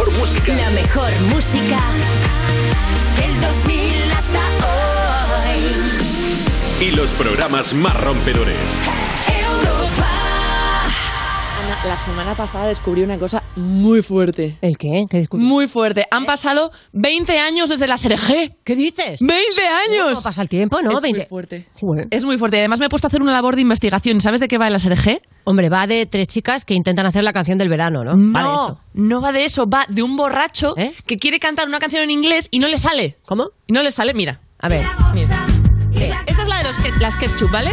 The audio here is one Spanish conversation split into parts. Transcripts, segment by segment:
mejor música. La mejor música del 2000 hasta hoy. Y los programas más rompedores. La semana pasada descubrí una cosa muy fuerte. ¿El qué? ¿Qué descubrí? Muy fuerte. Han pasado 20 años desde la SRG. ¿Qué dices? ¡20 años! ¿Cómo pasa el tiempo, no? es muy 20. fuerte. Joder. Es muy fuerte. Además me he puesto a hacer una labor de investigación. ¿Sabes de qué va el SRG? Hombre, va de tres chicas que intentan hacer la canción del verano, ¿no? No, Va de eso. no va de eso. Va de un borracho ¿Eh? que quiere cantar una canción en inglés y no le sale. ¿Cómo? Y no le sale, mira. A ver. mira. Esta es la de los las ketchup, ¿vale?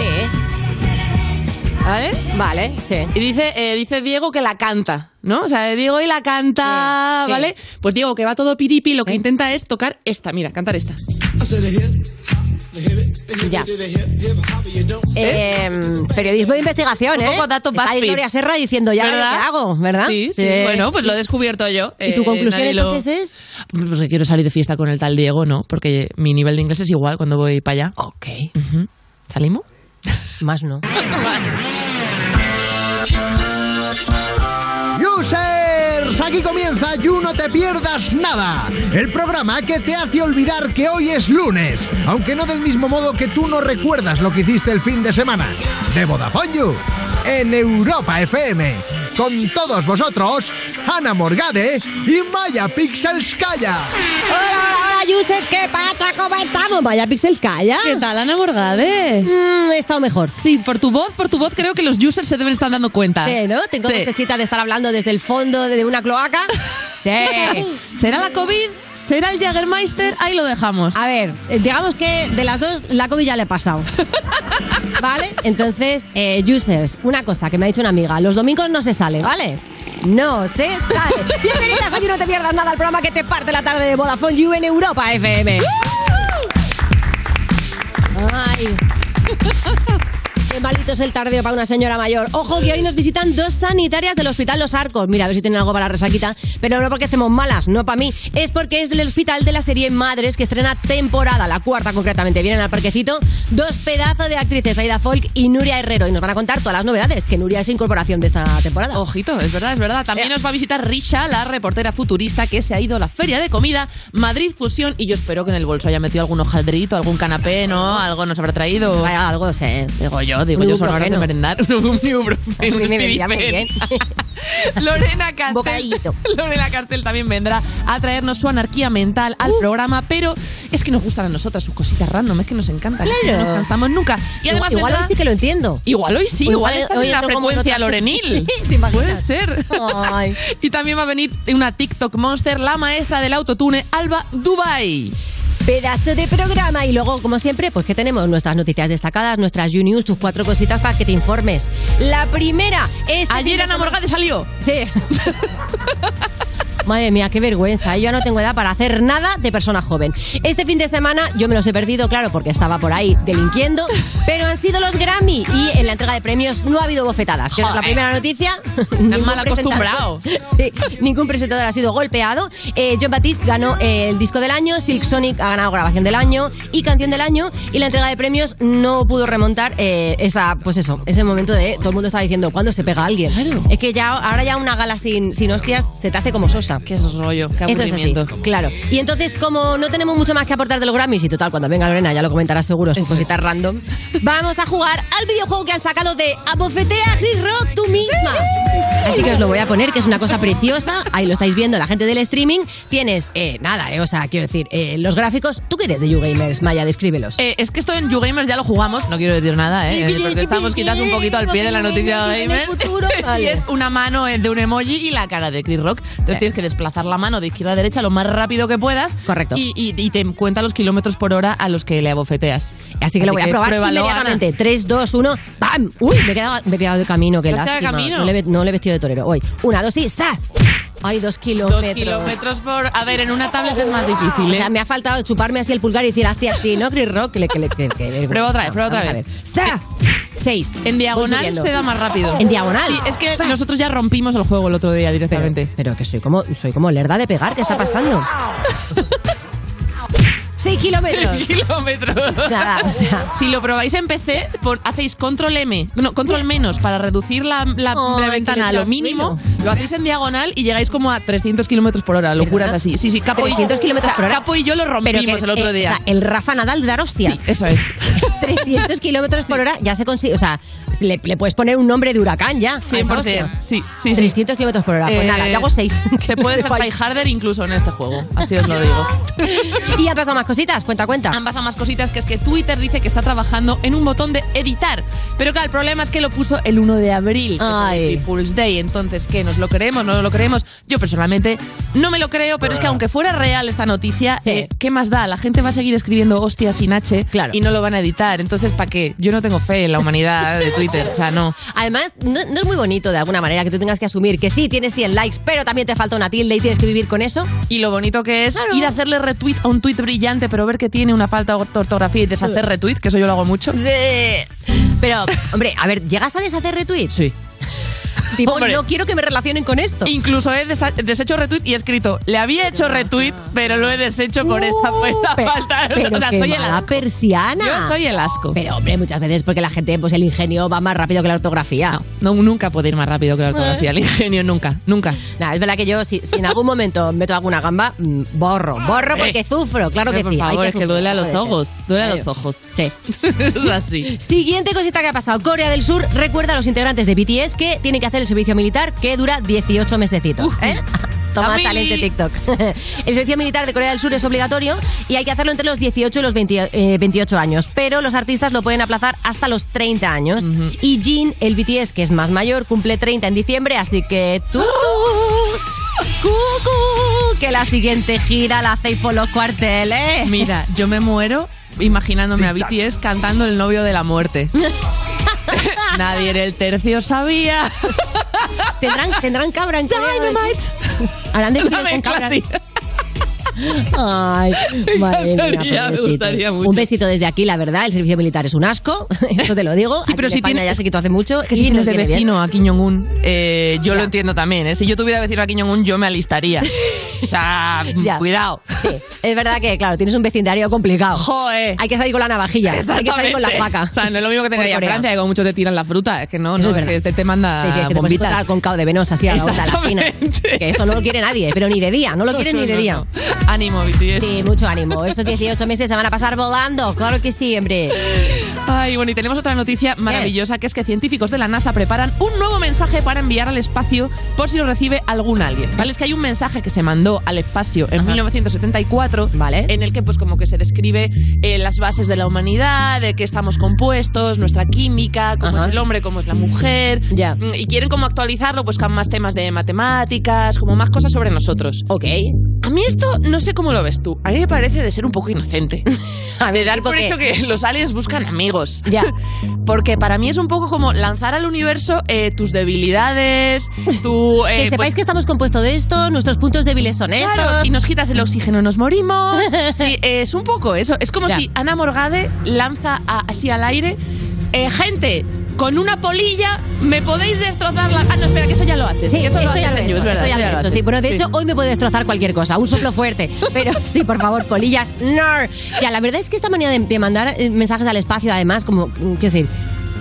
¿Vale? Vale, sí. Y dice, eh, dice Diego que la canta, ¿no? O sea, Diego y la canta, Sí, sí. ¿vale? Pues Diego, que va todo piripi, lo que intenta es tocar esta, mira, cantar esta. Ya. Eh, periodismo de investigación, Un ¿eh? poco dato Está ahí. Gloria Serra diciendo, ya ¿Verdad? ¿qué hago? ¿Verdad? Sí, sí. Bueno, pues lo he descubierto yo. ¿Y tu Eh, conclusión nadie lo- entonces es? Pues que quiero salir de fiesta con el tal Diego, ¿no? Porque mi nivel de inglés es igual cuando voy para allá. Ok. ¿Salimos? Más no. Users, aquí comienza You No Te Pierdas Nada, el programa que te hace olvidar que hoy es lunes, aunque no del mismo modo que tú no recuerdas lo que hiciste el fin de semana, de Vodafone en Europa FM, con todos vosotros, Ana Morgade y Maya Pixelskaya. Hola, hola, hola, users, ¿qué pasa? ¿Cómo estamos? Vaya Pixel, calla. ¿Qué tal, Ana Morgade? Mm, he estado mejor. Sí, por tu voz, por tu voz creo que los users se deben estar dando cuenta. Sí, ¿no? Tengo Sí. necesita de estar hablando desde el fondo de una cloaca. Sí. ¿Será la COVID? ¿Será el Jagermeister? Ahí lo dejamos. A ver, eh, digamos que de las dos, la COVID ya le he pasado. ¿Vale? Entonces, eh, users, una cosa que me ha dicho una amiga, los domingos no se sale, ¿vale? No se sale. Bienvenidas a You No Te Pierdas Nada, el programa que te parte la tarde de Vodafone You en Europa FM. Ay. Qué malito es el tardeo para una señora mayor. Ojo que hoy nos visitan dos sanitarias del Hospital Los Arcos. Mira, a ver si tienen algo para la resaquita. Pero no porque estemos malas, no para mí. Es porque es del hospital de la serie Madres que estrena temporada, la cuarta concretamente. Vienen al parquecito dos pedazos de actrices, Aida Folk y Nuria Herrero. Y nos van a contar todas las novedades, que Nuria es incorporación de esta temporada. Ojito, es verdad, es verdad. También nos va a visitar Risha, la reportera futurista que se ha ido a la feria de comida Madrid Fusión y yo espero que en el bolso haya metido algún hojaldrito, algún canapé, ¿no? Algo nos habrá traído. Vaya, algo sé. Digo yo, digo Un yo, son horas de merendar. Un ibuprofeno, un bien. Lorena. Bocadillito. Lorena Cartel también vendrá a traernos su anarquía mental al Uh. programa, pero es que nos gustan a nosotras sus cositas random, es que nos encantan. Claro. No nos cansamos nunca. Y además igual vendrá- hoy sí que lo entiendo. Igual hoy sí, igual, igual estás hoy en la frecuencia lorenil. ¿Te? Puede ser. Ay. y también va a venir una TikTok monster, la maestra del autotune, Alba Dubai. Pedazo de programa. Y luego, como siempre, pues que tenemos nuestras noticias destacadas, nuestras You News, tus cuatro cositas para que te informes. La primera es. Ayer Ana Morgade salió. Sí. Madre mía, qué vergüenza. ¿eh? Yo ya no tengo edad para hacer nada de persona joven. Este fin de semana yo me los he perdido, claro, porque estaba por ahí delinquiendo, pero han sido los Grammy y en la entrega de premios no ha habido bofetadas. Que esa es la primera noticia. Estás Ningún mal presentador- acostumbrado. Sí, ningún presentador ha sido golpeado. Eh, John Batiste ganó eh, el disco del año, Silk Sonic ha ganado grabación del año y canción del año. Y la entrega de premios no pudo remontar eh, esa, pues eso, ese momento de todo el mundo estaba diciendo ¿cuándo se pega alguien? Claro. Es que ya ahora ya una gala sin, sin hostias se te hace como sosa. Qué rollo, qué Eso es así, aburrimiento. claro. Y entonces, como no tenemos mucho más que aportar de los Grammys, y total, cuando venga Lorena ya lo comentará seguro, sus Eso cositas random, vamos a jugar al videojuego que han sacado de Abofetea Chris Rock tú misma. Así que os lo voy a poner, que es una cosa preciosa. Ahí lo estáis viendo, la gente del streaming. Tienes, eh, nada, eh, o sea, quiero decir, eh, los gráficos. ¿Tú qué eres de YouGamers, Maya? Descríbelos. Eh, es que esto en YouGamers ya lo jugamos, no quiero decir nada, ¿eh? porque estamos quizás un poquito al pie de la noticia En el gamer. futuro, y es una mano de un emoji y la cara de Chris Rock. Entonces tienes que desplazar la mano de izquierda a derecha lo más rápido que puedas. Correcto. Y, y- y te cuenta los kilómetros por hora a los que le abofeteas. Así que lo voy a probar inmediatamente. 3, 2, 1, ¡pam! ¡Uy! Me he quedado, me he quedado de camino, qué ¿Te has quedado de lástima. camino? No le, he- no le he vestido de torero hoy. Una, dos y ¡zas! Ay, dos kilómetros. Dos kilómetros por... A ver, en una tablet es más O difícil, ¿eh? sea, me ha faltado chuparme así el pulgar y decir así, así, ¿no, Chris Rock? Que le- que le- que- que- Prueba otra vez, prueba otra vez. ver. ¡Zas! Seis. En diagonal se da más rápido. ¿En diagonal? Sí, es que nosotros ya rompimos el juego el otro día directamente. Pero que soy como, soy como lerda de pegar, ¿qué está pasando? 6 kilómetros. kilómetros. Nada, o sea. Si lo probáis en PC, pon- hacéis control M, no, control menos para reducir la, la- Ay, la qué ventana a lo mínimo. Lo hacéis en diagonal y llegáis como a 300 kilómetros por hora. Locuras así. Sí, sí, Capo y 300 kilómetros por hora. Capo y yo lo rompimos el otro eh, día. o sea, el Rafa Nadal de dar hostias. Eso es. 300 kilómetros por hora ya se consigue. O sea, le, le puedes poner un nombre de huracán ya. a esa 100%. hostia. Sí, sí, sí. 300 kilómetros por hora. Pues Eh, nada, yo hago 6. Te puedes hacer tryharder incluso en este juego. Así os lo digo. Y han pasado más cositas, cuenta, cuenta. Han pasado más cositas que es que Twitter dice que está trabajando en un botón de editar. Pero claro, el problema es que lo puso el 1 de abril, que es Ay. el People's Day. Entonces, ¿qué? ¿Nos lo creemos? ¿No nos lo creemos? Yo personalmente no me lo creo, pero es que aunque fuera real esta noticia, Sí. eh, ¿qué más da? La gente va a seguir escribiendo hostias sin H Claro. y no lo van a editar. Entonces, ¿para qué? Yo no tengo fe en la humanidad de Twitter. O sea, no. Además, no, no es muy bonito de alguna manera que tú tengas que asumir que sí, tienes 100 likes, pero también te falta una tilde y tienes que vivir con eso. Y lo bonito que es ir a hacerle retweet a un tweet brillante, pero ver que tiene una falta de ortografía y deshacer retweet, que eso yo lo hago mucho. Pero, hombre, a ver, ¿llegas a deshacer retweets? Sí. Tipo, Hombre. no quiero que me relacionen con esto. Incluso he deshecho retweet y he escrito, le había hecho retweet, pero lo he deshecho por esa, por esa Uh, Pero- falta. Pero o sea, soy el asco. persiana. Yo soy el asco. Pero, hombre, muchas veces porque la gente, pues el ingenio va más rápido que la ortografía. No, nunca puede ir más rápido que la ortografía. El ingenio nunca, nunca. Nada, es verdad que yo, si, si en algún momento meto alguna gamba, mm, borro. Borro porque Eh. sufro, claro que por sí. hay favor, es que sufrir, duele a los ojos. Duele a los ojos. Sí. es así. Siguiente cosita que ha pasado. Corea del Sur recuerda a los integrantes de BTS que tienen que hacer el servicio militar que dura 18 mesecitos. ¿eh? Toma talento TikTok. El servicio militar de Corea del Sur es obligatorio y hay que hacerlo entre los 18 y los 20, eh, 28 años, pero los artistas lo pueden aplazar hasta los 30 años. Y Jin, el BTS, que es más mayor, cumple 30 en diciembre, así que tú... Cucú, que la siguiente gira la hacéis por los cuarteles. Mira, yo me muero imaginándome a BTS cantando El novio de la muerte. Nadie en el tercio sabía. ¿Tendrán, tendrán cabra en Corea? Harán desfiles con cabras. Ay, madre mía, me gustaría mucho. Un besito desde aquí, la verdad, el servicio militar es un asco, eso te lo digo. Sí, pero en si España tienes- ya se quitó hace mucho. Que si tienes de bien. vecino a Kim Jong-un, eh, yo lo entiendo también. ¿eh? Si yo tuviera vecino a Kim Jong-un, yo me alistaría. O sea, cuidado. Sí, es verdad que, claro, tienes un vecindario complicado. Joder. Hay que salir con la navajilla, hay que salir con la faca. O sea, no es lo mismo que tener Corea. Francia, que como muchos te tiran la fruta. Es que no, Eso no, es es que verdad. este te manda Sí, sí, es que te bombitas. con cao de venos así a la la esquina. Que eso no lo quiere nadie, pero ni de día, no lo quieren No, ni de día. Ánimo, BTS. Sí, mucho ánimo. Estos 18 meses se van a pasar volando, claro que sí, hombre. Ay, bueno, y tenemos otra noticia maravillosa, que es que científicos de la NASA preparan un nuevo mensaje para enviar al espacio por si lo recibe algún alguien. ¿Vale? Es que hay un mensaje que se mandó al espacio en 1974, Vale. en el que pues como que se describe eh, las bases de la humanidad, de qué estamos compuestos, nuestra química, cómo Ajá. es el hombre, cómo es la mujer. Ya. Mm, Y quieren como actualizarlo pues con más temas de matemáticas, como más cosas sobre nosotros. Ok. A mí esto no sé cómo lo ves tú. A mí me parece de ser un poco inocente. A de dar ¿tipo por hecho que los aliens buscan amigos. Ya. Porque para mí es un poco como lanzar al universo eh, tus debilidades, tu... eh, que sepáis pues, que estamos compuestos de esto, nuestros puntos débiles son estos. Claro, y nos quitas el oxígeno, nos morimos. Sí, es un poco eso. Es como Ya. si Ana Morgade lanza a- así al aire, eh, gente, con una polilla me podéis destrozar la... Ah, no, espera, que eso ya lo haces. Sí, que eso esto lo ya haces lo he hecho, es verdad, esto ya lo he hecho, haces. sí. Bueno, de Sí. hecho, hoy me puede destrozar cualquier cosa, un soplo fuerte. Pero sí, por favor, polillas, no. Ya, la verdad es que esta manera de, de mandar eh, mensajes al espacio, además, como, mm, quiero decir,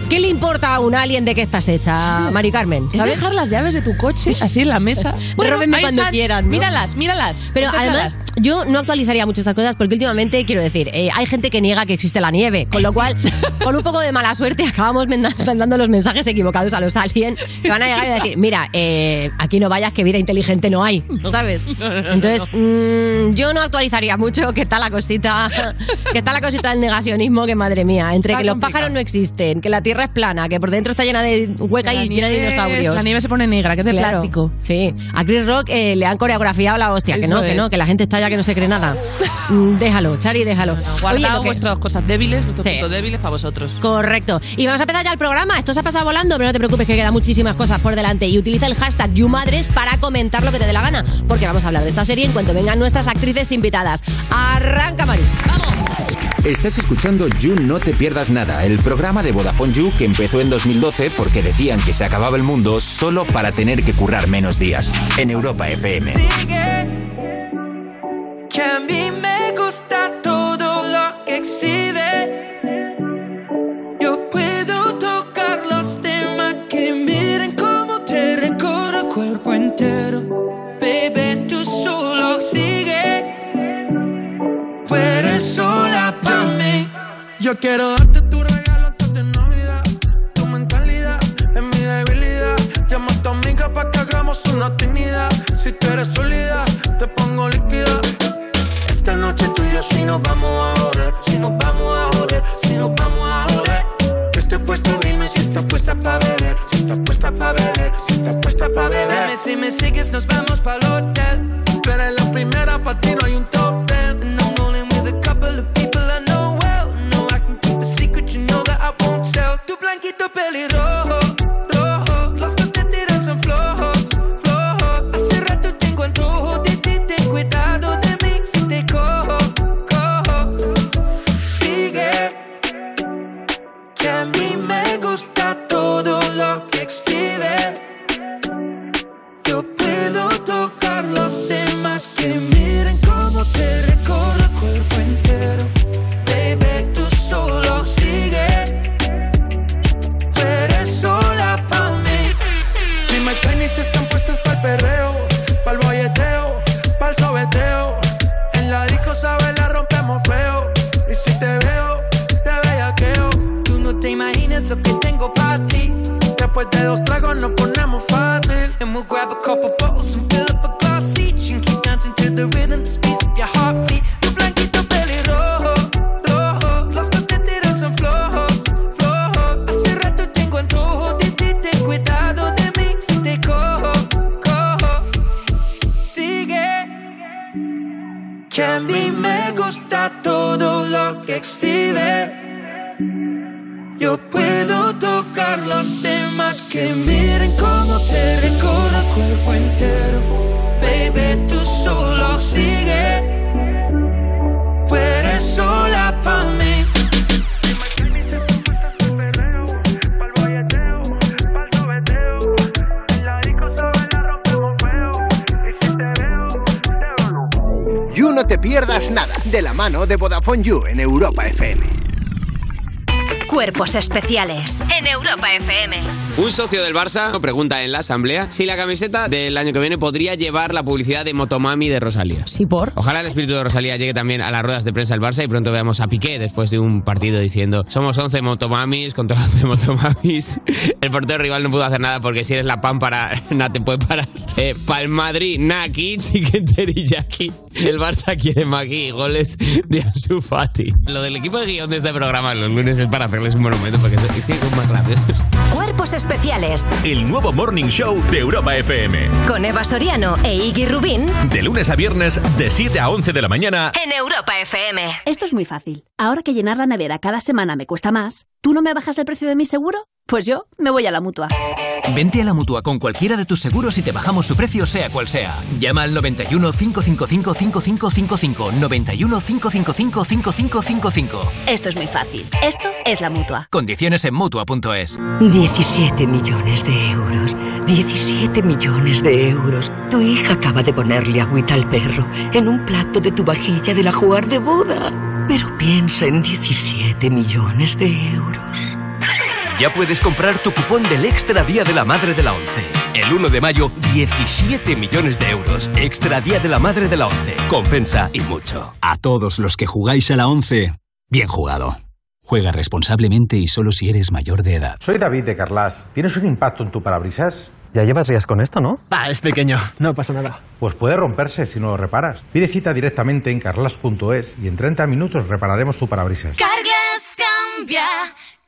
¿qué le importa a un alien de qué estás hecha, Mari Carmen? Es ¿Sabes? dejar las llaves de tu coche así en la mesa. Róbenme ahí cuando están. quieran, ¿no? Míralas, míralas. Pero además, yo no actualizaría mucho estas cosas porque últimamente, quiero decir, eh, hay gente que niega que existe la nieve, con lo cual, con un poco de mala suerte, acabamos manda- mandando los mensajes equivocados a los aliens que van a llegar y decir, mira, eh, aquí no vayas que vida inteligente no hay, ¿sabes? Entonces, mm, yo no actualizaría mucho que está la cosita, que está la cosita del negacionismo, que madre mía, entre Está que los complicado. pájaros no existen, que la Tierra es plana, que por dentro está llena de hueca y llena de dinosaurios. La nieve se pone negra, que es de Claro, plástico. sí. A Chris Rock eh, le han coreografiado la hostia. Que Eso no, que es. no, que la gente está ya que no se cree nada. Mm, déjalo, Chari, déjalo. Oye, Guardad lo que- vuestras cosas débiles, vuestros Sí. puntos débiles para vosotros. Correcto. Y vamos a empezar ya el programa. Esto se ha pasado volando, pero no te preocupes que quedan muchísimas cosas por delante. Y utiliza el hashtag YouMadres para comentar lo que te dé la gana. Porque vamos a hablar de esta serie en cuanto vengan nuestras actrices invitadas. Arranca, Mari. Estás escuchando You No Te Pierdas Nada, el programa de Vodafone You que empezó en 2012 porque decían que se acababa el mundo solo para tener que currar menos días. En Europa FM. Sigue, me gusta todo lo que. Yo puedo tocar los temas que miren cómo te el cuerpo entero. Tú solo sigue quiero darte tu regalo antes de Navidad. Tu mentalidad es mi debilidad. Llama a tu amiga para que hagamos una actividad. Si tú eres sólida, te pongo líquida. Esta noche tú y yo si nos vamos a joder, si nos vamos a joder, si nos vamos a joder. Que esté puesto, dime si estás puesta para beber, si estás puesta para beber, si estás puesta para beber. Dime si me sigues, nos vamos para el hotel. Tú eres la primera, para ti no hay un peligroso. Especiales en Europa FM. Un socio del Barça pregunta en la asamblea si la camiseta del año que viene podría llevar la publicidad de Motomami de Rosalía. Sí, por. Ojalá el espíritu de Rosalía llegue también a las ruedas de prensa del Barça y pronto veamos a Piqué después de un partido diciendo somos 11 motomamis contra 11 motomamis. El portero rival no pudo hacer nada porque si eres la pámpara, nada te puede parar. Eh, Pa'l Madrid, Naki, Chicken Teriyaki. El Barça quiere Maki y goles de Ansu Fati. Lo del equipo de guion de este programa los lunes es para hacerles un monumento porque es que son más rápidos. Cuerpos especiales El nuevo Morning Show de Europa FM. con Eva Soriano e Iggy Rubín De lunes a viernes, de 7 a 11 de la mañana. en Europa FM. Esto es muy fácil. Ahora que llenar la nevera cada semana me cuesta más, ¿tú no me bajas el precio de mi seguro? Pues yo me voy a la mutua. Vente a la mutua con cualquiera de tus seguros y te bajamos su precio, sea cual sea. Llama al 91 555 5555. 91 555 5555. Esto es muy fácil. Esto es la mutua. Condiciones en mutua.es. 17 millones de euros. 17 millones de euros. Tu hija acaba de ponerle agüita al perro en un plato de tu vajilla de la jugar de boda. Pero piensa en 17 millones de euros. Ya puedes comprar tu cupón del Extra Día de la Madre de la ONCE. El 1 de mayo, 17 millones de euros. Extra Día de la Madre de la ONCE. Compensa y mucho. A todos los que jugáis a la 11, bien jugado. Juega responsablemente y solo si eres mayor de edad. Soy David de Carlas. ¿Tienes un impacto en tu parabrisas? Ya llevas días con esto, ¿no? Ah, es pequeño, no pasa nada. Pues puede romperse si no lo reparas. Pide cita directamente en carlas.es y en 30 minutos repararemos tu parabrisas. Carglass cambia,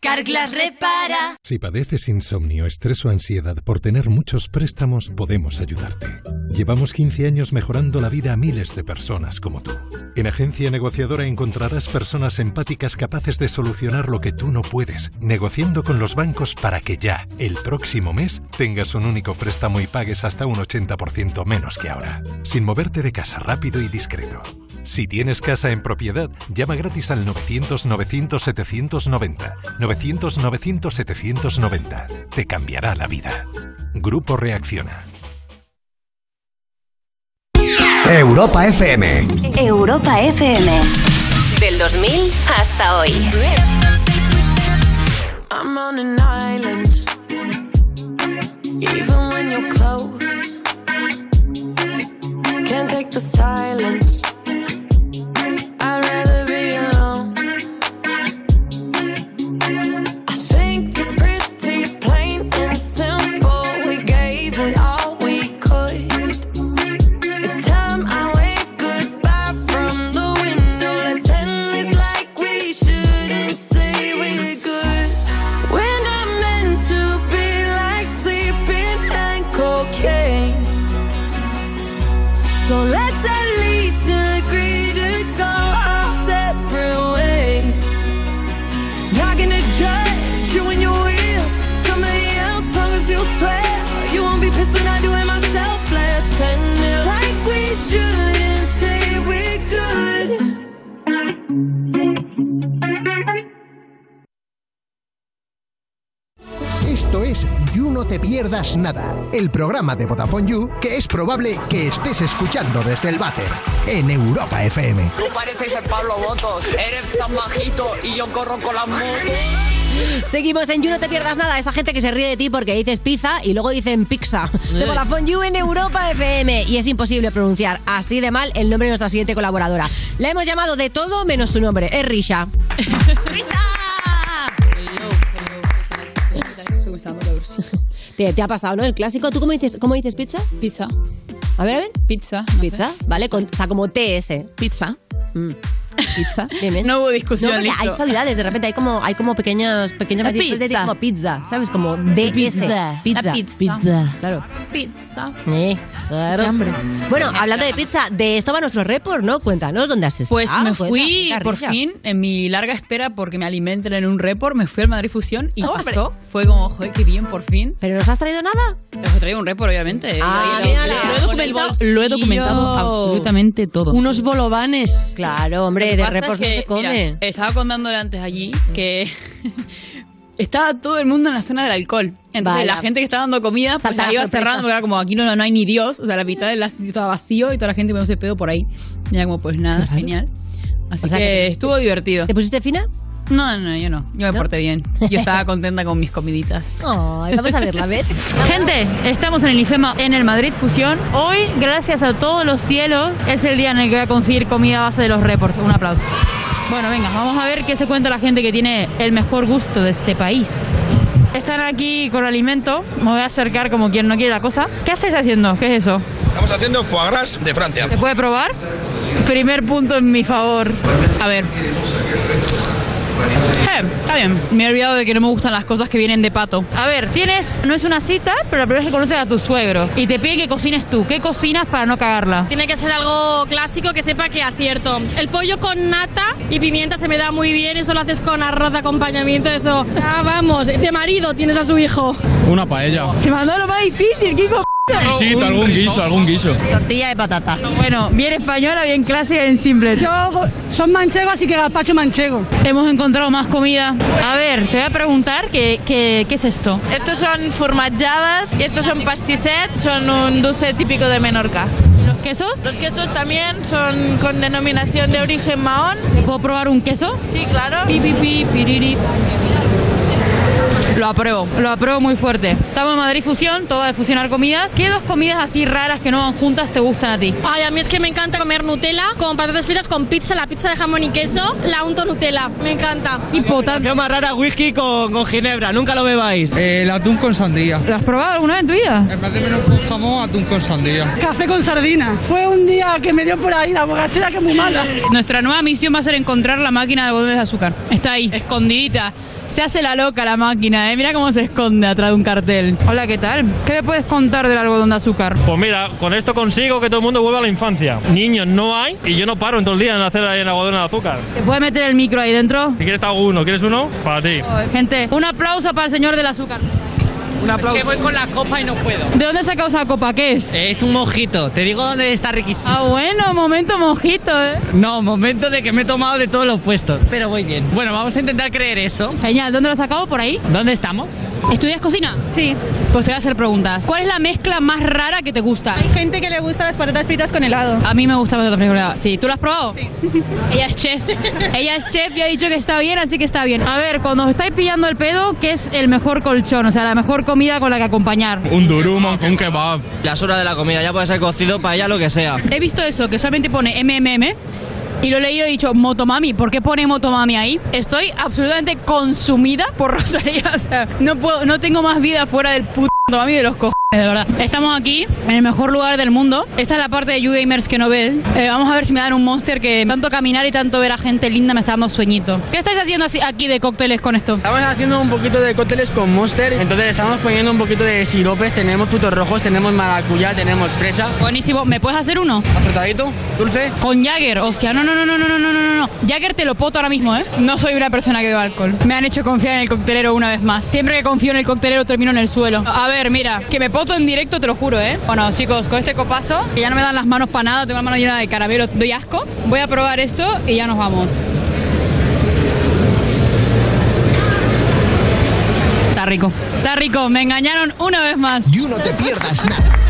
Carglass repara. Si padeces insomnio, estrés o ansiedad por tener muchos préstamos, podemos ayudarte. Llevamos 15 años mejorando la vida a miles de personas como tú. En Agencia Negociadora encontrarás personas empáticas capaces de solucionar lo que tú no puedes, negociando con los bancos para que ya, el próximo mes, tengas un único préstamo y pagues hasta un 80% menos que ahora, sin moverte de casa rápido y discreto. Si tienes casa en propiedad, llama gratis al 900-900-790. 900-900-790. Te cambiará la vida. Grupo Reacciona. Europa FM. Europa FM. Del 2000 hasta hoy. I'm on an island. Even when you're close, can't take the silence. You No Te Pierdas Nada, el programa de Vodafone You que es probable que estés escuchando desde el váter en Europa FM. Tú pareces el Pablo Botos, eres tan bajito y yo corro con las motos. Seguimos en You, no te pierdas nada. Esa gente que se ríe de ti porque dices pizza y luego dicen pizza. De Vodafone You en Europa FM. Y es imposible pronunciar así de mal el nombre de nuestra siguiente colaboradora. La hemos llamado de todo menos su nombre. Es Risha. Te, te ha pasado, ¿no? El clásico. ¿Tú cómo dices, cómo dices pizza? Pizza. A ver, a ver. Pizza. Pizza, ¿vale? Con- o sea, como TS. Pizza. Mm. Pizza. No hubo discusión, No, porque listo. hay suavidades. De repente hay como, hay como pequeñas, pequeñas La matices de pizza. como pizza, ¿sabes? Como DS. Pizza. Pizza. La pizza. Claro. Pizza. Eh, claro. Bueno, hablando de pizza, de esto va nuestro report, ¿no? Cuéntanos dónde has estado. Pues me Cuenta, fui por fin, en mi larga espera porque me alimenten en un report, me fui al Madrid Fusión y ¡Hombre! pasó. Fue como, joder, qué bien, por fin. ¿Pero nos has traído nada? Os he traído un report, obviamente. Ah, Lo- mírala. lo, he documentado, lo he documentado absolutamente todo. Unos bolovanes. Claro, hombre, que de pasa es no se come. mira, estaba contándole antes allí que estaba todo el mundo en la zona del alcohol. Entonces Vaya. la gente que estaba dando comida pues la iba sorpresa. cerrando porque era como aquí no, no hay ni Dios. O sea, la mitad del sitio estaba vacío y toda la gente poniéndose pedo por ahí. Y era como, pues nada, genial. Así O sea que, que- estuvo divertido. ¿Te pusiste fina? No, no, yo no. Yo me ¿No? porté bien. Yo estaba contenta con mis comiditas. Ay, vamos a verla, ¿ves? Gente, estamos en el IFEMA en el Madrid Fusión. Hoy, gracias a todos los cielos, es el día en el que voy a conseguir comida a base de los reports. Un aplauso. Bueno, venga, vamos a ver qué se cuenta la gente que tiene el mejor gusto de este país. Están aquí con alimento. Me voy a acercar como quien no quiere la cosa. ¿Qué estáis haciendo? ¿Qué es eso? Estamos haciendo foie gras de Francia. ¿Se puede probar? Primer punto en mi favor. A ver. Eh, está bien. Me he olvidado de que no me gustan las cosas que vienen de pato. A ver, tienes, no es una cita, pero la primera vez que conoces a tu suegro y te pide que cocines tú. ¿Qué cocinas para no cagarla? Tiene que ser algo clásico que sepa que acierto. El pollo con nata y pimienta se me da muy bien. Eso lo haces con arroz de acompañamiento. Eso. Ah, vamos. De marido tienes a su hijo. Una paella. Se mandó lo más difícil, Kiko. Sí, algún guiso, algún guiso. Tortilla de patata. Bueno, bien española, bien clásica, bien simple. Yo son manchego, así que gazpacho manchego. Hemos encontrado más comida. A ver, te voy a preguntar qué, qué, qué es esto. Estos son formatjadas y estos son pastisset, son un dulce típico de Menorca. ¿Y los quesos? Los quesos también son con denominación de origen mahón. ¿Puedo probar un queso? Sí, claro. Pi, pi, pi, piriri. Lo apruebo, lo apruebo muy fuerte. Estamos en Madrid Fusión, todo de fusionar comidas. ¿Qué dos comidas así raras que no van juntas te gustan a ti? Ay, a mí es que me encanta comer Nutella con patatas fritas con pizza, la pizza de jamón y queso, la unto Nutella. Me encanta. Y Combinación más rara, whisky con, con ginebra, nunca lo bebáis. El atún con sandía. ¿Lo has probado alguna vez en tu vida? En vez de menú con jamón, atún con sandía. Café con sardina. Fue un día que me dio por ahí la borrachera que es muy mala. Nuestra nueva misión va a ser encontrar la máquina de algodones de azúcar. Está ahí, escondidita. Se hace la loca la máquina, ¿eh? Mira cómo se esconde atrás de un cartel. Hola, ¿qué tal? ¿Qué me puedes contar del algodón de azúcar? Pues mira, con esto consigo que todo el mundo vuelva a la infancia. Niños no hay y yo no paro en todo el día en hacer ahí el algodón de azúcar. ¿Te puedes meter el micro ahí dentro? Si quieres hago uno, ¿quieres uno? Para ti. Gente, un aplauso para el señor del azúcar. Un aplauso. Es que voy con la copa y no puedo. ¿De dónde sacado esa copa? ¿Qué es? Es un mojito, te digo dónde está riquísimo. Ah, bueno, momento mojito, ¿eh? No, momento de que me he tomado de todos los puestos, pero voy bien. Bueno, vamos a intentar creer eso. Genial, ¿dónde lo has sacado? ¿Por ahí? ¿Dónde estamos? ¿Estudias cocina? Sí. Pues te voy a hacer preguntas. ¿Cuál es la mezcla más rara que te gusta? Hay gente que le gusta las patatas fritas con helado. A mí me gusta la patata frijolada. Sí, ¿tú lo has probado? Sí. Ella es chef. Ella es chef y ha dicho que está bien, así que está bien. A ver, cuando os estáis pillando el pedo, ¿qué es el mejor colchón? O sea, la mejor comida con la que acompañar. Un durum, un kebab. Ya es hora de la comida, ya puede ser cocido, paella, lo que sea. He visto eso, que solamente pone MMM. Y lo he leído y he dicho, Motomami, ¿por qué pone Motomami ahí? Estoy absolutamente consumida por Rosalía. O sea, no, puedo, no tengo más vida fuera del puto Motomami de los cojones, de verdad. Estamos aquí, en el mejor lugar del mundo. Esta es la parte de YouGamers que no ven. Eh, vamos a ver si me dan un monster que tanto caminar y tanto ver a gente linda me está dando sueñito. ¿Qué estáis haciendo así- aquí de cócteles con esto? Estamos haciendo un poquito de cócteles con Monster, entonces estamos poniendo un poquito de siropes, tenemos frutos rojos, tenemos maracuyá, tenemos fresa. Buenísimo, ¿me puedes hacer uno? ¿Afrutadito? ¿Dulce? Con Jagger, hostia, no, no, no, no, no, no, no, no, no. Jagger te lo poto ahora mismo, ¿eh? No soy una persona que bebe alcohol. Me han hecho confiar en el coctelero una vez más. Siempre que confío en el coctelero termino en el suelo. A ver, mira, que me poto en directo, te lo juro, ¿eh? Bueno, chicos, con este copazo, que ya no me dan las manos para nada, tengo la mano llena de caramelo, doy asco. Voy a probar esto y ya nos vamos. Está rico. Está rico. Me engañaron una vez más. Y no te pierdas nada.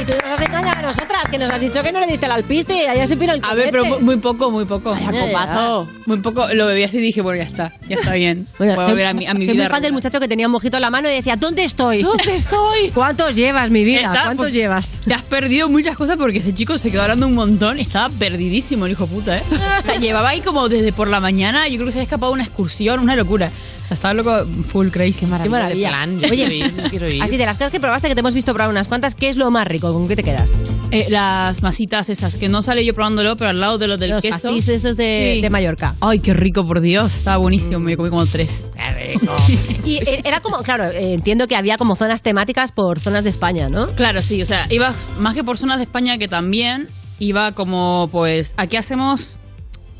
Y tú nos has engañado a nosotras, que nos has dicho que no le diste el alpiste y allá se pira el A ver, pero muy poco, muy poco. Ay, a copazo. Muy poco. Lo bebí así y dije, bueno, ya está. Ya está bien. Bueno, Puedo soy- volver a mi, a mi soy vida. muy fan del muchacho que tenía un mojito en la mano y decía, ¿dónde estoy? ¿Dónde estoy? ¿Cuántos llevas, mi vida? Está- ¿Cuántos pues, llevas? Te has perdido muchas cosas porque ese chico se quedó hablando un montón y estaba perdidísimo, el hijo puta, ¿eh? O sea, llevaba ahí como desde por la mañana, yo creo que se había escapado de una excursión, una locura. Sea, estaba loco, full crazy. Qué Qué maravilla. Oye, así de las cosas que probaste, que te hemos visto probar unas cuantas, ¿qué es lo más rico? ¿Con qué te quedas? Eh, las masitas esas, que no sale yo probándolo, pero al lado de los del Los queso. pastis estos de- de Mallorca. Ay, qué rico, por Dios. Estaba buenísimo, me comí como tres. Y eh, era como, claro, eh, entiendo que había como zonas temáticas por zonas de España, ¿no? Claro, sí, o sea, iba más que por zonas de España que también iba como, pues, aquí hacemos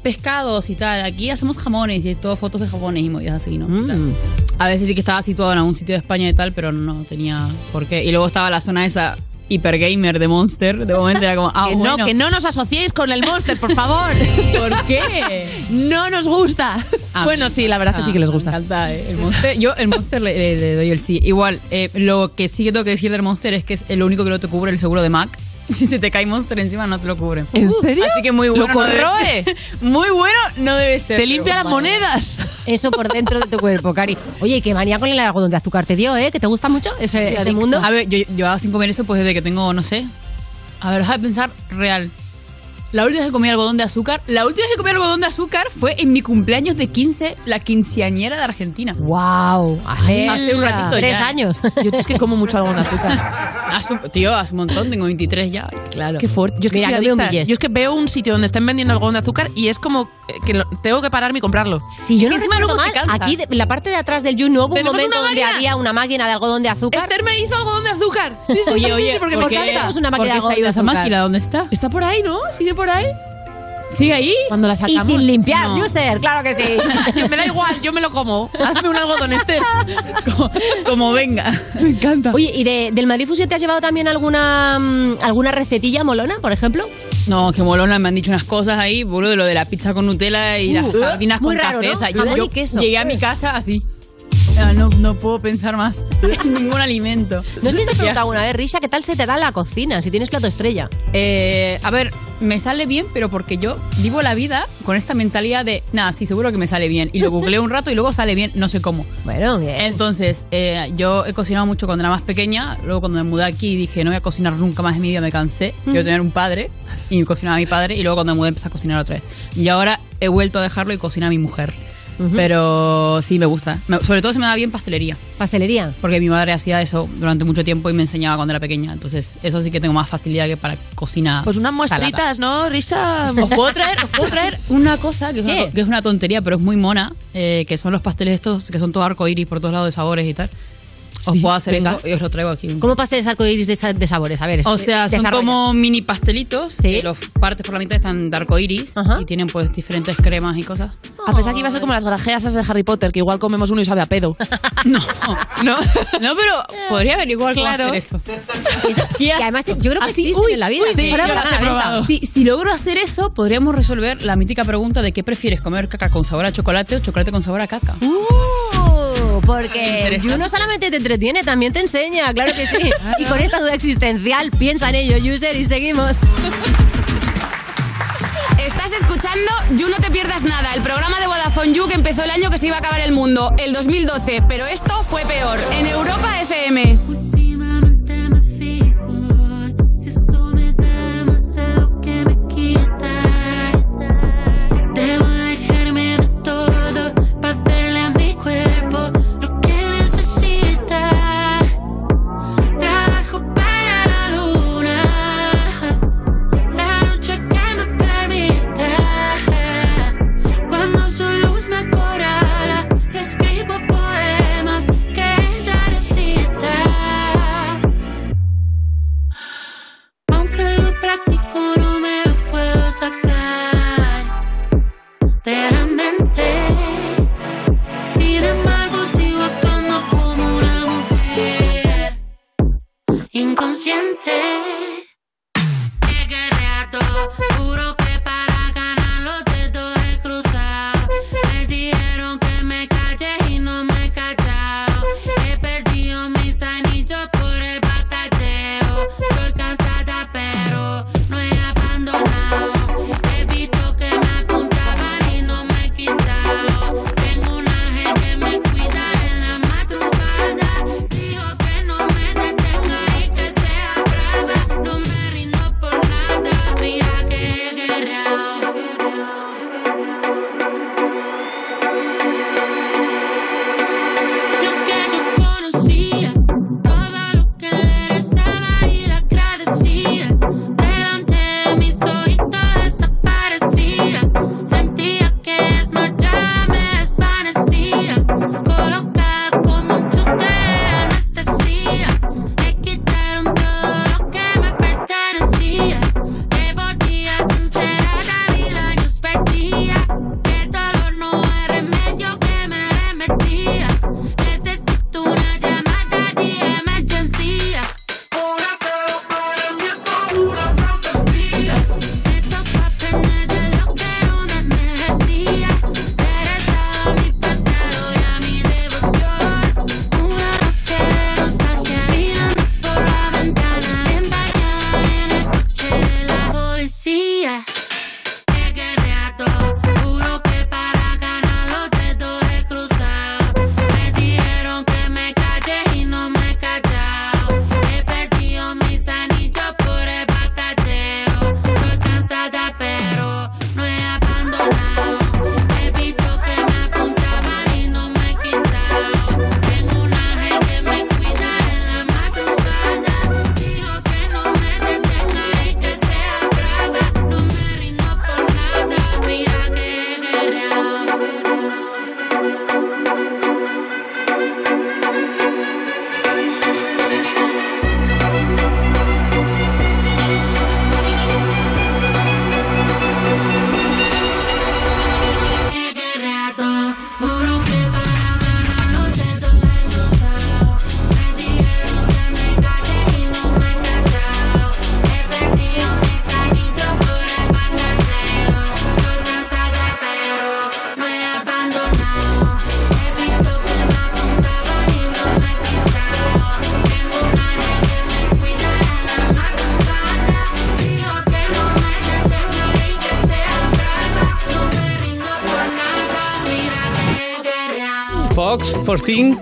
pescados y tal, aquí hacemos jamones y todo fotos de jamones y movidas así, ¿no? Sea, a veces sí que estaba situado en algún sitio de España y tal, pero no tenía por qué. Y luego estaba la zona esa hipergamer de Monster, de momento era como, ah, que bueno. no, que no nos asociéis con el Monster, por favor. ¿Por qué? No nos gusta. Ah, bueno, sí, la verdad es que sí que les gusta. Me encanta eh, el Monster. Yo el Monster le, le- le doy el sí. Igual, eh, lo que sí que tengo que decir del Monster es que es lo único que no te cubre el seguro de Mac. Si se te cae Monster encima no te lo cubre. ¿En serio? Así que muy Lo bueno. no debe corroe. Muy bueno no debe ser. Te limpia las monedas. Eso por dentro de tu cuerpo, Cari. Oye, ¿y qué manía con el algodón de azúcar te dio, ¿eh? ¿Que te gusta mucho ese, ese mundo? A ver, yo yo llevaba sin comer eso pues desde que tengo, no sé. A ver, deja de pensar real. La última vez que comí algodón de azúcar, la última vez que comí algodón de azúcar fue en mi cumpleaños de 15, la quinceañera de Argentina. ¡Wow! Hace, Hace un ratito Tres ya. años. Yo es que como mucho algodón de azúcar. Hace un- tío, hace un montón, tengo 23 ya. Claro. Qué fuerte. Yo es que, Mira, soy no me adicta. Yo es que veo un sitio donde estén vendiendo algodón de azúcar y es como que lo- tengo que pararme y comprarlo. Si yo no encima recuerdo luego mal, te cansas. aquí de- en la parte de atrás del You no hubo un ¿Tenemos momento una donde máquina? había una máquina de algodón de azúcar. Esther me hizo algodón de azúcar. Sí, sí, Oye, sí, oye, sí, porque ¿por qué tenemos una ¿Por máquina qué de se ha ido esa azúcar? máquina? ¿Dónde está? Está por ahí, ¿no? Sigue por ahí. ¿Sigue ahí? Cuando la Y sacamos. sin limpiar, No. User, claro que sí. me da igual, yo me lo como. Hazme un algodón, Esther. como, como venga. Me encanta. Oye, ¿y de- del Madrid Fusion te has llevado también alguna mm, alguna recetilla molona, por ejemplo? No, que molona, me han dicho unas cosas ahí, boludo, de lo de la pizza con Nutella y las Uh, sardinas muy con raro, café. ¿no? O sea, yo, Jamón yo y queso. llegué a mi casa así. Ah, No, no puedo pensar más en ningún alimento. No sé si te he preguntado alguna vez, Risha, ¿qué tal se te da la cocina si tienes plato estrella? Eh, a ver, me sale bien, pero porque yo vivo la vida con esta mentalidad de, nada, sí, seguro que me sale bien. Y lo googleo un rato y luego sale bien, no sé cómo. Bueno, bien. Entonces, eh, yo he cocinado mucho cuando era más pequeña. Luego, cuando me mudé aquí, dije, no voy a cocinar nunca más en mi vida, me cansé. Quiero tener un padre. Y cocinaba a mi padre. Y luego, cuando me mudé, empecé a cocinar otra vez. Y ahora he vuelto a dejarlo y cocina a mi mujer. Pero sí, me gusta. Me- sobre todo se me da bien pastelería. ¿Pastelería? Porque mi madre hacía eso durante mucho tiempo y me enseñaba cuando era pequeña. Entonces, eso sí que tengo más facilidad que para cocina. Pues unas muestritas, ¿no, Risha? Os puedo traer, os puedo traer una cosa que es una, que es una tontería, pero es muy mona, eh, que son los pasteles estos que son todo arcoíris por todos lados de sabores y tal. Os puedo hacer venga. eso y os lo traigo aquí. ¿Cómo pasteles arcoíris de, de sabores? A ver, O sea, son desarrolla. como mini pastelitos, que los partes por la mitad están de arcoíris y tienen pues diferentes cremas y cosas. A pesar que iba a ser como las grajeas esas de Harry Potter, que igual comemos uno y sabe a pedo. no, no, pero podría averiguar cómo Claro. hacer eso. Y además, yo creo que Así, existen uy, en la vida. uy, sí, Ahora yo van a las he la venta. probado. Si, si logro hacer eso, podríamos resolver la mítica pregunta de qué prefieres comer caca con sabor a chocolate o chocolate con sabor a caca. Porque. You no solamente te entretiene, también te enseña, claro que sí. Y con esta duda existencial, piensa en ello, user, y seguimos. Estás escuchando You No Te Pierdas Nada, el programa de Vodafone You que empezó el año que se iba a acabar el mundo, el 2012, pero esto fue peor, en Europa FM.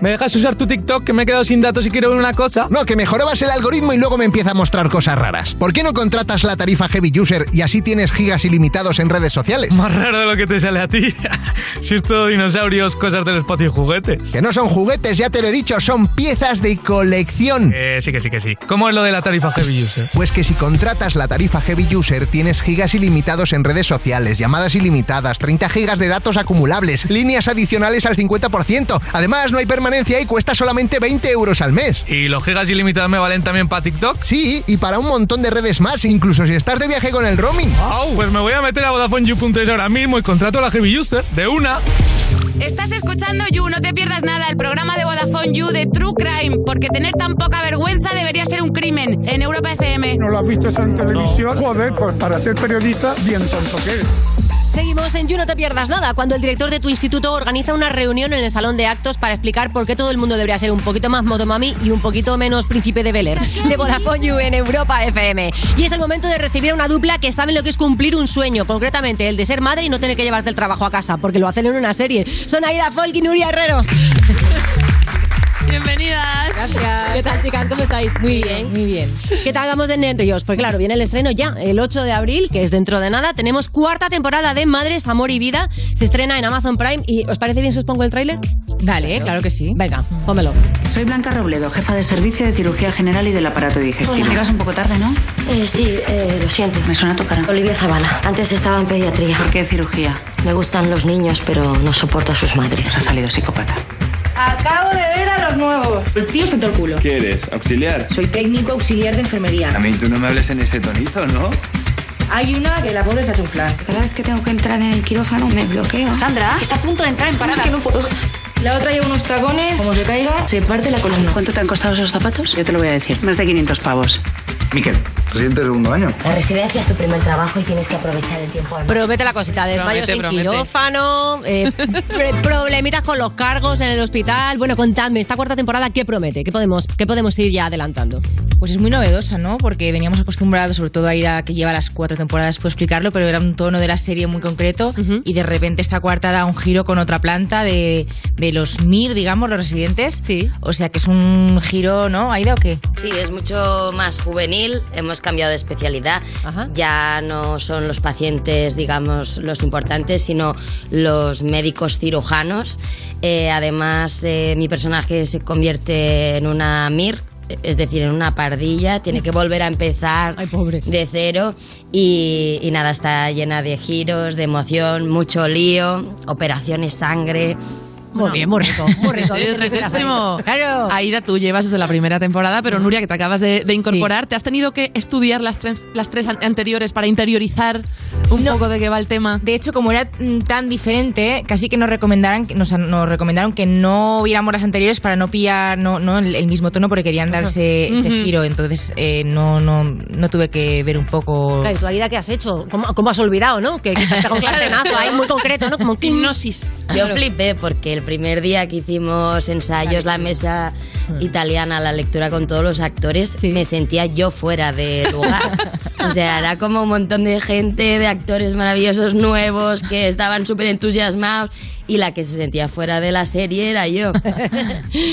¿Me dejas usar tu TikTok que me he quedado sin datos y quiero ver una cosa? No, que mejorabas el algoritmo y luego me empieza a mostrar cosas raras. ¿Por qué no contratas la tarifa Heavy User y así tienes gigas ilimitados en redes sociales? Más raro de lo que te sale a ti. si es todo dinosaurios, cosas del espacio y juguetes. Que no son juguetes, ya te lo he dicho, son piezas de colección. Eh, sí que sí que sí. ¿Cómo es lo de la tarifa Heavy User? Pues que si contratas la tarifa Heavy User tienes gigas ilimitados en redes sociales, llamadas ilimitadas, 30 gigas de datos acumulables, líneas adicionales al 50%. Además, no hay permanencia y cuesta solamente 20 euros al mes. ¿Y los gigas ilimitados me valen también para TikTok? Sí, y para un montón de redes más, incluso si estás de viaje con el roaming. Wow, pues me voy a meter a VodafoneYou.es ahora mismo y contrato a la Heavy User de una. Estás escuchando You, no te pierdas nada, el programa de Vodafone You de True Crime, porque tener tan poca vergüenza debería ser un crimen en Europa FM. ¿No lo has visto eso en televisión? Joder, pues para ser periodista, bien tonto que eres. Seguimos en You No Te Pierdas Nada, cuando el director de tu instituto organiza una reunión en el salón de actos para explicar por qué todo el mundo debería ser un poquito más motomami y un poquito menos príncipe de Bel Air, de Vodafone You en Europa FM. Y es el momento de recibir a una dupla que saben lo que es cumplir un sueño, concretamente el de ser madre y no tener que llevarte el trabajo a casa, porque lo hacen en una serie. Son Aida Folk y Nuria Herrero. Bienvenidas. Gracias. ¿Qué tal, chicas? ¿Cómo estáis? Muy bien, muy bien. ¿Qué tal vamos de nervios? Pues claro, viene el estreno ya, el 8 de abril, que es dentro de nada. Tenemos cuarta temporada de Madres, Amor y Vida. Se estrena en Amazon Prime. ¿Y os parece bien si os pongo el tráiler? Dale, claro que sí. Venga, pónmelo. Soy Blanca Robledo, jefa de servicio de cirugía general y del aparato digestivo. Hola. Llegas un poco tarde, ¿no? Eh, sí, eh, lo siento. Me suena tu cara. Olivia Zavala. Antes estaba en pediatría. ¿Por qué cirugía? Me gustan los niños, pero no soporto a sus madres. Nos ha salido psicópata. Acabo de ver a los nuevos. El tío está todo el culo. ¿Qué eres? ¿Auxiliar? Soy técnico auxiliar de enfermería. A mí tú no me hables en ese tonito, ¿no? Hay una que la pobre está flan. Cada vez que tengo que entrar en el quirófano me bloqueo. Sandra, está a punto de entrar en parada. Es que no puedo. La otra lleva unos tacones, como se caiga, se parte la columna. ¿Cuánto te han costado esos zapatos? Yo te lo voy a decir. Más de 500 pavos. Miquel, residente de segundo año. La residencia es tu primer trabajo y tienes que aprovechar el tiempo al. Promete la cosita, desmayos Promete, en promete. quirófano, eh, problemitas con los cargos en el hospital. Bueno, contadme, esta cuarta temporada, ¿qué promete? ¿Qué podemos, qué podemos ir ya adelantando? Pues es muy novedosa, ¿no? Porque veníamos acostumbrados, sobre todo a ir a que lleva las cuatro temporadas, fue explicarlo, pero era un tono de la serie muy concreto y de repente esta cuarta da un giro con otra planta de, de los MIR, digamos, los residentes. Sí. O sea que es un giro, ¿no? ¿Aida o qué? Sí, es mucho más juvenil, hemos cambiado de especialidad. Ya no son los pacientes, digamos, los importantes, sino los médicos cirujanos. Eh, además, eh, mi personaje se convierte en una MIR, es decir, en una pardilla, tiene que volver a empezar de cero y, y nada, está llena de giros, de emoción, mucho lío, operaciones sangre. Muy bien, muy rico, muy rico. Sí, Bien, riquísimo. Claro. Aida, tú llevas desde la primera temporada, pero Nuria, que te acabas de, de incorporar, ¿te has tenido que estudiar las tres, las tres an- anteriores para interiorizar un poco de qué va el tema? De hecho, como era mm, tan diferente, casi que nos recomendaran, que- nos, nos recomendaron que no viéramos las anteriores para no pillar no, no el, el mismo tono porque querían darse ese giro. Entonces eh, no, no, no tuve que ver un poco. Claro, ¿y tu vida qué has hecho? ¿Cómo, cómo has olvidado, no? Que, que te has pegado un Claro. sartenazo ahí muy concreto, ¿no? Como hipnosis. Yo flipé porque el primer día que hicimos ensayos, la mesa italiana, la lectura con todos los actores, me sentía yo fuera de lugar. O sea, era como un montón de gente, de actores maravillosos nuevos que estaban súper entusiasmados y la que se sentía fuera de la serie era yo.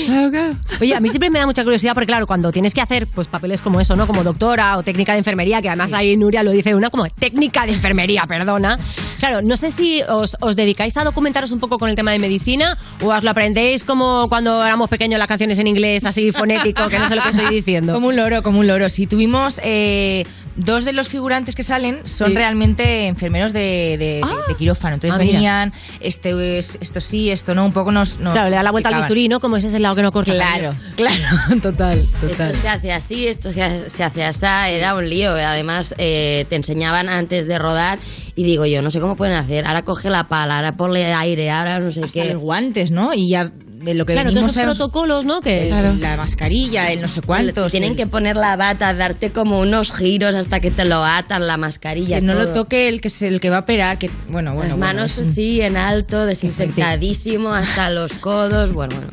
Claro, claro. Oye, a mí siempre me da mucha curiosidad porque, claro, cuando tienes que hacer pues papeles como eso, ¿no? Como doctora o técnica de enfermería, que además ahí Nuria lo dice una como técnica de enfermería, perdona. Claro, no sé si os, os dedicáis a documentaros un poco con el tema de medicina o os lo aprendéis como cuando éramos pequeños las canciones en inglés, así fonético, que no sé lo que estoy diciendo. Como un loro, como un loro. Sí, tuvimos eh, dos de los figurantes que salen son Sí. realmente enfermeros de, de quirófano. Entonces Ah, venían, este, es- esto sí, esto no, un poco nos. nos Claro, le da la vuelta al bisturí, ¿no? Como ese es el lado que no corta. Claro, claro, total, total. Esto se hace así, esto se hace, se hace así, era un lío. Además, eh, te enseñaban antes de rodar y digo yo, no sé cómo pueden hacer. Ahora coge la pala, ahora ponle aire, ahora no sé Hasta qué. los guantes, ¿no? Y ya de lo que Claro, venimos todos esos protocolos, ¿no? Que, el- la mascarilla, el no sé cuántos. Tienen el- que poner la bata, darte como unos giros hasta que te lo atan, la mascarilla. que no lo toque el que es el que va a operar, que bueno, bueno, Las bueno, manos es así en alto, desinfectadísimo hasta los codos. Bueno, bueno.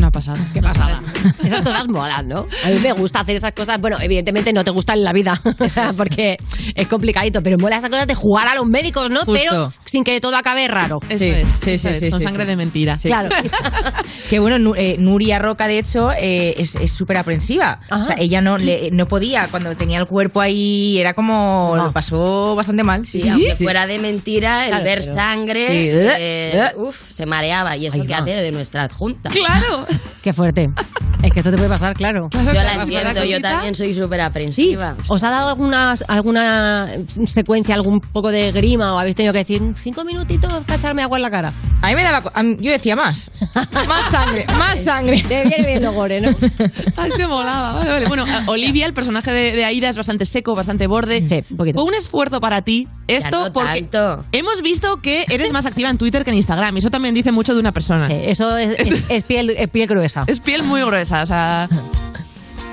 Una pasada. Qué pasada. Esas cosas molan, ¿no? A mí me gusta hacer esas cosas. Bueno, evidentemente no te gustan en la vida, o sea, porque es complicadito, pero mola esas cosas de jugar a los médicos, ¿no? Justo. Pero sin que todo acabe raro. Eso Sí, es, sí, eso sí, es, sí, con sí, sangre sí. de mentira. Claro. Que bueno, eh, Nuria Roca, de hecho, eh, es súper aprensiva. O sea, ella no, le- no podía, cuando tenía el cuerpo ahí, era como. Lo pasó bastante mal. Sí, Sí, aunque fuera de mentira, el Claro, ver pero- sangre, Sí. eh, uf, se mareaba. Y eso Ahí que hace de nuestra adjunta. Claro. Qué fuerte. Es que esto te puede pasar, claro. Yo la entiendo, yo también soy súper aprensiva. ¿Os ha dado alguna, alguna secuencia, algún poco de grima o habéis tenido que decir cinco minutitos para echarme agua en la cara? A mí me daba. co- a mí- yo decía más. Más sangre, más sangre. Te viene viendo gore, ¿no? Ay, te molaba. Vale, vale. Bueno, a- Olivia, el personaje de, de Aida, es bastante seco, bastante borde. Sí, un poquito. Fue un esfuerzo para ti esto no porque tanto. hemos visto que eres más activa en Twitter que en Instagram. Y eso también dice mucho de una persona. Sí, eso es, es- es piel, es piel gruesa. Es piel muy gruesa, o sea...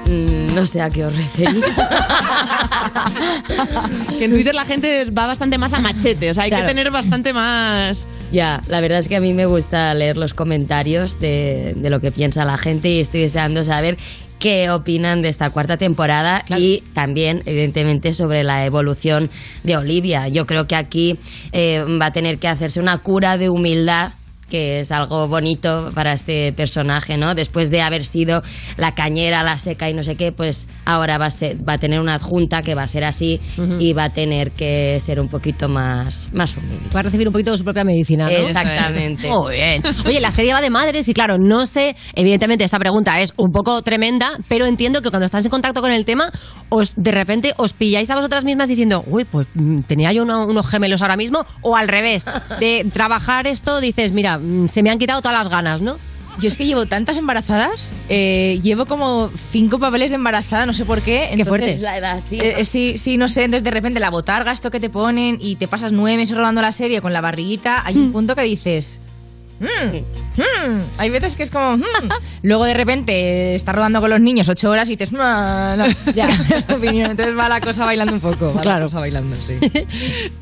Mm, no sé a qué os referís. que en Twitter la gente va bastante más a machete, o sea, hay Claro. que tener bastante más... Ya, la verdad es que a mí me gusta leer los comentarios de, de lo que piensa la gente y estoy deseando saber qué opinan de esta cuarta temporada y también, evidentemente, sobre la evolución de Olivia. Yo creo que aquí eh, va a tener que hacerse una cura de humildad que es algo bonito para este personaje, ¿no? Después de haber sido la cañera, la seca y no sé qué, pues ahora va a, ser, va a tener una adjunta que va a ser así y va a tener que ser un poquito más, más humilde. Va a recibir un poquito de su propia medicina, ¿no? Exactamente. Muy bien. Oye, la serie va de madres y claro, no sé, evidentemente esta pregunta es un poco tremenda, pero entiendo que cuando estás en contacto con el tema, os de repente os pilláis a vosotras mismas diciendo, uy, pues mm, tenía yo uno- unos gemelos ahora mismo, o al revés, de trabajar esto dices, mira, mm, se me han quitado todas las ganas, ¿no? Yo es que llevo tantas embarazadas, eh, llevo como cinco papeles de embarazada, no sé por qué. Entonces, fuerte. La edad, tío. Eh, eh, sí, sí, no sé, entonces de repente la botarga, esto que te ponen y te pasas nueve meses rodando la serie con la barriguita, hay un punto que dices... "Mm, mm". Hay veces que es como... "Mm". Luego de repente estás rodando con los niños ocho horas y dices... "Ah, no". ya, es tu opinión. Entonces va la cosa bailando un poco. Va Claro. la cosa bailando, sí.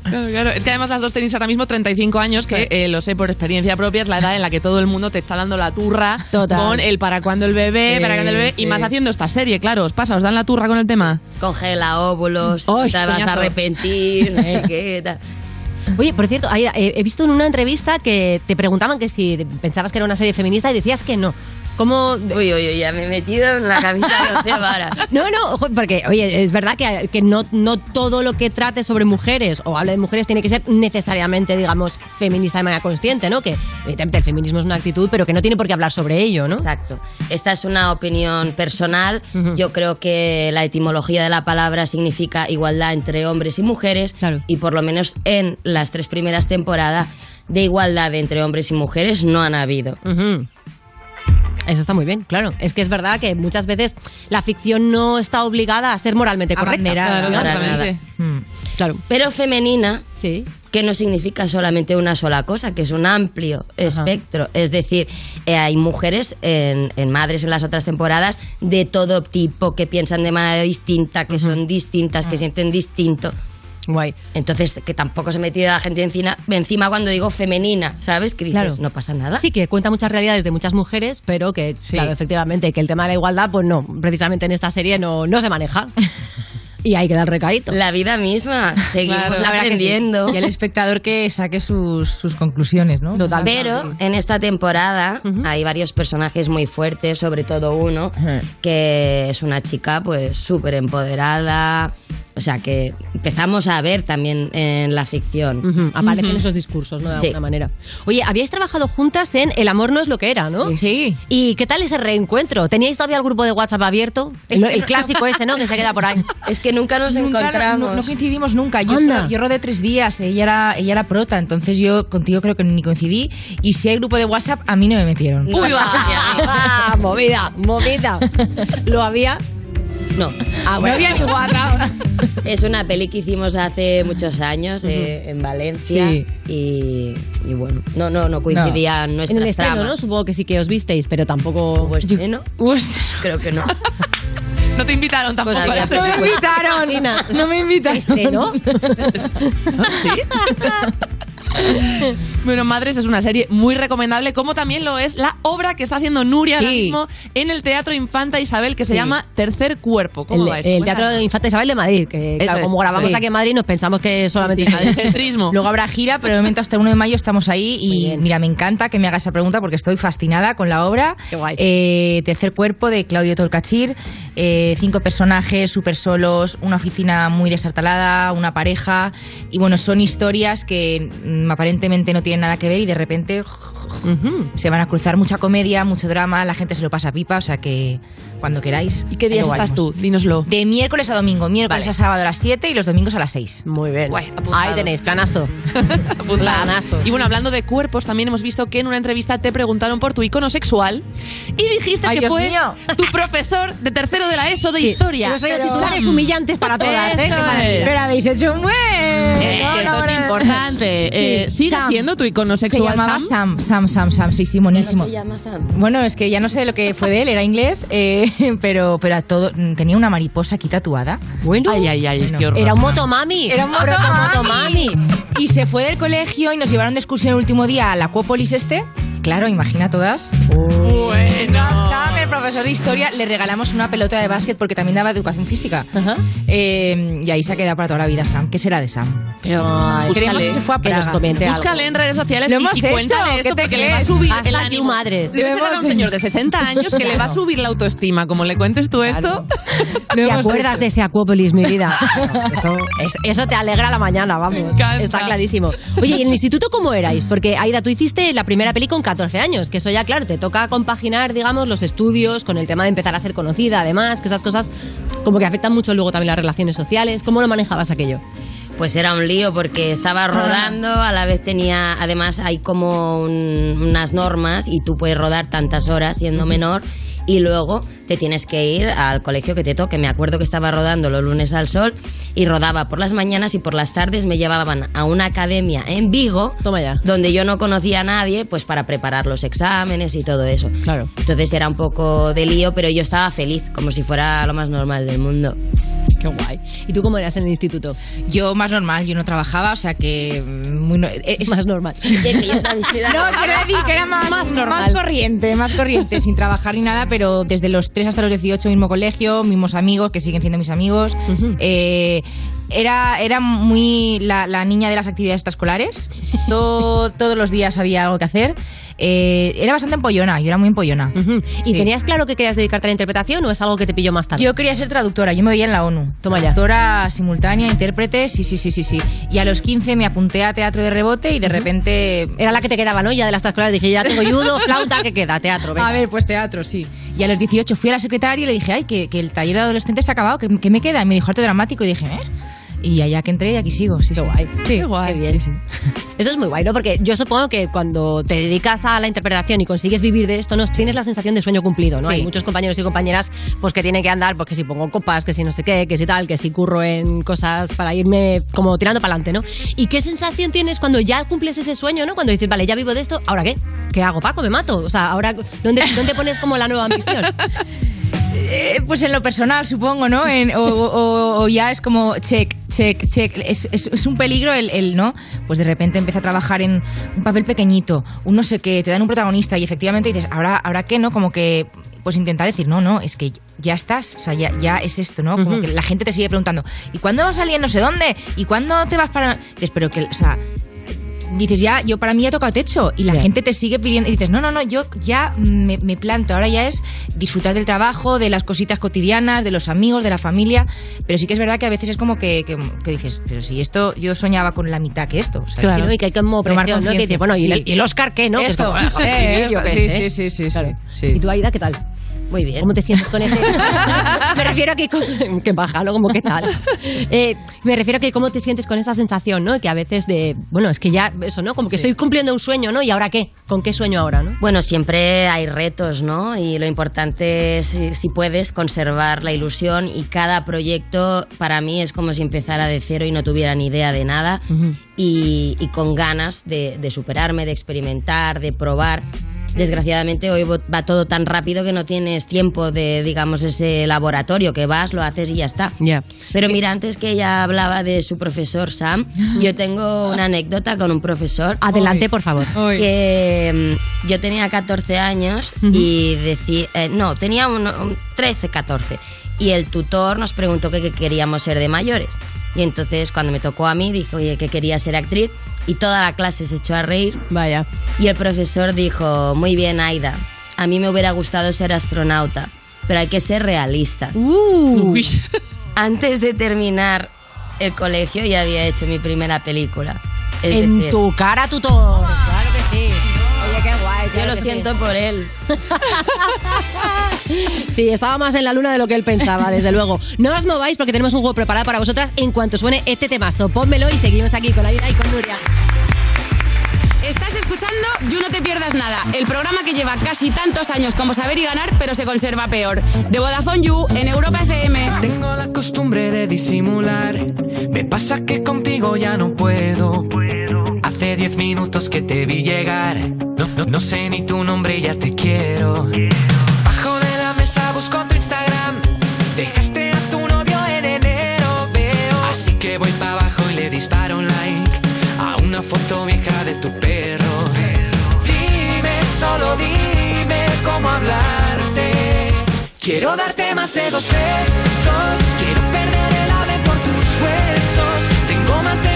Claro, claro. Es que además las dos tenéis ahora mismo 35 años, que eh, lo sé por experiencia propia, es la edad en la que todo el mundo te está dando la turra Total. con el para cuándo el bebé, Sí, para cuándo el bebé, y más haciendo esta serie, claro, os pasa, os dan la turra con el tema. Congela óvulos, te vas a arrepentir, sé qué, tal. Oye, por cierto, eh, he visto en una entrevista que te preguntaban que si pensabas que era una serie feminista y decías que no. ¿Cómo...? Uy, uy, uy, ya me he metido en la camisa de. No, no, porque, oye, es verdad que, que no, no todo lo que trate sobre mujeres o hable de mujeres tiene que ser necesariamente, digamos, feminista de manera consciente, ¿no? Que, evidentemente, el feminismo es una actitud, pero que no tiene por qué hablar sobre ello, ¿no? Exacto. Esta es una opinión personal. Yo creo que la etimología de la palabra significa igualdad entre hombres y mujeres. Y por lo menos en las tres primeras temporadas de igualdad entre hombres y mujeres no han habido. Ujú. Eso está muy bien, claro. Es que es verdad que muchas veces la ficción no está obligada a ser moralmente correcta. Abanderada. Claro. Pero femenina, sí. que no significa solamente una sola cosa, que es un amplio espectro. Es decir, eh, hay mujeres en, en Madres en las otras temporadas de todo tipo, que piensan de manera distinta, que son distintas, que sienten distinto. Guay. Entonces, que tampoco se me tire la gente encima, encima cuando digo femenina, ¿sabes? Que dices, Claro. no pasa nada. Sí, que cuenta muchas realidades de muchas mujeres, pero que, claro, efectivamente, que el tema de la igualdad, pues no, precisamente en esta serie no, no se maneja. y hay que dar recadito. La vida misma, seguimos Claro, la verdad que sí. aprendiendo. Y el espectador que saque sus, sus conclusiones, ¿no? Pero en esta temporada hay varios personajes muy fuertes, sobre todo uno, que es una chica pues súper empoderada. O sea que empezamos a ver también en la ficción. Ujú, Aparecen Ujú. esos discursos, ¿no? De Sí. alguna manera. Oye, habíais trabajado juntas en El amor no es lo que era, ¿no? Sí. ¿Y qué tal ese reencuentro? ¿Teníais todavía el grupo de WhatsApp abierto? El, el clásico ese, ¿no? Que se queda por ahí. Es que nunca nos Nunca, encontramos. No, no coincidimos nunca. Yo, solo- yo rodé tres días. Ella era, ella era prota, entonces yo contigo creo que ni coincidí. Y si hay grupo de WhatsApp, a mí no me metieron. Uy, va, va, movida, movida. ¿Lo había? No. Ah, bueno. No había ni WhatsApp. Es una peli que hicimos hace muchos años eh, en Valencia Sí. y, y bueno, no, no, no coincidían En nuestras el estreno, tramas. ¿no? Supongo que sí que os visteis, pero tampoco... ¿Hubo estreno? Creo que no. No te invitaron tampoco. Pues había ¿eh? No me invitaron. No me invitaron. ¿Estrenó? Bueno, Madres es una serie muy recomendable, como también lo es la obra que está haciendo Nuria ahora Sí. mismo en el Teatro Infanta Isabel, que se Sí. llama Tercer Cuerpo. ¿Cómo el, va esto? el Teatro de Infante Isabel de Madrid, que claro, es, como grabamos sí. aquí en Madrid nos pensamos que solamente Isabel. centrismo. Luego habrá gira, pero de momento hasta el 1 de mayo estamos ahí y mira, me encanta que me haga esa pregunta porque estoy fascinada con la obra. Eh, tercer cuerpo de Claudio Tolcachir, eh, cinco personajes súper solos, una oficina muy desartalada, una pareja y bueno, son historias que mm, aparentemente no tienen nada que ver y de repente se van a cruzar mucha comedia, mucho drama, la gente se lo pasa pipa, o sea que cuando queráis. ¿Y qué días estás tú? Dínoslo. De miércoles a domingo, miércoles a sábado a las 7 y los domingos a las 6. Muy bien. Ahí tenéis, planazo. Planazo. Y bueno, hablando de cuerpos, también hemos visto que en una entrevista te preguntaron por tu icono sexual y dijiste Ay, que Dios fue mío. tu profesor de tercero de la ESO de historia. Pero soy de titulares humillantes para todas, ¿eh? Qué. Pero habéis hecho un buen. Es que esto es importante. Eh, ¿Sigue Sam. siendo tu icono Se sexual, llamaba Sam? Sam, Sam, Sam, Sam, sí, sí, monísimo. se llama Sam? Bueno, es que ya no sé lo que fue de él, era inglés, eh, pero, pero a todo, tenía una mariposa aquí tatuada. Bueno, Ay, ay, ay, qué horror. era un motomami. Era un motomami. Y se fue del colegio y nos llevaron de excursión el último día a la Acuópolis este. Claro, imagina todas. Bueno. Profesor de historia, le regalamos una pelota de básquet porque también daba educación física. Eh, y ahí se ha quedado para toda la vida Sam. ¿Qué será de Sam? Pero Creemos que se fue a que nos Praga. comente algo. Búscale en redes sociales Lo hemos y cuéntale hecho, esto ¿qué te porque le va a subir Hasta el ánimo. madres. Debe ser un señor de 60 años que le va a subir la autoestima. Como le cuentes tú esto, ¿Te acuerdas de ese Acuópolis, mi vida? Eso, es- eso te alegra la mañana, vamos. Está clarísimo. Oye, ¿y en el instituto cómo erais? Porque, Aida, tú hiciste la primera peli con 14 años, que eso ya, claro, te toca compaginar, digamos, los estudios con el tema de empezar a ser conocida, además, que esas cosas como que afectan mucho luego también las relaciones sociales. ¿Cómo lo manejabas aquello? Pues era un lío porque estaba rodando, a la vez tenía, además hay como un- unas normas y tú puedes rodar tantas horas siendo menor y luego te tienes que ir al colegio que te toque. Me acuerdo que estaba rodando los lunes al sol y rodaba por las mañanas y por las tardes me llevaban a una academia en Vigo, Toma ya. donde yo no conocía a nadie, pues para preparar los exámenes y todo eso. Claro. Entonces era un poco de lío, pero yo estaba feliz, como si fuera lo más normal del mundo. Qué guay. ¿Y tú cómo eras en el instituto? Yo más normal, yo no trabajaba, o sea que mm, muy no- es Más normal. No, quiero decir que era más, Más normal. más corriente, más corriente, sin trabajar ni nada, pero desde los 3 hasta los 18, mismo colegio, mismos amigos, que siguen siendo mis amigos. Eh, era, era muy la, la niña de las actividades extraescolares. Todo- todos los días había algo que hacer. Eh, era bastante empollona, yo era muy empollona. ¿Y Sí. tenías claro que querías dedicarte a la interpretación o es algo que te pilló más tarde? Yo quería ser traductora, yo me veía en la ONU. Toma ya. Traductora simultánea, intérprete, sí, sí, sí, sí, sí. Y a los 15 me apunté a teatro de rebote y de repente... Era la que te quedaba, ¿no? Ya de las escuelas dije, ya tengo judo, flauta, ¿qué queda? Teatro, venga. A ver, pues teatro, sí. Y a los 18 fui a la secretaria y le dije, ay, que, que el taller de adolescentes se ha acabado, que me queda. Y me dijo arte dramático y dije, ¿eh? Y allá que entré y aquí sigo. Sí, Qué sí. guay. Sí, Qué guay. sí, bien. sí. Eso es muy guay, ¿no? Porque yo supongo que cuando te dedicas a la interpretación y consigues vivir de esto, ¿no? tienes la sensación de sueño cumplido, ¿no? Hay muchos compañeros y compañeras pues que tienen que andar, pues que si pongo copas, que si no sé qué, que si tal, que si curro en cosas para irme como tirando para adelante, ¿no? ¿Y qué sensación tienes cuando ya cumples ese sueño, ¿no? Cuando dices, vale, ya vivo de esto, ¿ahora qué? ¿Qué hago, Paco? ¿Me mato? O sea, ahora, ¿dónde, dónde pones como la nueva ambición? Eh, pues en lo personal, supongo, ¿no? En- o, o- o ya es como check, check, check. Es, es- es un peligro el, el, ¿no? Pues de repente empieza a trabajar en un papel pequeñito, un no sé qué, te dan un protagonista y efectivamente dices, ¿ahora, ahora qué, no? Como que, pues intentar decir, no, no, es que ya estás, o sea, ya, ya es esto, ¿no? Como que la gente te sigue preguntando, ¿y cuándo vas a salir no sé dónde? ¿Y cuándo te vas para...? Dices, pero que, o sea, dices, ya, yo para mí ya he tocado techo y la gente te sigue pidiendo y dices, no, no, no, yo ya me, me planto, ahora ya es disfrutar del trabajo, de las cositas cotidianas, de los amigos, de la familia, pero sí que es verdad que a veces es como que, que- que dices, pero si esto, yo soñaba con la mitad que esto. o sea, Claro, y que hay como tomar presión, ¿no? Que dices, bueno, ¿y, Sí. el, y el Oscar qué, no? Que es Esto, como, eh, sí, sí, sí, sí, Claro. sí. ¿Y tú, Aida, qué tal? Muy bien. ¿Cómo te sientes con ese...? me refiero a que... que baja, ¿no? Como qué tal. Eh, me refiero a que cómo te sientes con esa sensación, ¿no? Que a veces de... Bueno, es que ya... Eso, ¿no? Como que estoy cumpliendo un sueño, ¿no? ¿Y ahora qué? ¿Con qué sueño ahora, no? Bueno, siempre hay retos, ¿no? Y lo importante es, si, si puedes, conservar la ilusión y cada proyecto para mí es como si empezara de cero y no tuviera ni idea de nada y, y con ganas de, de superarme, de experimentar, de probar. Desgraciadamente hoy va todo tan rápido que no tienes tiempo de, digamos, ese laboratorio que vas, lo haces y ya está. Pero mira, antes que ella hablaba de su profesor Sam, yo tengo una anécdota con un profesor. Adelante, por favor. Que mm, yo tenía 14 años y decía, no, tenía un, un 13, 14 y el tutor nos preguntó que, qué queríamos ser de mayores. Y entonces cuando me tocó a mí dijo, oye, que quería ser actriz y toda la clase se echó a reír. Vaya. Y el profesor dijo, muy bien, Aida, a mí me hubiera gustado ser astronauta, pero hay que ser realista. Antes de terminar el colegio ya había hecho mi primera película. Es En decir, tu cara, tutor. Yo lo siento por él. Sí, estaba más en la luna de lo que él pensaba, desde luego. No os mováis porque tenemos un juego preparado para vosotras en cuanto suene este temazo. Pónmelo y seguimos aquí con Aida y con Nuria. Estás escuchando You No Te Pierdas Nada, el programa que lleva casi tantos años como saber y ganar, pero se conserva peor. De Vodafone You en Europa FM. Tengo la costumbre de disimular. Me pasa que contigo ya no puedo. Hace diez minutos que te vi llegar. No, no- no sé ni tu nombre ya te quiero. Bajo de la mesa busco tu Instagram. Dejaste a tu novio en enero, veo. Así que voy para abajo y le disparo un like a una foto vieja de tu perro. Dime, solo dime cómo hablarte. Quiero darte más de dos besos. Quiero perder el ave por tus huesos. Tengo más de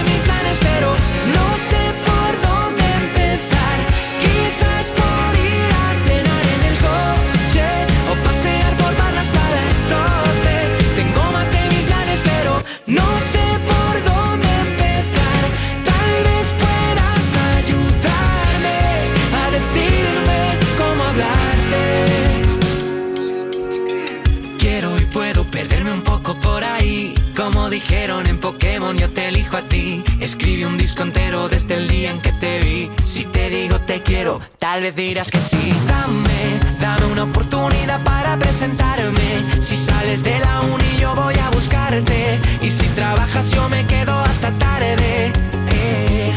dijeron en Pokémon, yo te elijo a ti. Escribí un disco entero desde el día en que te vi. Si te digo te quiero, tal vez dirás que sí. Dame, dame una oportunidad para presentarme. Si sales de la uni, yo voy a buscarte. Y si trabajas, yo me quedo hasta tarde. Eh.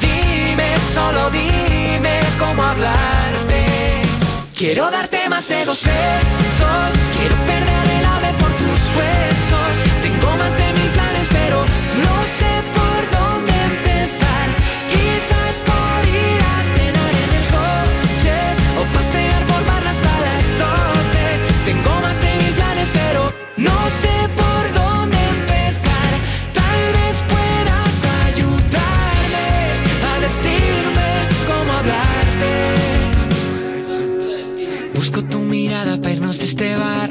Dime, solo dime cómo hablarte. Quiero darte más de dos besos. Quiero perder el ave por tus huesos. Busco tu mirada para irnos de este bar.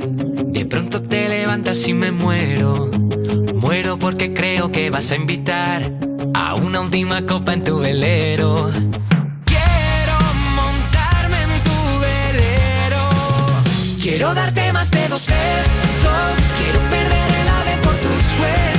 Pronto te levantas y me muero. Muero porque creo que vas a invitar a una última copa en tu velero. Quiero montarme en tu velero. Quiero darte más de dos besos. Quiero perder el ave por tus huesos.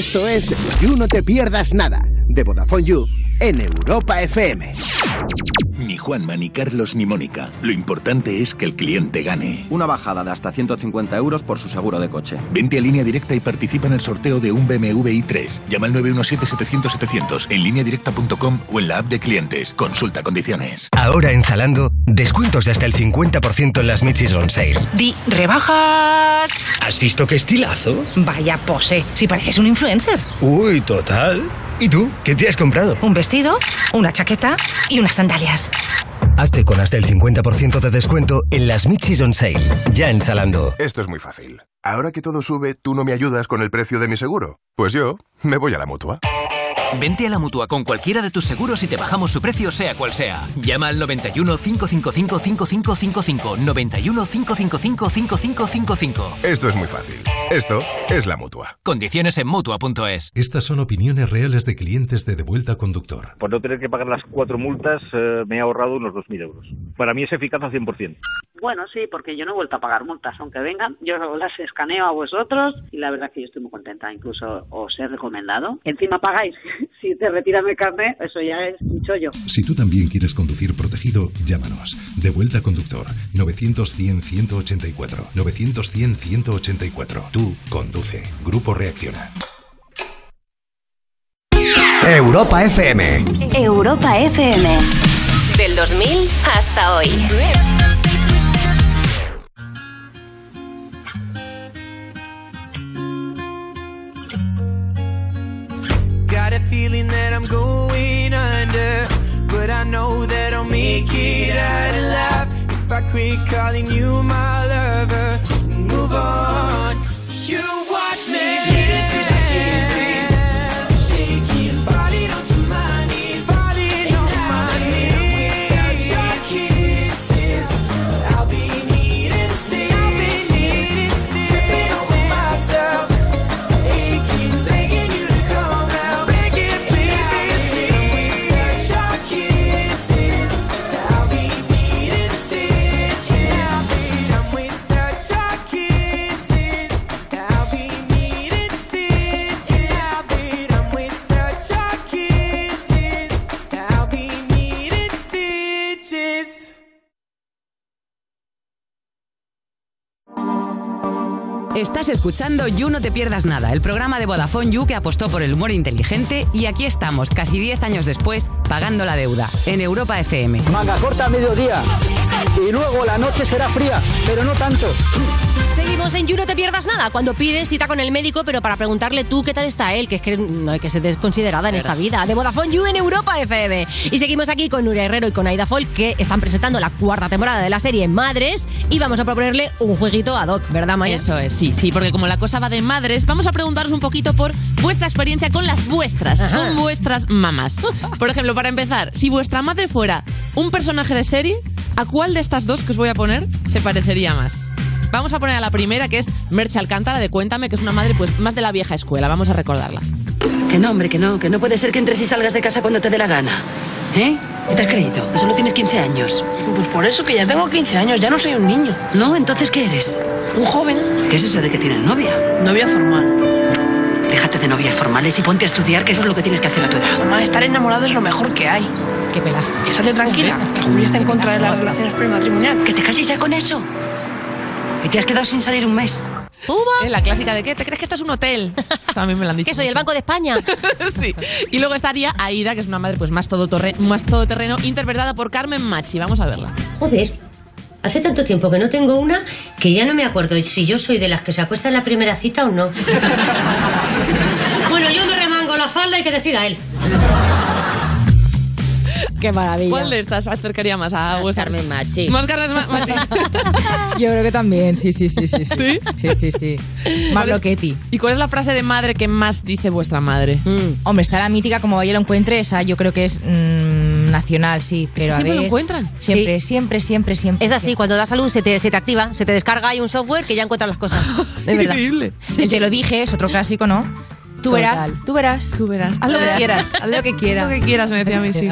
Esto es You No Te Pierdas Nada, de Vodafone You, en Europa FM. Ni Juanma, ni Carlos, ni Mónica. Lo importante es que el cliente gane. Una bajada de hasta 150 euros por su seguro de coche. Vente a línea directa y participa en el sorteo de un BMW i3. Llama al 917-700-700 en lineadirecta.com o en la app de clientes. Consulta condiciones. Ahora en Zalando, descuentos de hasta el 50% en las Michis on Sale. Di, rebajas. ¿Has visto qué estilazo? Vaya pose, si pareces un influencer. Uy, total. ¿Y tú? ¿Qué te has comprado? Un vestido, una chaqueta y unas sandalias. Hazte con hasta el 50% de descuento en las Michis on Sale. Ya en Zalando. Esto es muy fácil. Ahora que todo sube, ¿tú no me ayudas con el precio de mi seguro? Pues yo me voy a la mutua. Vente a la mutua con cualquiera de tus seguros y te bajamos su precio, sea cual sea. Llama al 91 555 5555. 91 555 5555. Esto es muy fácil. Esto es la mutua. Condiciones en mutua.es. Estas son opiniones reales de clientes de Devuelta Conductor. Por no tener que pagar las cuatro multas, eh, me he ahorrado unos 2.000 euros. Para mí es eficaz al 100%. Bueno, sí, porque yo no he vuelto a pagar multas, aunque vengan, yo las escaneo a vosotros y la verdad que yo estoy muy contenta, incluso os he recomendado. Encima pagáis, si te retiran el carnet, eso ya es un chollo. Si tú también quieres conducir protegido, llámanos. De vuelta conductor 900-100-184. 900-100-184. Tú conduce. Grupo Reacciona. Europa FM. Europa FM. Del 2000 hasta hoy. Got a feeling that I'm going under, but I know that I'll make it out alive if I quit calling you my lover and move on. Estás escuchando You No Te Pierdas Nada, el programa de Vodafone You que apostó por el humor inteligente y aquí estamos, casi 10 años después, pagando la deuda, en Europa FM. Manga corta a mediodía. Y luego la noche será fría, pero no tanto. Seguimos en You, no te pierdas nada. Cuando pides cita con el médico, pero para preguntarle tú qué tal está él, que es que no hay que ser desconsiderada en esta vida. De Vodafone You en Europa FM. Y seguimos aquí con Nuria Herrero y con Aida Folk, que están presentando la cuarta temporada de la serie Madres. Y vamos a proponerle un jueguito ad hoc, ¿verdad, Maya? Eso es, sí, sí, porque como la cosa va de madres, vamos a preguntaros un poquito por vuestra experiencia con las vuestras, con vuestras mamás. Por ejemplo, para empezar, si vuestra madre fuera un personaje de serie, ¿a cuál de estas dos que os voy a poner se parecería más? Vamos a poner a la primera, que es Merche Alcántara de Cuéntame, que es una madre pues más de la vieja escuela. Vamos a recordarla. Que no, hombre, que no, que no puede ser que entres y salgas de casa cuando te dé la gana. ¿Eh? ¿Qué te has creído? Que solo tienes 15 años. Pues por eso que ya tengo 15 años, ya no soy un niño. ¿No? ¿Entonces qué eres? Un joven. ¿Qué es eso de que tienes novia? Novia formal. Déjate de novias formales y ponte a estudiar, que eso es lo que tienes que hacer a tu edad. Mamá, estar enamorado es lo mejor que hay. ¿Qué pelaste? Estate tranquila, que Julia está en contra de las relaciones prematrimoniales. Que te calles ya con eso. Y te has quedado sin salir un mes. ¿Eh? La clásica de ¿qué? ¿Te crees que esto es un hotel? A mí me lo han dicho. ¿Que soy el Banco de España? sí. Y luego estaría Aida, que es una madre pues más, todotorre- más todoterreno, interpretada por Carmen Machi. Vamos a verla. Joder, hace tanto tiempo que no tengo una que ya no me acuerdo si yo soy de las que se acuesta en la primera cita o no. bueno, yo me remango la falda y que decida él. Qué maravilla. ¿Cuál de estas acercaría más a vuestra? Carmen Machi. Más Carmen Ma- Machi. Yo creo que también, sí, sí, sí, sí. Sí, sí, sí. sí. Más ¿Cuál es- Loquetti. ¿Y cuál es la frase de madre que más dice vuestra madre? Hombre, está la mítica, como vaya lo encuentre, esa yo creo que es mm, nacional, sí. Pero a siempre lo ver, encuentran. Siempre, siempre, siempre, siempre. Es así, cuando da salud se te, se te activa, se te descarga hay un software que ya encuentra las cosas. Es verdad. Increíble. El te lo dije es otro clásico, ¿no? Tú verás, tú verás. Tú verás. Haz lo que quieras. Haz lo que quieras. Lo que quieras, me decía a mí, sí.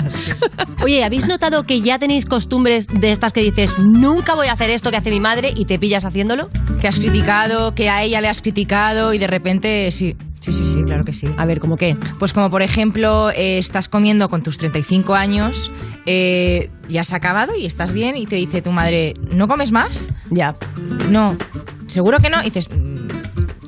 Oye, ¿habéis notado que ya tenéis costumbres de estas que dices, nunca voy a hacer esto que hace mi madre y te pillas haciéndolo? Que has criticado, que a ella le has criticado y de repente sí. Sí, sí, sí, claro que sí. A ver, ¿cómo qué? Pues como por ejemplo, eh, estás comiendo con tus 35 años, eh, ya se ha acabado y estás bien y te dice tu madre, ¿no comes más? Ya. No, seguro que no. Y dices, "Mm,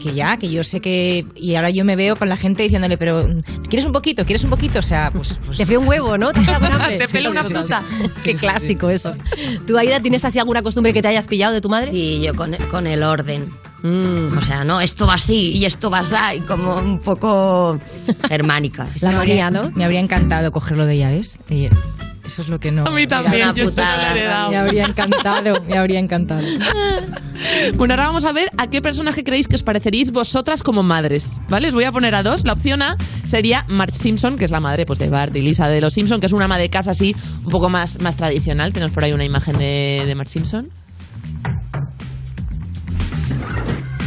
que ya, que yo sé que... Y ahora yo me veo con la gente diciéndole, pero mm, ¿quieres un poquito? ¿Quieres un poquito? O sea, pues... pues Te fue un huevo, ¿no? Te. Te pela una fruta. Qué clásico eso. ¿Tú, Aida, tienes así alguna costumbre que te hayas pillado de tu madre? Sí, yo con, con el orden. O sea, no, esto va así y esto va así, como un poco germánica. Me habría- Me habría encantado cogerlo de ella, ¿ves? Y eso es lo que no... A mí también, yo putada. heredado. Me habría encantado, me habría encantado. Bueno, ahora vamos a ver a qué personaje creéis que os pareceríais vosotras como madres. ¿Vale? Os voy a poner a dos. La opción A sería Marge Simpson, que es la madre pues, de Bart y Lisa de los Simpson, que es una ama de casa así un poco más, más tradicional. Tenemos por ahí una imagen de, de Marge Simpson.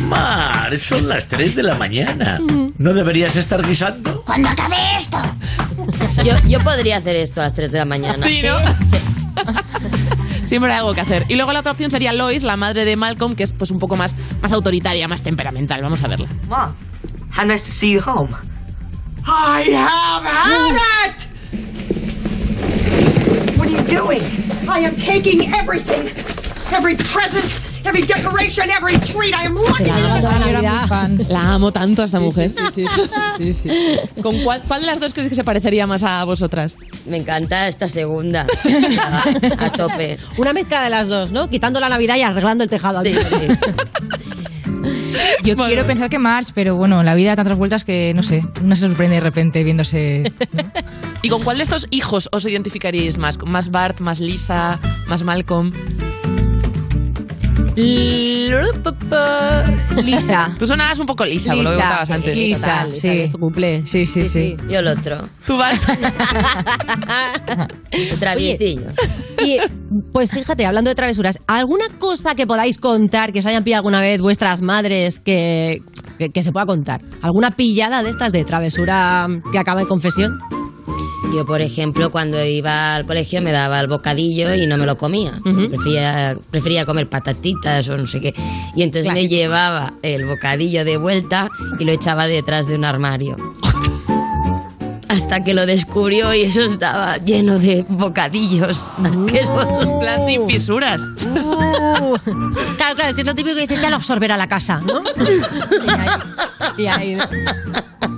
Mar, son las 3 de la mañana. ¿No deberías estar guisando? Cuando acabe esto. Yo, yo podría hacer esto a las 3 de la mañana. Sí, ¿no? Sí, Siempre hay algo que hacer. Y luego la otra opción sería Lois, la madre de Malcolm, que es pues un poco más, más autoritaria, más temperamental. Vamos a verla. Mom, how nice to see you home. I have had it! What are you doing? I am taking everything. Every present, every decoration, every treat. I am looking at La amo tanto a esta mujer. Sí, sí, sí, sí. ¿Con cuál, cuál de las dos crees que se parecería más a vosotras? Me encanta esta segunda. a, tope. Una mezcla de las dos, ¿no? Quitando la Navidad y arreglando el tejado. aquí. Yo quiero pensar que March, pero bueno, la vida da tantas vueltas que, no sé, una se sorprende de repente viéndose... ¿Y con cuál de estos hijos os identificaríais más? ¿Más Bart, más Lisa, más Malcolm? Lisa. Tú sonabas un poco Lisa, por lo que Lisa, contabas antes. Lisa, sí. Es tu cumple. Sí, sí, sí. Yo el otro. Tú Bart. Traviesillo. Y pues fíjate, hablando de travesuras, ¿alguna cosa que podáis contar que os hayan pillado alguna vez vuestras madres que, que, que se pueda contar? ¿Alguna pillada de estas de travesura que acaba en confesión? Yo, por ejemplo, cuando iba al colegio me daba el bocadillo y no me lo comía. prefería, prefería comer patatitas o no sé qué. Y entonces me llevaba el bocadillo de vuelta y lo echaba detrás de un armario. Hasta que lo descubrió y eso estaba lleno de bocadillos. En plan sin fisuras. Uh, claro, claro, que es lo típico que dices, ya lo absorberá la casa, ¿no? Y ahí, y ahí, ¿no?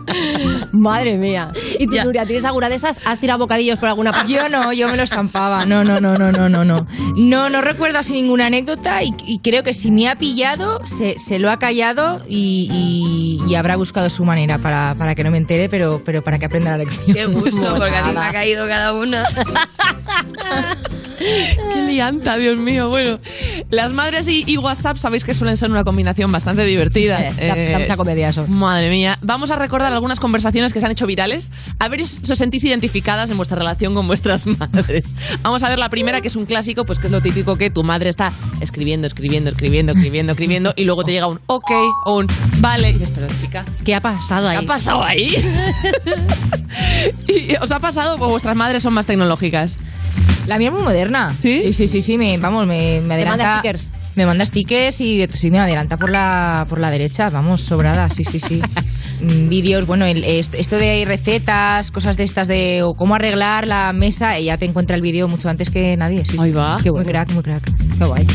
Madre mía. ¿Y tú, Nuria, tienes alguna de esas? ¿Has tirado bocadillos por alguna parte? Yo no, yo me lo estampaba. No, no, no, no, no, no, no. No, no recuerdo así ninguna anécdota y, y creo que si me ha pillado, se, se lo ha callado y, y- y habrá buscado su manera para, para que no me entere, pero, pero para que aprenda la lección. Qué gusto, porque a mí me ha caído cada una. Qué lianta, Dios mío. Bueno, las madres y, y WhatsApp sabéis que suelen ser una combinación bastante divertida. Eh, da mucha comedia eso. Madre mía. Vamos a recordar algunas conversaciones que se han hecho virales. A ver si os sentís identificadas en vuestra relación con vuestras madres. Vamos a ver la primera, que es un clásico, pues que es lo típico que tu madre está escribiendo, escribiendo, escribiendo, escribiendo, escribiendo, y luego te llega un ok o un vale. Y dices, pero chica, ¿Qué ha pasado ahí? ¿qué ha pasado ahí? ¿Y ¿Os ha pasado o vuestras madres son más tecnológicas? La mía es muy moderna. ¿Sí? Sí, sí, sí, sí, me, vamos, me, me ¿Te adelanta. manda stickers? Me manda stickers y sí, me adelanta por la, por la derecha, vamos, sobrada, sí, sí, sí. Mm, Vídeos, bueno, el- est- esto de recetas, cosas de estas de o cómo arreglar la mesa, ella te encuentra el vídeo mucho antes que nadie. Sí, Ahí sí. va. Qué muy crack, muy crack. Qué guay.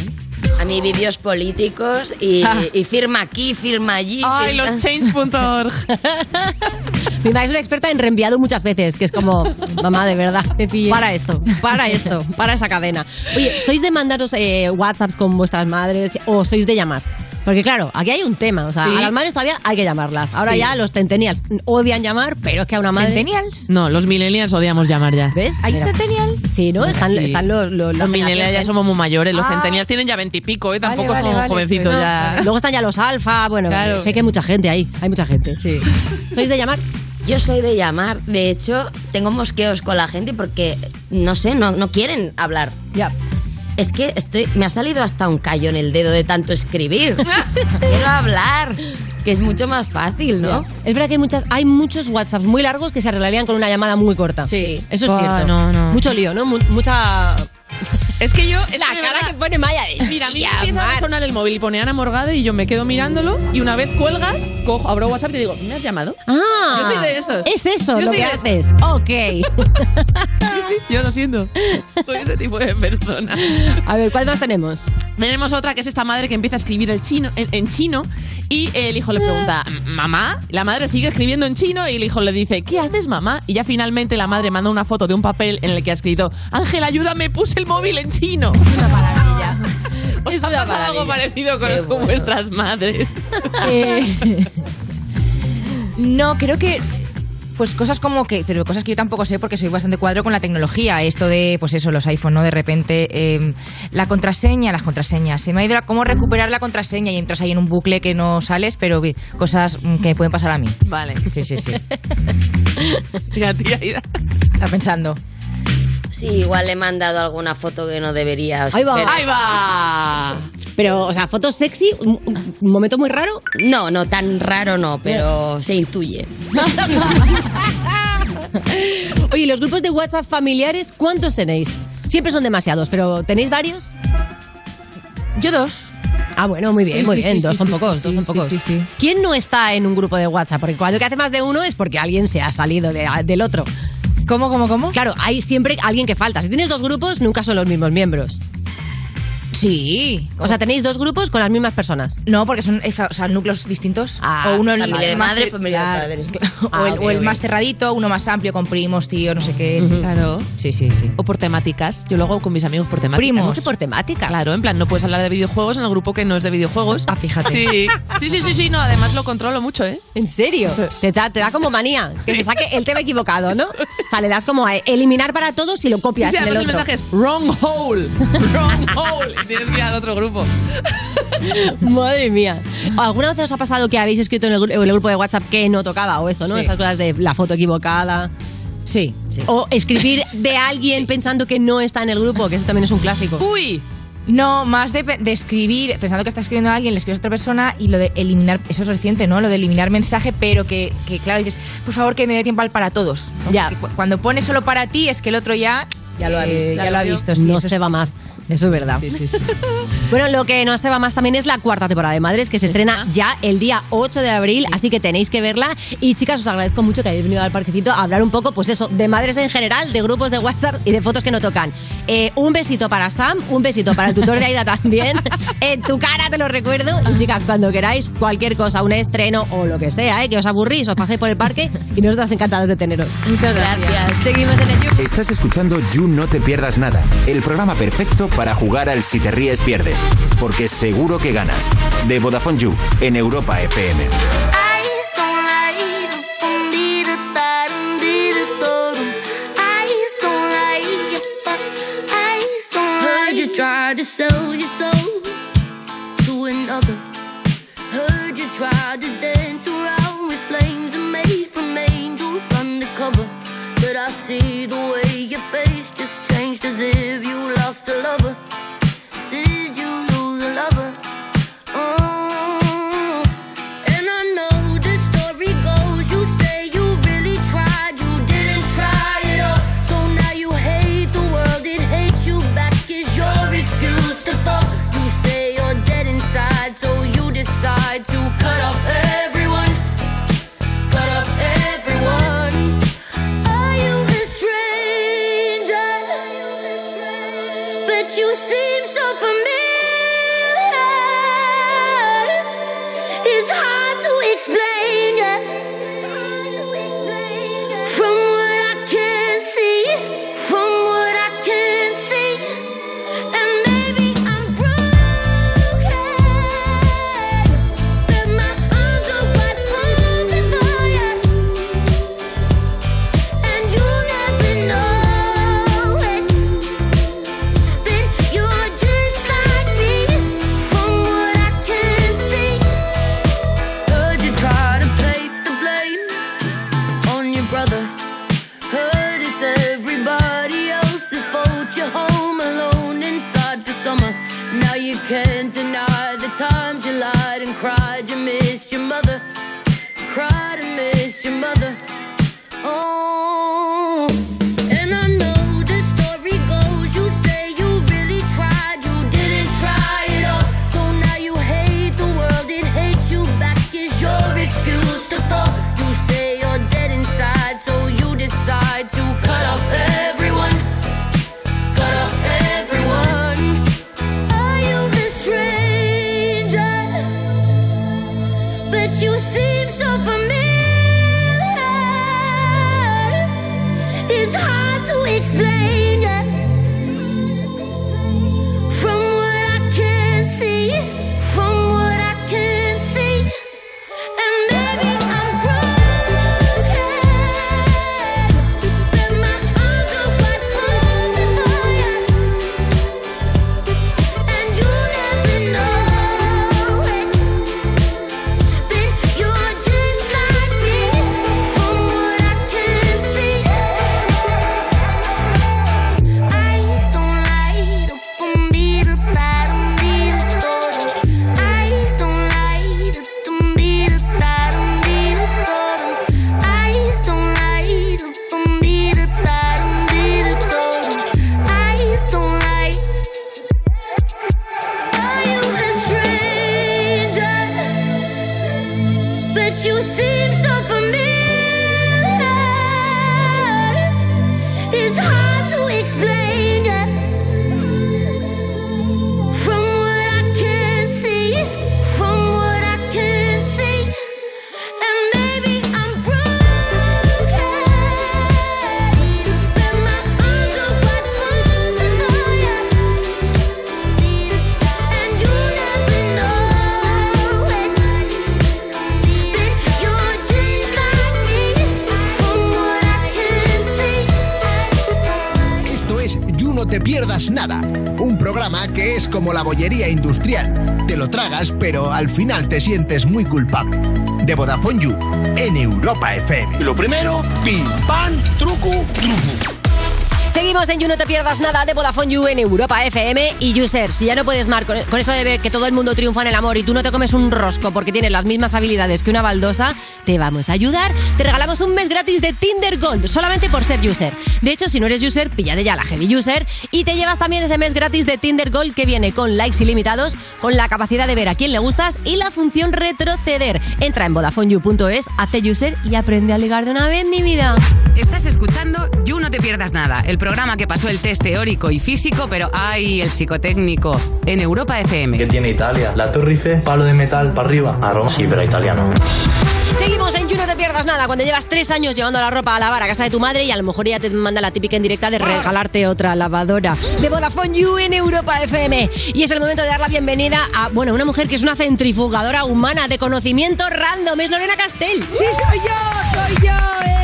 A mí vídeos políticos y, Ah. y firma aquí, firma allí. Ay, firma- los change.org. Mi madre es una experta en reenviado muchas veces, que es como, mamá, de verdad, para esto, para esto, para esa cadena. Oye, ¿sois de mandaros eh, WhatsApps con vuestras madres o sois de llamar? Porque claro, aquí hay un tema, o sea, Sí. a las madres todavía hay que llamarlas. Ahora Sí. ya los centennials odian llamar, pero es que a una madre... ¿Centennials? No, los millennials odiamos llamar ya. ¿Ves? ¿Hay Mira. centennial? Sí, ¿no? Están, Sí. están los... Los, Los millennials ya somos muy mayores, los Ah. centennials tienen ya veintipico, ¿eh? Tampoco vale, son vale, jovencitos pues no. ya. Luego están ya los alfa, bueno, Claro. sé que hay mucha gente ahí, hay mucha gente. Sí. ¿Sois de llamar? Yo soy de llamar. De hecho, tengo mosqueos con la gente porque, no sé, no, no quieren hablar. Ya. Es que estoy, me ha salido hasta un callo en el dedo de tanto escribir. Quiero hablar, que es mucho más fácil, ¿no? Es verdad que hay, muchas, hay muchos WhatsApps muy largos que se arreglarían con una llamada muy corta. Sí. Eso es Ah, cierto. no, no. Mucho lío, ¿no? Mu- mucha... Es que yo. es La que cara verdad- que pone Maya de... Mira, a mí me empieza a sonar el móvil y pone Ana Morgade y yo me quedo mirándolo y una vez cuelgas, cojo, abro WhatsApp y te digo, ¿me has llamado? Ah, Yo soy de esos. Es eso Yo lo que haces. Ok. Yo lo siento. Soy ese tipo de persona. A ver, ¿cuál más tenemos? Tenemos otra que es esta madre que empieza a escribir el chino, en, en chino y el hijo le pregunta, ¿mamá? La madre sigue escribiendo en chino y el hijo le dice, ¿qué haces, mamá? Y ya finalmente la madre manda una foto de un papel en el que ha escrito, Ángel, ayúdame, puse el móvil en chino. Una maravilla. ¿Os Es ha pasado algo parecido con, con vuestras madres? Eh, no, creo que. Pues cosas como que, pero cosas que yo tampoco sé porque soy bastante cuadro con la tecnología. Esto de, pues eso, los iPhone, ¿no? De repente, eh, la contraseña, las contraseñas. Se me ha ido la- cómo recuperar la contraseña y entras ahí en un bucle que no sales, pero cosas mm, que me pueden pasar a mí. Vale. Sí, sí, sí. Tía. Está pensando. Sí, igual le he mandado alguna foto que no debería. Ahí va. Pero- ¡Ahí va! Pero, o sea, fotos sexy, un, un momento muy raro. No, no, tan raro no, pero se intuye. Oye, los grupos de WhatsApp familiares, ¿cuántos tenéis? Siempre son demasiados, pero ¿tenéis varios? Yo dos. Ah, bueno, muy bien, Sí, muy sí, bien. sí, dos sí, son sí, pocos, sí, dos son sí, pocos. sí, sí. ¿Quién no está en un grupo de WhatsApp? Porque cuando que hace más de uno es porque alguien se ha salido de- del otro. ¿Cómo, cómo, cómo? Claro, hay siempre alguien que falta. Si tienes dos grupos, nunca son los mismos miembros. Sí. O sea, tenéis dos grupos con las mismas personas. No, porque son eh, o sea, núcleos distintos. Ah, o uno el familia de madre, familia de padre. Ah, o el, o más cerradito, uno más amplio, con primos, tío, no sé qué. sí. Claro. Sí, sí, sí. O por temáticas. Yo lo hago con mis amigos por temáticas. Primos. ¿Cómo que por temática? Claro, en plan, no puedes hablar de videojuegos en el grupo que no es de videojuegos. Ah, fíjate. Sí, sí, sí, sí, sí, no, además lo controlo mucho, ¿eh? ¿En serio? Te da, te da como manía que se saque el tema equivocado, ¿no? O sea, le das como a eliminar para todos y lo copias Sí, en el además el otro. mensaje es wrong hole, wrong hole. Tienes que ir al otro grupo. Madre mía. ¿Alguna vez os ha pasado que habéis escrito en el, gru- en el grupo de WhatsApp que no tocaba o eso, no? Sí. Esas cosas de la foto equivocada. Sí. O escribir de alguien pensando que no está en el grupo, que eso también es un clásico. Uy, No, más de, de escribir, pensando que está escribiendo a alguien, le escribes a otra persona y lo de eliminar, eso es reciente, ¿no? Lo de eliminar mensaje, pero que, que, claro, dices, por favor que me dé tiempo al para todos. ¿no? Ya. Porque cu- Cuando pones solo para ti es que el otro ya... Ya lo ha eh, visto. Ya, Ya lo ha visto, sí, no eso se es- va más. Eso es verdad. Sí, sí, sí. Bueno, lo que no se va más también es la cuarta temporada de Madres, que se estrena ya el día 8 de abril, así que tenéis que verla. Y chicas, os agradezco mucho que hayáis venido al parquecito a hablar un poco, pues eso, de madres en general, de grupos de WhatsApp y de fotos que no tocan. Eh, un besito para Sam, un besito para el tutor de Aida también. en tu cara te lo recuerdo. Y chicas, cuando queráis, cualquier cosa, un estreno o lo que sea, ¿eh? que os aburrís, os paséis por el parque y nosotras encantadas de teneros. Muchas gracias. Seguimos en el You. Estás escuchando You No Te Pierdas Nada, el programa perfecto para jugar al Si Te Ríes Pierdes, porque seguro que ganas. De Vodafone You, en Europa FM. Heard you tried to sell your soul to another. Heard you tried to dance around with flames and made from angels undercover. But I see the way your face just changed as if you house to love her. Explain, sientes muy culpable. De Vodafone You, en Europa FM. Lo primero, pim, pam, truco, truco. Seguimos en You No Te Pierdas Nada de Vodafone You en Europa FM y User. Si ya no puedes mar con, con eso de ver que todo el mundo triunfa en el amor y tú no te comes un rosco porque tienes las mismas habilidades que una baldosa, te vamos a ayudar. Te regalamos un mes gratis de Tinder Gold solamente por ser User. De hecho, si no eres User, píllate ya la Heavy User y te llevas también ese mes gratis de Tinder Gold que viene con likes ilimitados, con la capacidad de ver a quién le gustas y la función retroceder. Entra en VodafoneYou.es, hace User y aprende a ligar de una vez, mi vida. Estás escuchando You No Te Pierdas Nada, el programa que pasó el test teórico y físico, pero ¡ay! el psicotécnico, en Europa FM. ¿Qué tiene Italia? La Torre Eiffel, palo de metal para arriba. A Roma sí, pero italiano. Seguimos en You No Te Pierdas Nada. Cuando llevas tres años llevando la ropa a lavar a casa de tu madre y a lo mejor ella te manda la típica en directa de regalarte otra lavadora. De Vodafone You en Europa FM. Y es el momento de dar la bienvenida a, bueno, una mujer que es una centrifugadora humana de conocimiento random. Es Lorena Castell. ¡Sí, soy yo! ¡Soy yo! ¡Eh!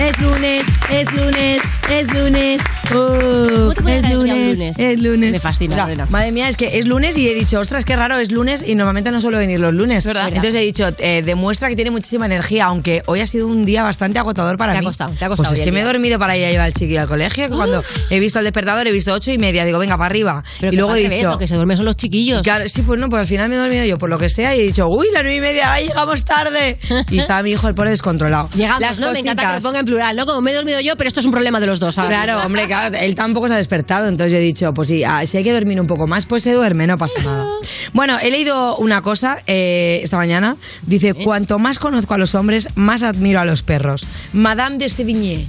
Es lunes, es lunes, es lunes. Uh, te puedes es día lunes, un lunes? es lunes. Me fascina, O sea, Lorena. Madre mía, es que es lunes y he dicho, ostras, qué raro, es lunes y normalmente no suelo venir los lunes. Entonces he dicho, eh, demuestra que tiene muchísima energía, aunque hoy ha sido un día bastante agotador para Te ha mí. costado, te ha costado Pues es que el me he día. dormido para ir a llevar al chiquillo al colegio, que cuando he visto el despertador he visto ocho y media, digo, venga, para arriba. Pero y luego he dicho... lo que se duermen son los chiquillos. Claro, sí, pues no, pues al final me he dormido yo por lo que sea y he dicho, uy, las nueve y media, ay, llegamos tarde. Y estaba mi hijo el pobre descontrolado. Llegamos, Las ¿no? Me encanta que lo cositas. Plural, ¿no? Como me he dormido yo, pero esto es un problema de los dos. Claro, hombre, claro, él tampoco se ha despertado, entonces yo he dicho, pues sí, ah, si hay que dormir un poco más, pues se duerme, no pasa nada. Bueno, he leído una cosa eh, esta mañana, dice, cuanto más conozco a los hombres, más admiro a los perros. Madame de Sévigné.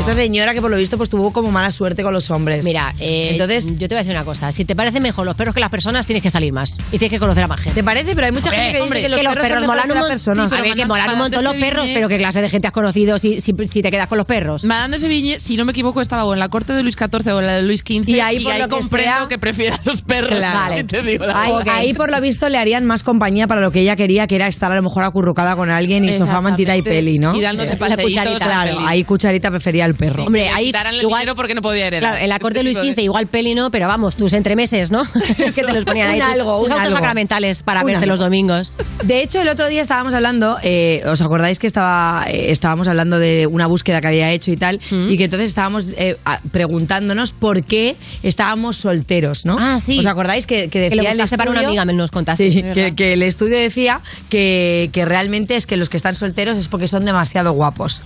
Esta señora que por lo visto pues tuvo como mala suerte con los hombres. Mira, eh, entonces yo te voy a decir una cosa. Si te parece mejor los perros que las personas, tienes que salir más. Y tienes que conocer a más gente. ¿Te parece? Pero hay mucha gente que dice que los perros son molan mejores que un montón. personas. A ver, que molan un montón los perros, pero qué clase de gente has conocido si, si, si te quedas con los perros. Madame de Sevilla, si no me equivoco, estaba o en la corte de Luis XIV o en la de Luis XV. Y ahí, por lo que comprendo sea- que prefiere a los perros. Claro. Vale. Te digo la Ahí, ahí, por lo visto le harían más compañía para lo que ella quería, que era estar a lo mejor acurrucada con alguien y sofá, mantita y peli, ¿no? Y dándose paseitos cucharita, a la claro, peli. ahí cucharita prefería al perro. Hombre, ahí el igual- dinero porque no podía heredar. Claro, en la corte de Luis XV igual peli no, pero vamos, tus entremeses, ¿no? es que te los ponían ahí. Algo, tus un autos algo. sacramentales para verte los domingos. De hecho, el otro día estábamos hablando, eh, ¿os acordáis que estaba, eh, estábamos hablando de una búsqueda que había hecho y tal? Y que entonces estábamos eh, preguntándonos por qué estábamos solteros, ¿no? Ah, sí. ¿Os acordáis que, que Que lo decía el buscaste para una estudio- amiga, me nos contaste. Sí, es que, que el estudio decía que, que realmente es que los que están solteros es porque son demasiado guapos.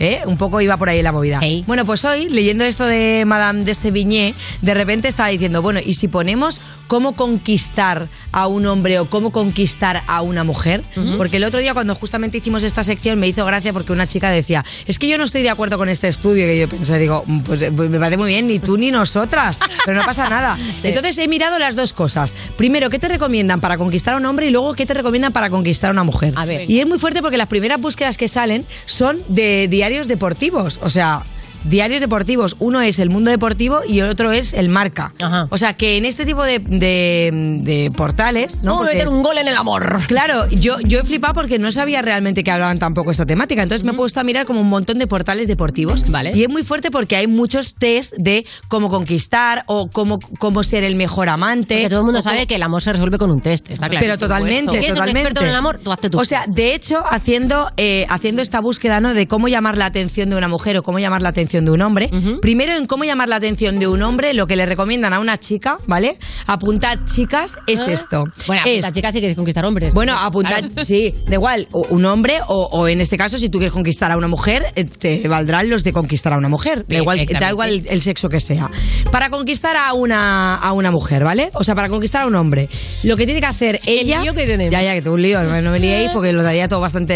¿Eh? Un poco iba por ahí la movida. Bueno, pues hoy, leyendo esto de Madame de Sévigné, de repente estaba diciendo, bueno, ¿y si ponemos cómo conquistar a un hombre o cómo conquistar a una mujer? Porque el otro día cuando justamente hicimos esta sección me hizo gracia porque una chica decía, es que yo no estoy de acuerdo con este estudio. Y yo pensé, digo, "Mm, pues, eh, pues me parece muy bien, ni tú ni nosotras, pero no pasa nada. Entonces he mirado las dos cosas. Primero, ¿qué te recomiendan para conquistar a un hombre? Y luego, ¿qué te recomiendan para conquistar a una mujer? A ver. Y es muy fuerte porque las primeras búsquedas que salen son de diarios deportivos. O sea, diarios deportivos. Uno es el mundo deportivo y el otro es el marca. O sea, que en este tipo de, de- de portales. ¿no? Vamos a meter es- un gol en el amor. Claro, yo, yo he flipado porque no sabía realmente que hablaban tampoco esta temática. Entonces me he puesto a mirar como un montón de portales deportivos. Vale. Y es muy fuerte porque hay muchos test de cómo conquistar o cómo, cómo ser el mejor amante. Porque todo el mundo cómo- sabe que el amor se resuelve con un test, está claro. pero totalmente, ¿Quieres ser un totalmente. experto en el amor? Tú hazte tú. O sea, de hecho, haciendo, eh, haciendo esta búsqueda ¿no? de cómo llamar la atención de una mujer o cómo llamar la atención de un hombre, primero en cómo llamar la atención de un hombre, lo que le recomiendan a una chica, ¿vale? Apuntad, chicas, es Ah. esto. Bueno, es, apunta, chicas, si quieres conquistar hombres. bueno, apuntad, Claro. sí, da igual, un hombre o, o en este caso, si tú quieres conquistar a una mujer, eh, te valdrán los de conquistar a una mujer. Da igual, da igual el, el sexo que sea. Para conquistar a una, a una mujer, ¿vale? O sea, para conquistar a un hombre, lo que tiene que hacer ella. lío que tenemos. Ya, ya, que tengo un lío, no, me liéis porque lo daría todo bastante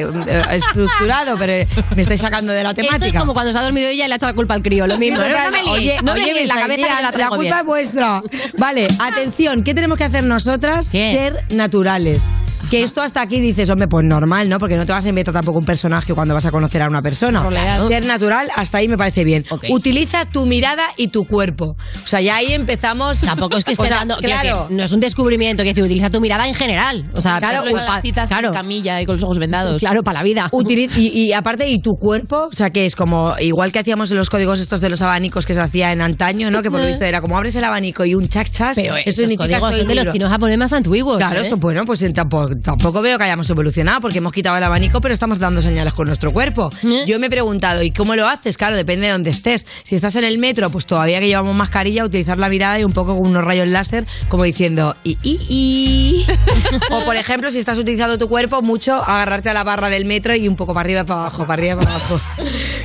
eh, eh, estructurado, pero me estáis sacando de la Esto temática. es como cuando se ha dormido ella y le ha echado la culpa al crío, lo mismo. Sí, no, me oye, no oye, la cabeza que la la culpa bien. es vuestra. Vale, atención, ¿qué tenemos que hacer nosotras? Ser naturales. Que esto hasta aquí dices, hombre, pues normal, ¿no? Porque no te vas a inventar tampoco un personaje cuando vas a conocer a una persona. Roleas. Ser natural, hasta ahí me parece bien. Utiliza tu mirada y tu cuerpo. O sea, ya ahí empezamos. Tampoco es que esté O sea, dando. Claro. decir, no es un descubrimiento, que decir, utiliza tu mirada en general. O sea, Claro, con las citas en camilla y con los ojos vendados. Claro, para la vida. Utili- y, y aparte, y tu cuerpo, o sea, que es como igual que hacíamos en los códigos estos de los abanicos que se hacía en antaño, ¿no? Que por lo visto era como abres el abanico y un chac chas. Pero eso esos significa códigos son de los chinos japoneses más antiguos. Claro, ¿eh? esto, bueno, pues eh, tampoco, tampoco veo que hayamos evolucionado porque hemos quitado el abanico, pero estamos dando señales con nuestro cuerpo. ¿Eh? Yo me he preguntado, ¿y cómo lo haces? Claro, depende de dónde estés. Si estás en el metro, pues todavía que llevamos mascarilla, utilizar la mirada y un poco con unos rayos láser, como diciendo, y, y, y. o por ejemplo, si estás utilizando tu cuerpo mucho, agarrarte a la barra del metro y un poco para arriba y para abajo, para arriba y para abajo.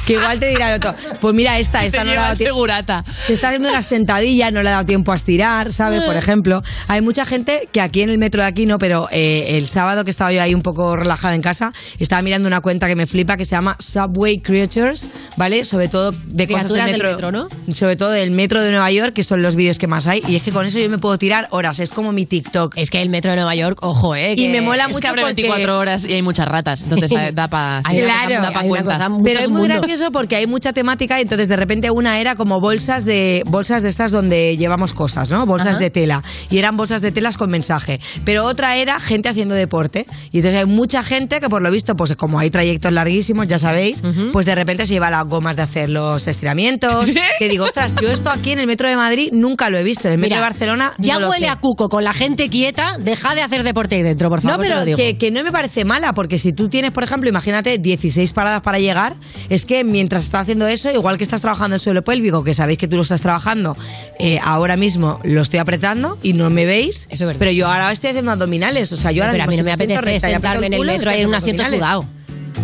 Que igual te dirá el otro, pues mira, esta, esta Te no le ha dado tiempo. segurata. Te está haciendo una sentadilla, no le ha dado tiempo a estirar, ¿sabes? Por ejemplo, hay mucha gente que aquí en el metro de aquí no, pero eh, el sábado que estaba yo ahí un poco relajada en casa, estaba mirando una cuenta que me flipa que se llama Subway Creatures, ¿vale? Sobre todo de cosas del Criaturas del metro, metro, ¿no? Sobre todo del metro de Nueva York, que son los vídeos que más hay. Y es que con eso yo me puedo tirar horas, es como mi TikTok. Es que el metro de Nueva York, ojo, ¿eh? Y me mola es mucho que abre porque- 24 horas y hay muchas ratas. Entonces eh, da para Hay Claro, cosa- hay una cosa, muchos Pero es muy mundos. Gracioso porque hay mucha temática y entonces de repente una era como bolsas de bolsas de estas donde llevamos cosas, ¿no? Bolsas Ajá. de tela y eran bolsas de telas con mensaje. Pero otra era gente haciendo deporte y entonces hay mucha gente que por lo visto pues como hay trayectos larguísimos, ya sabéis, pues de repente se lleva las gomas de hacer los estiramientos, que digo, ostras, yo esto aquí en el metro de Madrid nunca lo he visto, en el metro Mira, de Barcelona Ya no huele a cuco con la gente quieta, deja de hacer deporte ahí dentro, por favor. No, te pero lo digo. que, que no me parece mala, porque si tú tienes, por ejemplo, imagínate 16 paradas para llegar, es que mientras estás haciendo eso, igual que estás trabajando el suelo pélvico, que sabéis que tú lo estás trabajando, eh, ahora mismo lo estoy apretando y no me veis, pero yo ahora estoy haciendo abdominales, o sea, yo ahora pero a mí no me apetece recta y sentarme en el metro ahí en un asiento abdominales. sudado.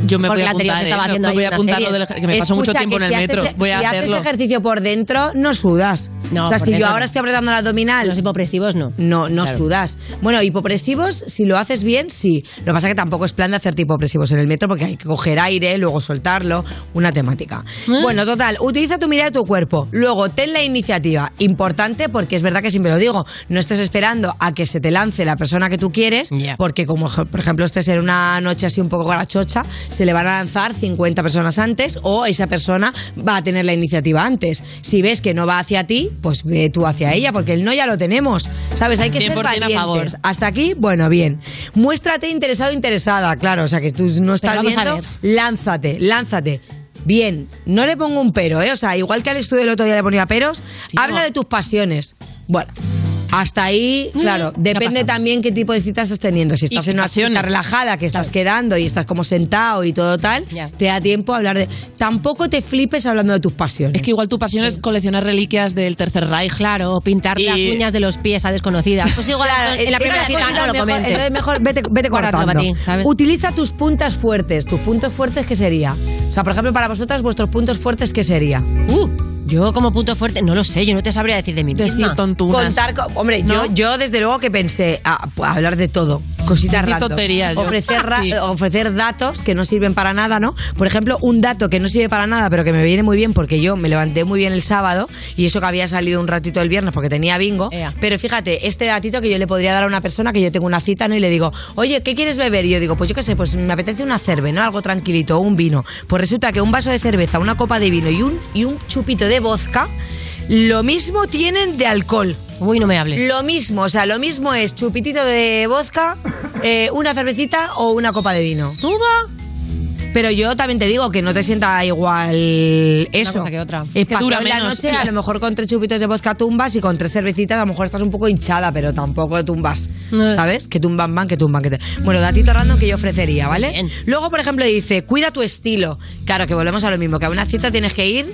Yo me Porque voy a apuntar, ¿eh? estaba No, me voy a apuntar lo de la- que me paso mucho Escucha, tiempo en el metro. haces- Voy a si hacerlo. haces ejercicio por dentro, no sudas. No, o sea, si yo ahora estoy apretando el abdominal... Los hipopresivos no. No, no Claro. sudas. Bueno, hipopresivos, si lo haces bien, sí. Lo que pasa es que tampoco es plan de hacerte hipopresivos en el metro porque hay que coger aire, luego soltarlo, una temática. ¿Eh? Bueno, total, utiliza tu mirada y tu cuerpo. Luego, ten la iniciativa. Importante porque es verdad que siempre lo digo, no estés esperando a que se te lance la persona que tú quieres, porque como por ejemplo estés en una noche así un poco grachocha, se le van a lanzar 50 personas antes o esa persona va a tener la iniciativa antes. Si ves que no va hacia ti, pues ve tú hacia ella, porque el no ya lo tenemos. ¿Sabes? Hay que ser 100% a valientes. favor. Hasta aquí, bueno, bien. Muéstrate interesado interesada, claro, o sea que tú no estás viendo, lánzate, lánzate. Bien, no le pongo un pero, ¿eh? O sea, igual que al estudio el otro día le ponía peros, habla de tus pasiones. Bueno, hasta ahí, claro, depende también qué tipo de citas estás teniendo. Si estás en una cita relajada, que estás quedando y estás como sentado y todo tal, Ya. te da tiempo a hablar de... Tampoco te flipes hablando de tus pasiones. Es que igual tu pasión es coleccionar reliquias del Tercer Reich. Claro, o pintar las uñas de los pies a desconocidas. Pues igual en la primera cita no lo comentes. Entonces mejor vete, vete Guárdatelo cortando. para ti, ¿sabes? Utiliza tus puntas fuertes. ¿Tus puntos fuertes qué sería? O sea, por ejemplo, para vosotras, vuestros puntos fuertes, ¿qué sería? Yo como punto fuerte, no lo sé, yo no te sabría decir de mí Decir misma. tontunas. Contar, co- hombre, ¿No? yo, yo desde luego que pensé a, a hablar de todo, cositas Decir random. tonterías, yo. Ofrecer, ra- Sí. ofrecer datos que no sirven para nada, ¿no? Por ejemplo, un dato que no sirve para nada, pero que me viene muy bien porque yo me levanté muy bien el sábado y eso que había salido un ratito el viernes porque tenía bingo. Ea. Pero fíjate, este datito que yo le podría dar a una persona que yo tengo una cita, ¿no? Y le digo, oye, ¿qué quieres beber? Y yo digo, pues yo qué sé, pues me apetece una cerve, ¿no? Algo tranquilito, un vino. Pues resulta que un vaso de cerveza, una copa de vino y un, y un chupito de vodka, lo mismo tienen de alcohol. Uy, no me hables. Lo mismo, o sea, lo mismo es chupitito de vodka, eh, una cervecita o una copa de vino. Pero yo también te digo que no te sienta igual eso. cosa que otra. Es Que dura la menos. noche, a lo mejor con tres chupitos de vodka tumbas y con tres cervecitas a lo mejor estás un poco hinchada, pero tampoco tumbas. ¿Sabes? Que tumban van, que tumban, que te... Bueno, datito random que yo ofrecería, ¿vale? Bien. Luego, por ejemplo, dice, cuida tu estilo. Claro, que volvemos a lo mismo, que a una cita tienes que ir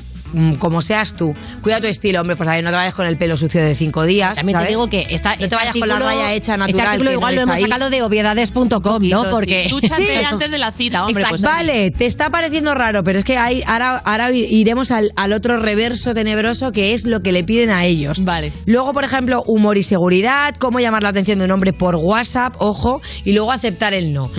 como seas tú. Cuida tu estilo, hombre, pues a ver, no te vayas con el pelo sucio de cinco días. También ¿sabes? te digo que esta, No te este vayas con la artículo- raya hecha Este natural. artículo que igual no lo hemos ahí. sacado de obviedades.com, ¿no? Porque... Dúchate antes de la cita, hombre. Pues. Vale, te está pareciendo raro, pero es que hay, ahora, ahora iremos al, al otro reverso tenebroso que es lo que le piden a ellos. Vale. Luego, por ejemplo, humor y seguridad, cómo llamar la atención de un hombre por WhatsApp, ojo, y luego aceptar el no.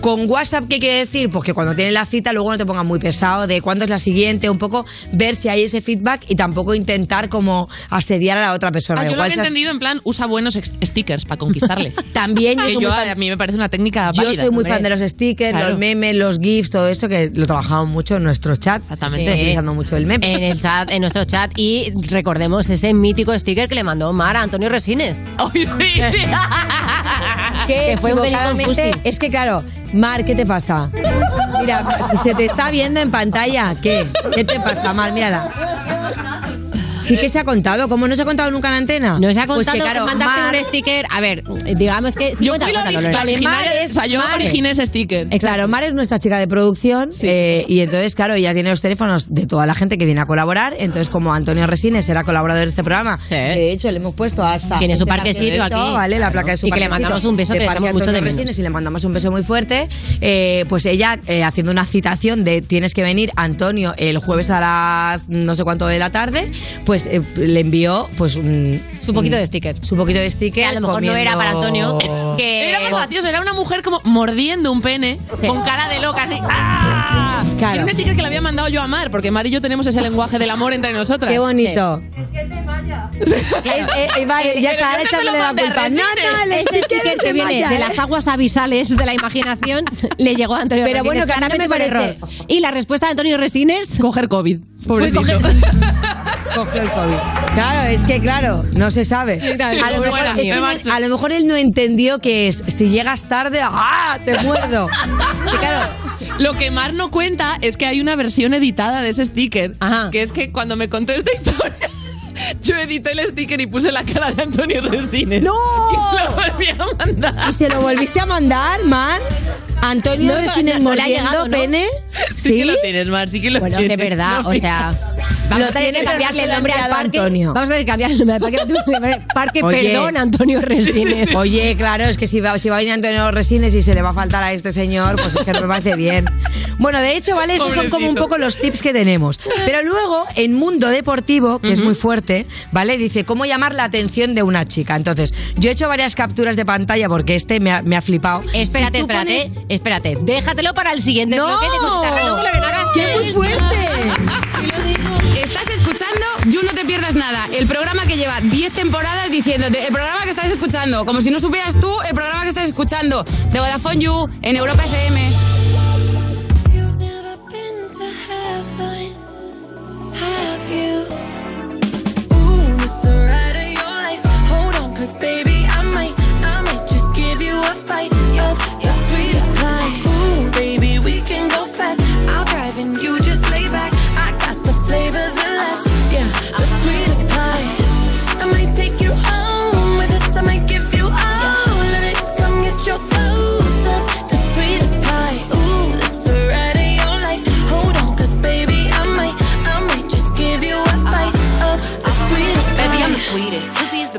Con WhatsApp, ¿qué quiere decir? Pues que cuando tienes la cita, luego no te pongas muy pesado de cuándo es la siguiente, un poco ver ver si hay ese feedback y tampoco intentar como asediar a la otra persona. Ah, yo lo Igual había seas- entendido en plan, usa buenos ex- stickers para conquistarle. También yo Que soy yo, muy fan- a mí me parece una técnica Yo válida. soy muy Hombre. fan de los stickers, Claro. los memes, los GIFs, todo eso, que lo trabajamos mucho en nuestro chat. Exactamente. Sí. Utilizando mucho el meme. En el chat, en nuestro chat. Y recordemos ese mítico sticker que le mandó Mara a Antonio Resines. ¡Ay, sí! que fue un delito equivocadamente- confusi. Es que claro, Mar, ¿qué te pasa? Mira, se te está viendo en pantalla. ¿Qué? ¿Qué te pasa, Mar? Mírala. Sí que se ha contado. ¿Cómo no se ha contado nunca en antena? Nos ha Pues contado que claro, mandaste Mar- un sticker. A ver, digamos que. Yo cuenta, fui la, la o sea, yo Mar- originé ese sticker. Claro, Mar es nuestra chica de producción eh, y entonces, claro, ella tiene los teléfonos de toda la gente que viene a colaborar. Entonces, como Antonio Resines era colaborador de este programa, de hecho, le hemos puesto hasta... Tiene su parquecito aquí. ¿vale? La placa de su Y que le mandamos un beso, de que le echamos mucho de menos. Resines y le mandamos un beso muy fuerte. Eh, pues ella, eh, haciendo una citación de tienes que venir, Antonio, el jueves a las no sé cuánto de la tarde, pues eh, le envió pues un... Su poquito de sticker. Su poquito de sticker. Que a lo mejor no era para Antonio. Que Era más gracioso, era una mujer como mordiendo un pene con cara de loca, así. ¡Ah! Claro. Y era una chica que le había mandado yo a Mar, porque Mar y yo tenemos ese lenguaje del amor entre nosotras. Qué bonito. Es- eh, vale, ya Pero está, yo que échale me lo la culpa. No, Resines. no, el sticker sticker es que de viene de ¿eh? las aguas abisales de la imaginación le llegó a Antonio Pero bueno, Resines. que a mí no me claramente por parece- error. Y la respuesta de Antonio Resines... Coger COVID. Pobrecito. Cogió el COVID. Claro, es que claro, no se sabe. A lo, mejor, buena, es que me no- marcho. a lo mejor él no entendió que es si llegas tarde, ¡ah! Te muerdo. Claro, Lo que Mar no cuenta es que hay una versión editada de ese sticker. Que es que cuando me contó esta historia, yo edité el sticker y puse la cara de Antonio Resines. ¡No! Y se lo volví a mandar. ¿Y se lo volviste a mandar, Mar? Antonio No, Resines mordiendo ¿no? pene. Sí, que lo tienes, Mar, sí que lo Bueno, de tienes. verdad, No, o sea... Vamos a tener que cambiarle el nombre al parque. Antonio. Vamos a tener que cambiarle el nombre al parque. Parque Oye. Perdón, Antonio Resines. Oye, claro, es que si va, si va a venir Antonio Resines y se le va a faltar a este señor, pues es que no me parece bien. Bueno, de hecho, ¿vale? Esos son como un Pobrecito. poco los tips que tenemos. Pero luego, en Mundo Deportivo, que es muy fuerte, ¿vale? Dice cómo llamar la atención de una chica. Entonces, yo he hecho varias capturas de pantalla porque este me ha, me ha flipado. Espérate, espérate, pones- espérate. Déjatelo para el siguiente ¡No! bloque de música. reloj de Lorena Castell. ¡Qué muy fuerte! Estás escuchando You No Te Pierdas Nada, el programa que lleva 10 temporadas diciéndote, el programa que estás escuchando, como si no supieras tú el programa que estás escuchando, de Vodafone You, en Europa FM. Have a bite of your sweetest pie. Ooh, baby, we can go fast. I'll drive and you just lay back. I got the flavor,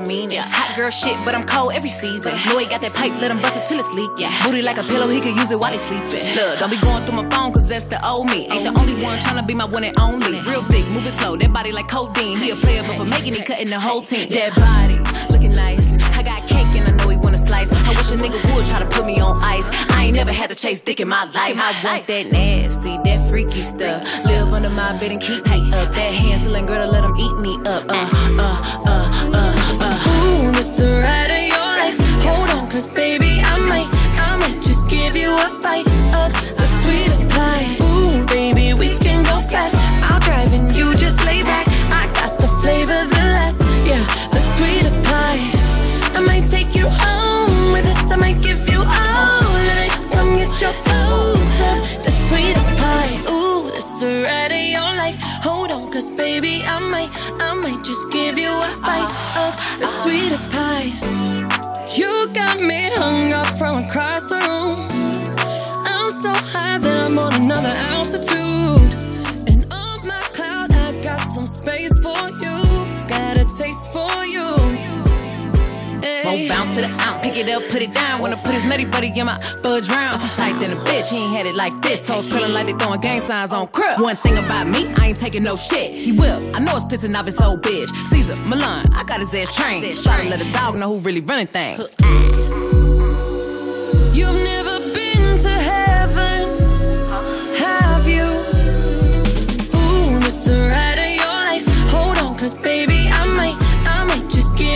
Is the meanest. Hot girl shit, but I'm cold every season. Know he got that pipe, let him bust it till it's leak. Yeah. Booty like a pillow, he could use it while he sleeping. Look, don't be going through my phone, cause that's the old me. Ain't the only one tryna be my one and only. Real thick, moving slow, that body like codeine. He a player, but for making it, cutting the whole team. That body, looking nice. I got cake and I know he wanna slice. I wish a nigga would try to put me on ice. I ain't never had to chase dick in my life. I want that nasty, that freaky stuff. Live under my bed and keep me up. That Hansel girl Gretel, let him eat me up. Uh, uh, uh. It's the ride of your life. Hold on, cause baby, I might, I might just give you a bite of might, just give you a bite of the sweetest pie. You got me hung up from across the room. I'm so high that I'm on another altitude. And on my cloud, I got some space for you. Got a taste for you. Hey. Won't bounce to the ounce. Pick it up, put it down. Wanna put his nutty buddy in my fudge round. He tight than a bitch. He ain't had it like this. Toes curling like they throwing gang signs on crib. One thing about me, I ain't taking no shit. He will. I know it's pissing off his old bitch. Caesar, Milan, I got his ass trained. Try to let a dog know who really running things. You've never been to heaven, have you? Ooh, this the ride of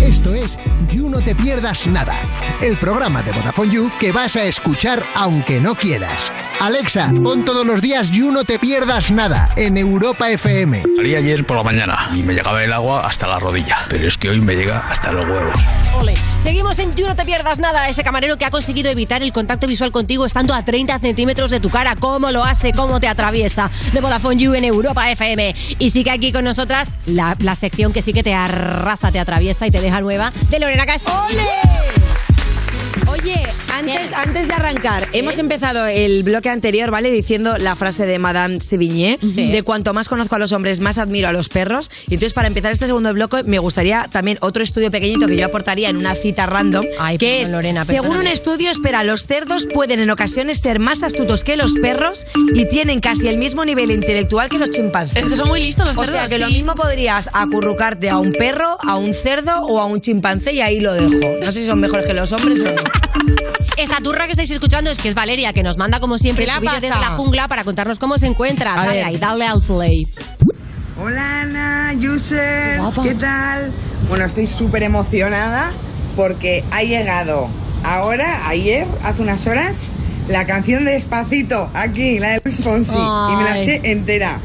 Esto es You No Te Pierdas Nada, el programa de Vodafone You que vas a escuchar aunque no quieras. Alexa, pon todos los días You No Te Pierdas Nada en Europa FM. Salí ayer por la mañana y me llegaba el agua hasta la rodilla, pero es que hoy me llega hasta los huevos. Ole. Seguimos en You No Te Pierdas Nada, ese camarero que ha conseguido evitar el contacto visual contigo estando a 30 centímetros de tu cara. ¿Cómo lo hace? ¿Cómo te atraviesa? De Vodafone You en Europa FM. Y sigue aquí con nosotras la, la sección que sí que te arrasa, te atraviesa y te deja nueva de Lorena Castillo. Oye, antes, antes de arrancar, hemos empezado el bloque anterior, ¿vale? Diciendo la frase de Madame Sévigné, de cuanto más conozco a los hombres, más admiro a los perros. Y entonces, para empezar este segundo bloque, me gustaría también otro estudio pequeñito que yo aportaría en una cita random, que es, Lorena, según un estudio, espera, los cerdos pueden en ocasiones ser más astutos que los perros y tienen casi el mismo nivel intelectual que los chimpancés. Es que son muy listos los O sea, cerdos, que lo sí. mismo podrías acurrucarte a un perro, a un cerdo o a un chimpancé y ahí lo dejo. No sé si son mejores que los hombres o no. Esta turra que estáis escuchando es que es Valeria, que nos manda como siempre ¿Qué le su vídeo pasa? desde la jungla para contarnos cómo se encuentra. A Dale ver. ahí, dale al play. Hola Ana, users, Guapa. ¿qué tal? Bueno, estoy súper emocionada porque ha llegado ahora, ayer, hace unas horas, la canción de Despacito, aquí, la de Luis Fonsi, y me la sé entera.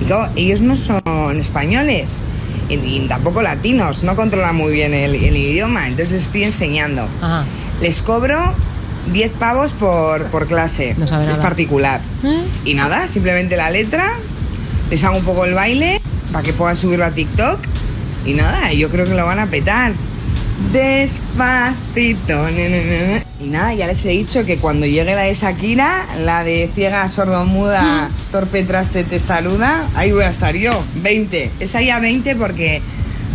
Y claro, ellos no son españoles y, y tampoco latinos, no controlan muy bien el, el idioma, entonces estoy enseñando. Les cobro 10 pavos por, por clase, sabe es nada. particular. Y nada, simplemente la letra, les hago un poco el baile para que puedan subirlo a TikTok. Y nada, yo creo que lo van a petar. Despacito. ne, ne, ne, ne. Y nada, ya les he dicho que cuando llegue la de Shakira, la de ciega, sordomuda, torpe, traste, testaruda, ahí voy a estar yo. 20. Esa ya 20 porque,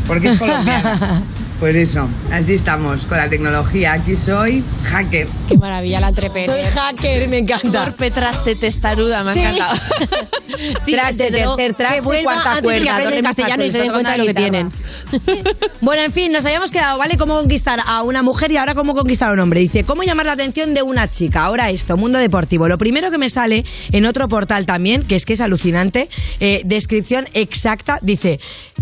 porque es colombiana. Pues eso, así estamos con la tecnología. Aquí soy hacker. Qué maravilla la entrepreneur. Soy hacker, me encanta. Torpe, traste, testaruda, me ha Sí. encantado. Sí, Traste, tercer traste, que cuarta antes que cuerda, fa, castellano y se den cuenta de lo que tienen. Bueno, en fin, nos habíamos quedado, ¿vale? Cómo conquistar a una mujer y ahora cómo conquistar a un hombre. Dice, ¿cómo llamar la atención de una chica? Ahora esto, mundo deportivo. Lo primero que me sale en otro portal también, que es que es alucinante, eh, descripción exacta, dice,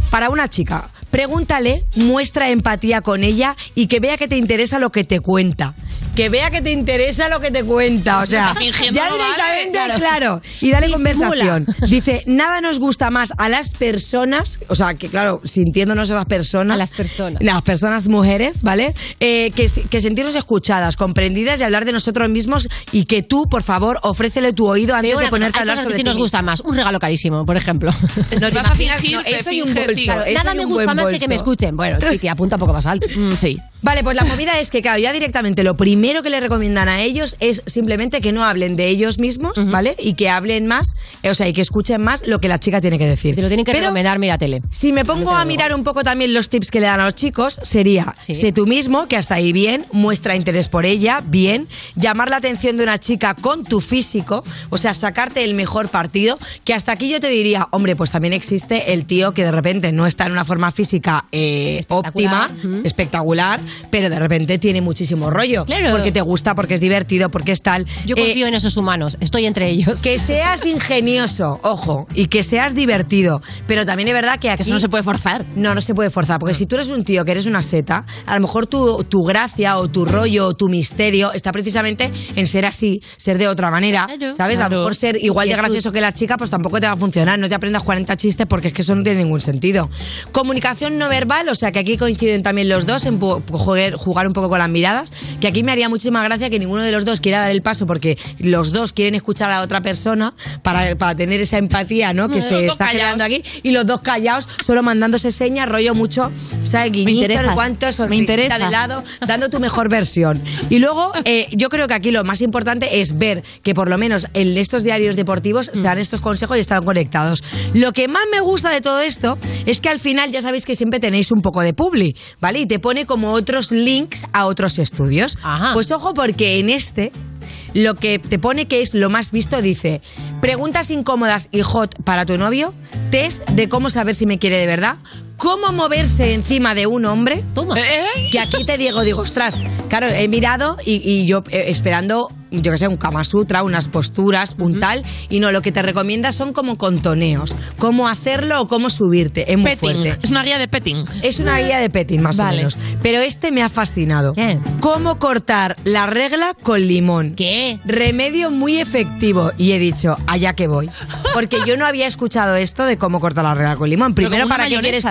para una chica, pregúntale, muestra empatía con ella y que vea que te interesa lo que te cuenta. Que vea que te interesa lo que te cuenta. O sea, ya no vale, directamente, claro. claro. Y dale conversación. Dice, nada nos gusta más a las personas, o sea, que claro, sintiéndonos a las personas. A las personas. Las personas mujeres, ¿vale? Eh, que, que sentirnos escuchadas, comprendidas y hablar de nosotros mismos y que tú, por favor, ofrécele tu oído antes de ponerte a hablar que sobre sí nos gusta más. Un regalo carísimo, por ejemplo. No, te vas a fingir, no, eso y un bolso. Nada me gusta más que que me escuchen. Bueno, sí, que apunta un poco más alto. Mm, sí. Vale, pues la movida es que, claro, ya directamente lo primero que le recomiendan a ellos es simplemente que no hablen de ellos mismos, ¿vale? Y que hablen más, eh, o sea, y que escuchen más lo que la chica tiene que decir. Te lo tienen que Pero recomendar, mira tele. Si me pongo a mirar un poco también los tips que le dan a los chicos, sería, Sí. sé tú mismo, que hasta ahí bien, muestra interés por ella, bien, llamar la atención de una chica con tu físico, o sea, sacarte el mejor partido, que hasta aquí yo te diría, hombre, pues también existe el tío que de repente no está en una forma física eh, óptima, espectacular, pero de repente tiene muchísimo rollo, Claro. Porque te gusta, porque es divertido, porque es tal. Yo Eh, confío en esos humanos. Estoy entre ellos. que seas ingenioso, ojo, y que seas divertido. Pero también es verdad que aquí. Eso no se puede forzar. No, no se puede forzar. Porque si tú eres un tío que eres una seta, a lo mejor tu, tu gracia o tu rollo o tu misterio está precisamente en ser así, ser de otra manera. ¿Sabes? A Claro. lo mejor ser igual de gracioso que la chica, pues tampoco te va a funcionar. No te aprendas 40 chistes porque es que eso no tiene ningún sentido. Comunicación no verbal, o sea que aquí coinciden también los dos en jugar, jugar un poco con las miradas, que aquí me haría muchísima gracia que ninguno de los dos quiera dar el paso porque los dos quieren escuchar a la otra persona para, para tener esa empatía, ¿no? Que Los se está generando aquí y los dos callados, solo mandándose señas, rollo mucho, ¿sabes? Guiñito, interesas. cuánto, Me interesas. de lado, dando tu mejor versión. Y luego, eh, yo creo que aquí lo más importante es ver que por lo menos en estos diarios deportivos se dan estos consejos y están conectados. Lo que más me gusta de todo esto es que al final ya sabéis que siempre tenéis un poco de publi, ¿vale? Y te pone como otros links a otros estudios. Pues ojo porque en este lo que te pone que es lo más visto dice preguntas incómodas y hot para tu novio, test de cómo saber si me quiere de verdad, cómo moverse encima de un hombre. Toma. Que aquí te digo, digo, ostras, claro, he mirado y, y yo eh, esperando, yo que sé, un Kama Sutra, unas posturas, un tal, y no, lo que te recomienda son como contoneos, cómo hacerlo o cómo subirte. Es muy Petting. fuerte. Es una guía de petting. Es una guía de petting, más Vale. o menos. Pero este me ha fascinado. ¿Cómo cortar la regla con limón? ¿Qué? Remedio muy efectivo. Y he dicho, allá que voy. Porque yo no había escuchado esto de cómo cortar la regla con limón. Primero, ¿para qué quieres...?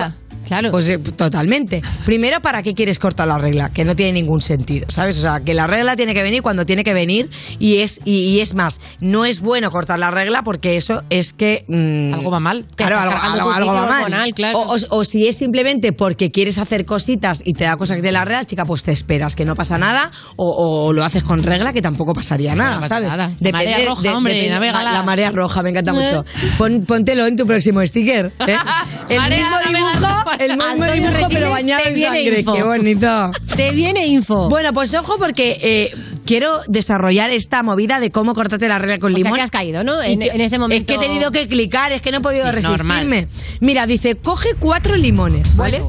Claro. Pues eh, totalmente. Primero, ¿para qué quieres cortar la regla? Que no tiene ningún sentido, ¿sabes? O sea, que la regla tiene que venir cuando tiene que venir y es y, y es más, no es bueno cortar la regla porque eso es que... mm, Algo va mal. Claro, algo, va mal. hormonal, claro. O, o- o si es simplemente porque quieres hacer cositas y te da cosas de la regla, chica, pues te esperas, que no pasa nada, o, o lo haces con regla, que tampoco pasaría nada, pasa ¿sabes? nada. La marea roja, hombre, navégala. La marea roja, me encanta mucho. Pon- póntelo en tu próximo sticker. ¿eh? El Marea mismo dibujo, el mismo dibujo, pero bañado en sangre. info. Qué bonito. Te viene info. Bueno, pues ojo porque eh, quiero desarrollar esta movida de cómo cortarte la regla con O sea, limón. que has caído, ¿no? En- que- en ese momento- Es que he tenido que clicar, es que no he podido Sí, resistirme. Mira, dice, coge cuatro limones, ¿vale?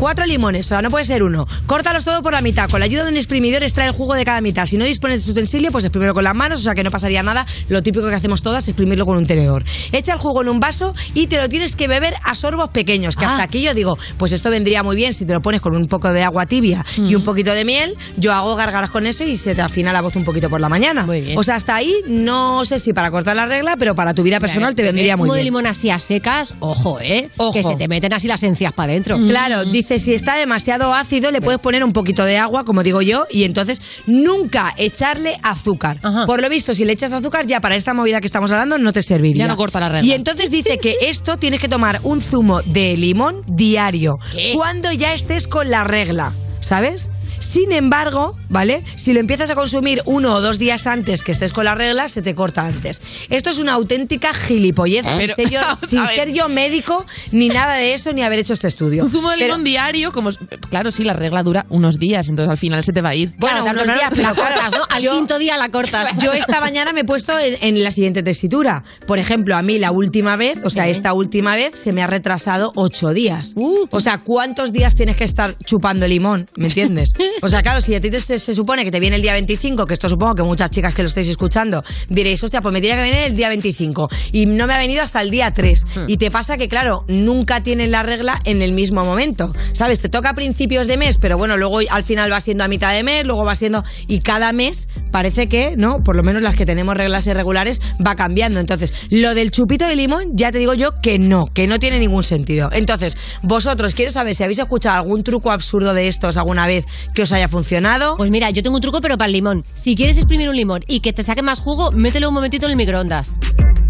Cuatro limones, o sea, no puede ser uno. Córtalos todo por la mitad. Con la ayuda de un exprimidor extrae el jugo de cada mitad. Si no dispones de este utensilio, pues exprimirlo con las manos, o sea que no pasaría nada. Lo típico que hacemos todas es exprimirlo con un tenedor. Echa el jugo en un vaso y te lo tienes que beber a sorbos pequeños. Que hasta aquí yo digo, pues esto vendría muy bien si te lo pones con un poco de agua tibia y un poquito de miel. Yo hago gargaras con eso y se te afina la voz un poquito por la mañana. O sea, hasta ahí no sé si para cortar la regla, pero para tu vida personal te vendría muy Zumo de bien. limón así a secas, ojo, ¿eh? Que se te meten así las encías para adentro. Claro, dice si está demasiado ácido le puedes poner un poquito de agua, como digo yo, y entonces nunca echarle azúcar. Por lo visto, si le echas azúcar, ya para esta movida que estamos hablando no te serviría. Ya no corta la regla. Y entonces dice que esto tienes que tomar un zumo de limón diario, ¿Qué? cuando ya estés con la regla, ¿sabes? Sin embargo, ¿vale? Si lo empiezas a consumir uno o dos días antes que estés con la regla, se te corta antes. Esto es una auténtica gilipollez, Pero, sin, ser yo, sin ser yo médico, ni nada de eso, ni haber hecho este estudio. Un zumo de limón diario, como. Claro, sí, la regla dura unos días, entonces al final se te va a ir. Bueno, Claro, unos días, la pero claro, cortas, ¿no? Al yo- quinto día la cortas. Yo esta mañana me he puesto en, en la siguiente tesitura. Por ejemplo, a mí la última vez, o sea, esta última vez se me ha retrasado ocho días. O sea, ¿cuántos días tienes que estar chupando limón? ¿Me entiendes? O sea, claro, si a ti te- se, se supone que te viene el día 25, que esto supongo que muchas chicas que lo estáis escuchando diréis, hostia, pues me tiene que venir el día 25 y no me ha venido hasta el día 3. Y te pasa que, claro, nunca tienes la regla en el mismo momento. ¿Sabes? Te toca a principios de mes, pero bueno, luego al final va siendo a mitad de mes, luego va siendo. Y cada mes parece que, ¿no? Por lo menos las que tenemos reglas irregulares va cambiando. Entonces, lo del chupito de limón, ya te digo yo que no, que no tiene ningún sentido. Entonces, vosotros, quiero saber si habéis escuchado algún truco absurdo de estos alguna vez que os haya funcionado. Pues mira, yo tengo un truco, pero para el limón. Si quieres exprimir un limón y que te saque más jugo, mételo un momentito en el microondas.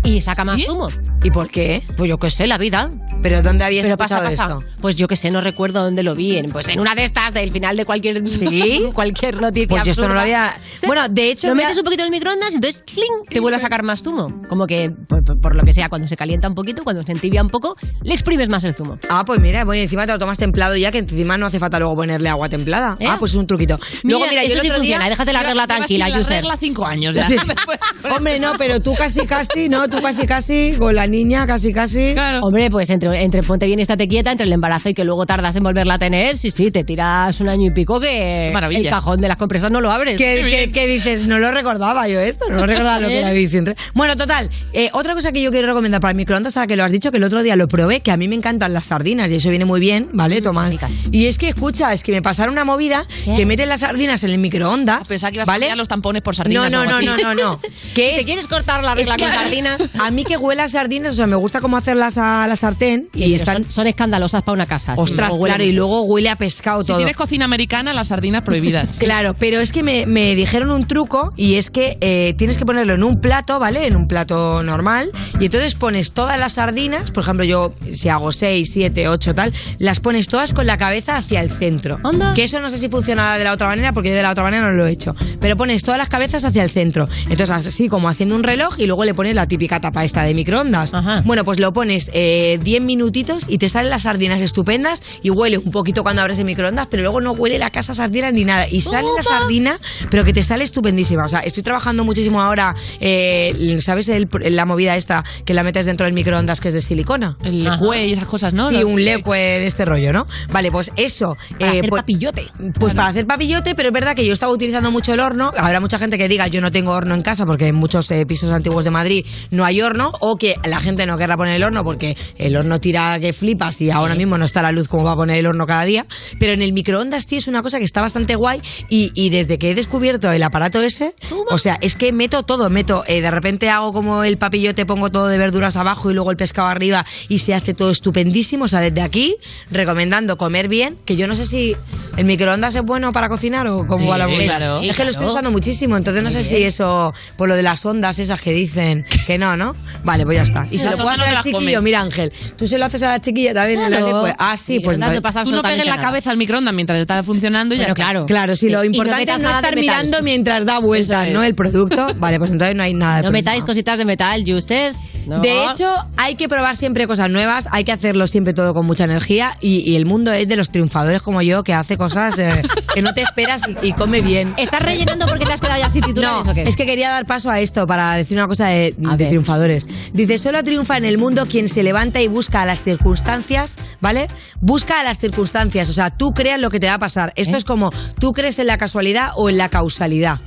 Y saca más zumo. ¿Y por qué? Pues yo qué sé, la vida. ¿Pero dónde habías Pero pasa, escuchado pasa. esto? Pues yo qué sé, no recuerdo dónde lo vi. En- Pues en una de estas, del final de cualquier, ¿Sí? cualquier noticia. Pues yo esto no lo absurda. había- Bueno, de hecho, Lo me ha- metes un poquito en el microondas y entonces ¡cling! te vuelve a sacar más zumo. Como que, por, por- por lo que sea, cuando se calienta un poquito, cuando se entibia un poco, le exprimes más el zumo. Ah, pues mira, bueno, encima te lo tomas templado ya, que encima no hace falta luego ponerle agua templada. ¿Eh? Ah, pues es un truquito. Luego, mira, yo eso el sí otro funciona. día... Déjate la regla tranquila, la regla cinco años ya. Sí. Hombre, no, pero tú casi casi, ¿no? Tú casi casi, con la niña casi casi. Hombre, pues entre, entre ponte bien y estate quieta, entre el embarazo y que luego tardas en volverla a tener, sí, sí, te tiras un año y pico que Maravilla. el cajón de las compresas no lo abres. ¿Qué, qué- qué dices? No lo recordaba yo esto, no lo recordaba lo que era sin Bueno, total, eh, otra cosa que yo quiero recomendar para el microondas, ahora que lo has dicho, que el otro día lo probé, que a mí me encantan las sardinas y eso viene muy bien, Mm, ¿vale? Tomás. Y es que, escucha, es que me pasaron una movida que meten las sardinas en el microondas. Pensaba que ibas ¿vale? a pillar los tampones por sardinas. No, o no, algo no, así. no, no, no. ¿Te quieres cortar la regla Es que- con sardinas? A mí que huela a sardinas, o sea, me gusta cómo hacerlas a la sartén y están... son, son escandalosas para una casa. Ostras, claro, y luego huele a pescado Si todo. tienes cocina americana, las sardinas prohibidas. Claro, pero es que me, me dijeron un truco y es que eh, tienes que ponerlo en un plato, ¿vale? En un plato normal y entonces pones todas las sardinas, por ejemplo, yo si hago 6, 7, 8 tal, las pones todas con la cabeza hacia el centro. Que eso no sé si funciona de la otra manera porque yo de la otra manera no lo he hecho, pero pones todas las cabezas hacia el centro. Entonces así como haciendo un reloj y luego le pones la típica tapa esta de microondas. Bueno, pues lo pones eh, 10 minutitos y te salen las sardinas estupendas y huele un poquito cuando abres el microondas, pero luego no huele la casa sardina ni nada. Y sale la sardina, pero que te sale estupendísima. O sea, estoy trabajando muchísimo ahora, eh, ¿sabes el- la movida esta que la metes dentro del microondas que es de silicona? El lecue y esas cosas, ¿no? Sí, un lecue de este rollo, ¿no? Vale, pues eso. Para hacer pues, papillote. Pues para hacer papillote, pero es verdad que yo estaba utilizando mucho el horno. Habrá mucha gente que diga yo no tengo horno en casa porque en muchos eh, pisos antiguos de Madrid no hay horno o que la gente no querrá poner el horno porque el horno tira que flipas y ahora mismo no está la luz como va a poner el horno cada día. Pero en el microondas, tío, es una cosa que está bastante guay y, y desde que he descubierto el aparato ese, o sea, es que meto todo, meto, eh, de repente hago como el papillote, pongo todo de verduras abajo y luego el pescado arriba y se hace todo estupendísimo. O sea, desde aquí, recomendando comer bien, que yo no sé si el microondas es bueno para cocinar o cómo Sí, va la claro. Es que lo estoy Claro. usando muchísimo, entonces no sé si eso, por lo de las ondas esas que dicen que no, ¿no? Vale, pues ya está. Y se Las lo puedo no hacer te al las chiquillo, comes. mira Ángel, tú se lo haces a la chiquilla también en la Claro. lengua. Ah, sí, pues entonces- Tú no pegues la cabeza al microondas mientras está funcionando y ya está. claro, claro, sí, lo importante es no estar mirando mientras da vueltas, ¿no? El producto. Vale, pues entonces no hay nada de No problema. metáis cositas de metal, juices. No. De hecho, hay que probar siempre cosas nuevas, hay que hacerlo siempre todo con mucha energía y, y el mundo es de los triunfadores como yo que hace cosas eh, que no te esperas y, y come bien. ¿Estás rellenando porque te has quedado ya sin titulares No, o qué? es que quería dar paso a esto para decir una cosa de, de triunfadores. Dice, solo triunfa en el mundo quien se levanta y busca a las circunstancias, ¿vale? Busca a las circunstancias, o sea, tú creas lo que te va a pasar. Esto es como, tú crees en la casualidad o en la causalidad.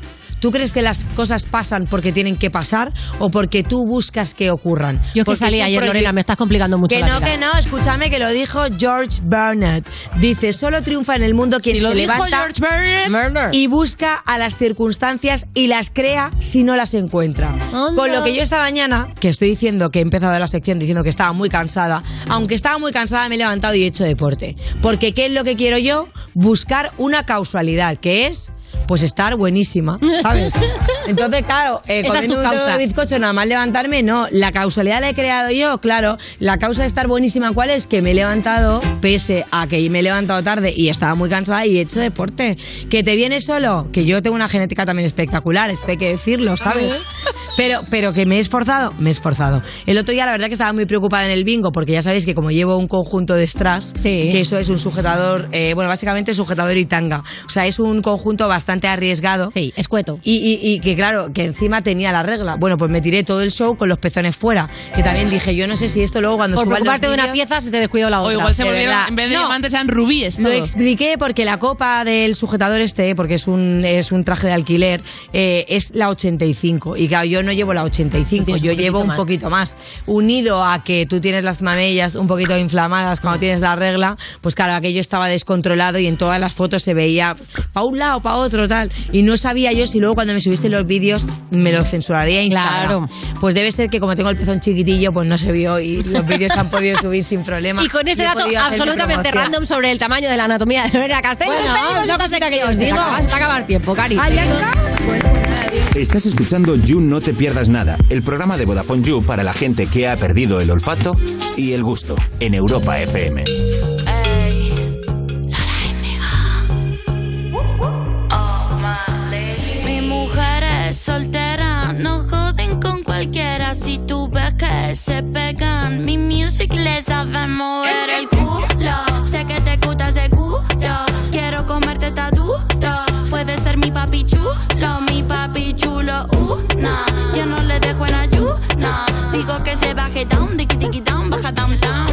¿Tú crees que las cosas pasan porque tienen que pasar o porque tú buscas que ocurran? Yo que Porque salí ayer, Lorena, me estás complicando mucho Que la no, vida. que no, escúchame que lo dijo George Bernard. Dice, solo triunfa en el mundo quien Si lo se dijo levanta George Bernard. y busca a las circunstancias y las crea si no las encuentra. Con lo que yo esta mañana, que estoy diciendo que he empezado la sección diciendo que estaba muy cansada, aunque estaba muy cansada me he levantado y he hecho deporte. Porque ¿qué es lo que quiero yo? Buscar una causalidad, que es pues estar buenísima, ¿sabes? Entonces, claro, eh, comiendo un dedo de bizcocho nada más levantarme, no. La causalidad la he creado yo, claro. La causa de estar buenísima, ¿cuál es? Que me he levantado, pese a que me he levantado tarde y estaba muy cansada y he hecho deporte. ¿Que te viene solo? Que yo tengo una genética también espectacular, esto hay que decirlo, ¿sabes? Pero, pero que me he esforzado, me he esforzado. El otro día la verdad que estaba muy preocupada en el bingo, porque ya sabéis que como llevo un conjunto de strass, que eso es un sujetador, eh, bueno, básicamente sujetador y tanga. O sea, es un conjunto bastante arriesgado. Sí, escueto. Y, y- y que claro, que encima tenía la regla. Bueno, pues me tiré todo el show con los pezones fuera. Que también dije, yo no sé si esto luego cuando Por preocuparte de una pieza se te descuidó la O otra. igual se volvieron, en vez de No. diamantes, sean rubíes. Lo todo. expliqué porque la copa del sujetador este, porque es un, es un traje de alquiler, eh, es la 85. Y claro, yo no llevo la 85, Tienes un yo poquito llevo un más. poquito más. Unido a que tú tienes las mamellas un poquito inflamadas cuando tienes la regla, pues claro, aquello estaba descontrolado y en todas las fotos se veía para un lado, para otro, tal. Y no sabía yo si luego cuando me subiste los vídeos me lo censuraría Instagram. Pues debe ser que como tengo el pezón chiquitillo, pues no se vio y los vídeos se han podido subir sin problema. Y con este dato absolutamente random sobre el tamaño de la anatomía de Lorena Castell, Bueno, que yo sección. os digo. Hasta acabar tiempo, Cari. Ah, está. Estás escuchando You No Te Pierdas Nada, el programa de Vodafone You para la gente que ha perdido el olfato y el gusto en Europa FM. Se pegan, mi music les sabe mover el culo. Sé que te gusta seguro, quiero comerte está duro. Puede ser mi papi chulo, mi papi chulo. Nah, yo no le dejo en ayuna. Digo que se baje down, tiki tiki down, baja down, down,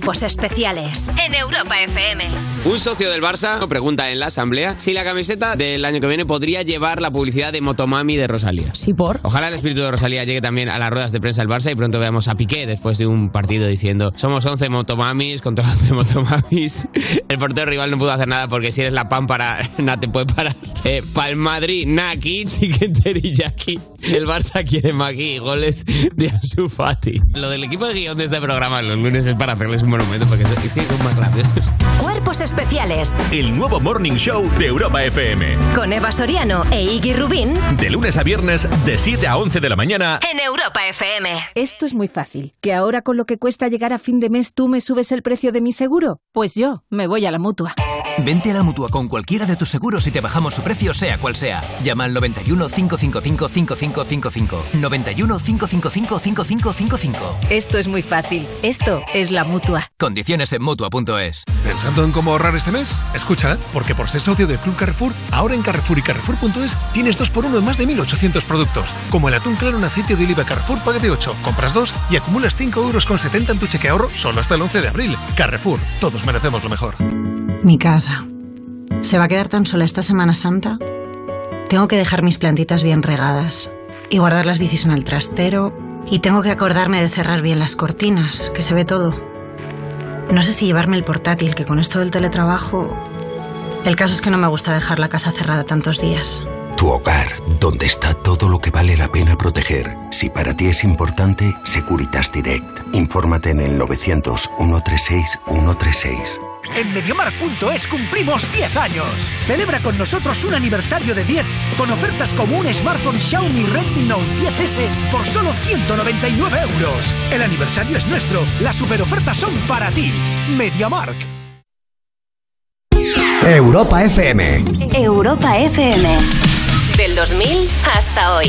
Cuerpos especiales en Europa FM. Un socio del Barça pregunta en la asamblea si la camiseta del año que viene podría llevar la publicidad de Motomami de Rosalía. Sí, por. Ojalá el espíritu de Rosalía llegue también a las ruedas de prensa del Barça y pronto veamos a Piqué después de un partido diciendo somos 11 Motomamis contra 11 Motomamis. El portero rival no pudo hacer nada porque si eres la pámpara, nada te puede parar. Eh, Pa'l Madrid, Naki, Chicken Teriyaki. El Barça quiere Maki y goles de Ansu Fati. Lo del equipo de guion de este programa los lunes es para hacerles un monumento porque es que son más graciosos. Cuerpos especiales El nuevo Morning Show de Europa FM. con Eva Soriano e Iggy Rubín De lunes a viernes, de 7 a 11 de la mañana. en Europa FM. Esto es muy fácil. ¿Que ahora con lo que cuesta llegar a fin de mes tú me subes el precio de mi seguro? Pues yo me voy a la mutua. Vente a la mutua con cualquiera de tus seguros y te bajamos su precio, sea cual sea. Llama al 91 555 5555. 91 555 5555. Esto es muy fácil. Esto es la mutua. Condiciones en mutua.es. ¿Pensando en cómo ahorrar este mes? Escucha, porque por ser socio del Club Carrefour, ahora en Carrefour y Carrefour.es tienes 2 por 1 en más de 1.800 productos. Como el atún claro en aceite de oliva Carrefour paga de 8, compras 2 y acumulas 5 euros con 70 en tu cheque ahorro solo hasta el 11 de abril. Carrefour, todos merecemos lo mejor. Mi casa. ¿Se va a quedar tan sola esta Semana Santa? Tengo que dejar mis plantitas bien regadas y guardar las bicis en el trastero y tengo que acordarme de cerrar bien las cortinas, que se ve todo. No sé si llevarme el portátil, que con esto del teletrabajo... El caso es que no me gusta dejar la casa cerrada tantos días. Tu hogar, donde está todo lo que vale la pena proteger. Si para ti es importante, Securitas Direct. Infórmate en el 900 136 136. En Mediamar.es cumplimos 10 años. Celebra con nosotros un aniversario de 10 con ofertas como un smartphone Xiaomi Redmi Note 10S por solo 199 euros. El aniversario es nuestro, las superofertas son para ti. Mediamark. Europa FM. Europa FM. Del 2000 hasta hoy.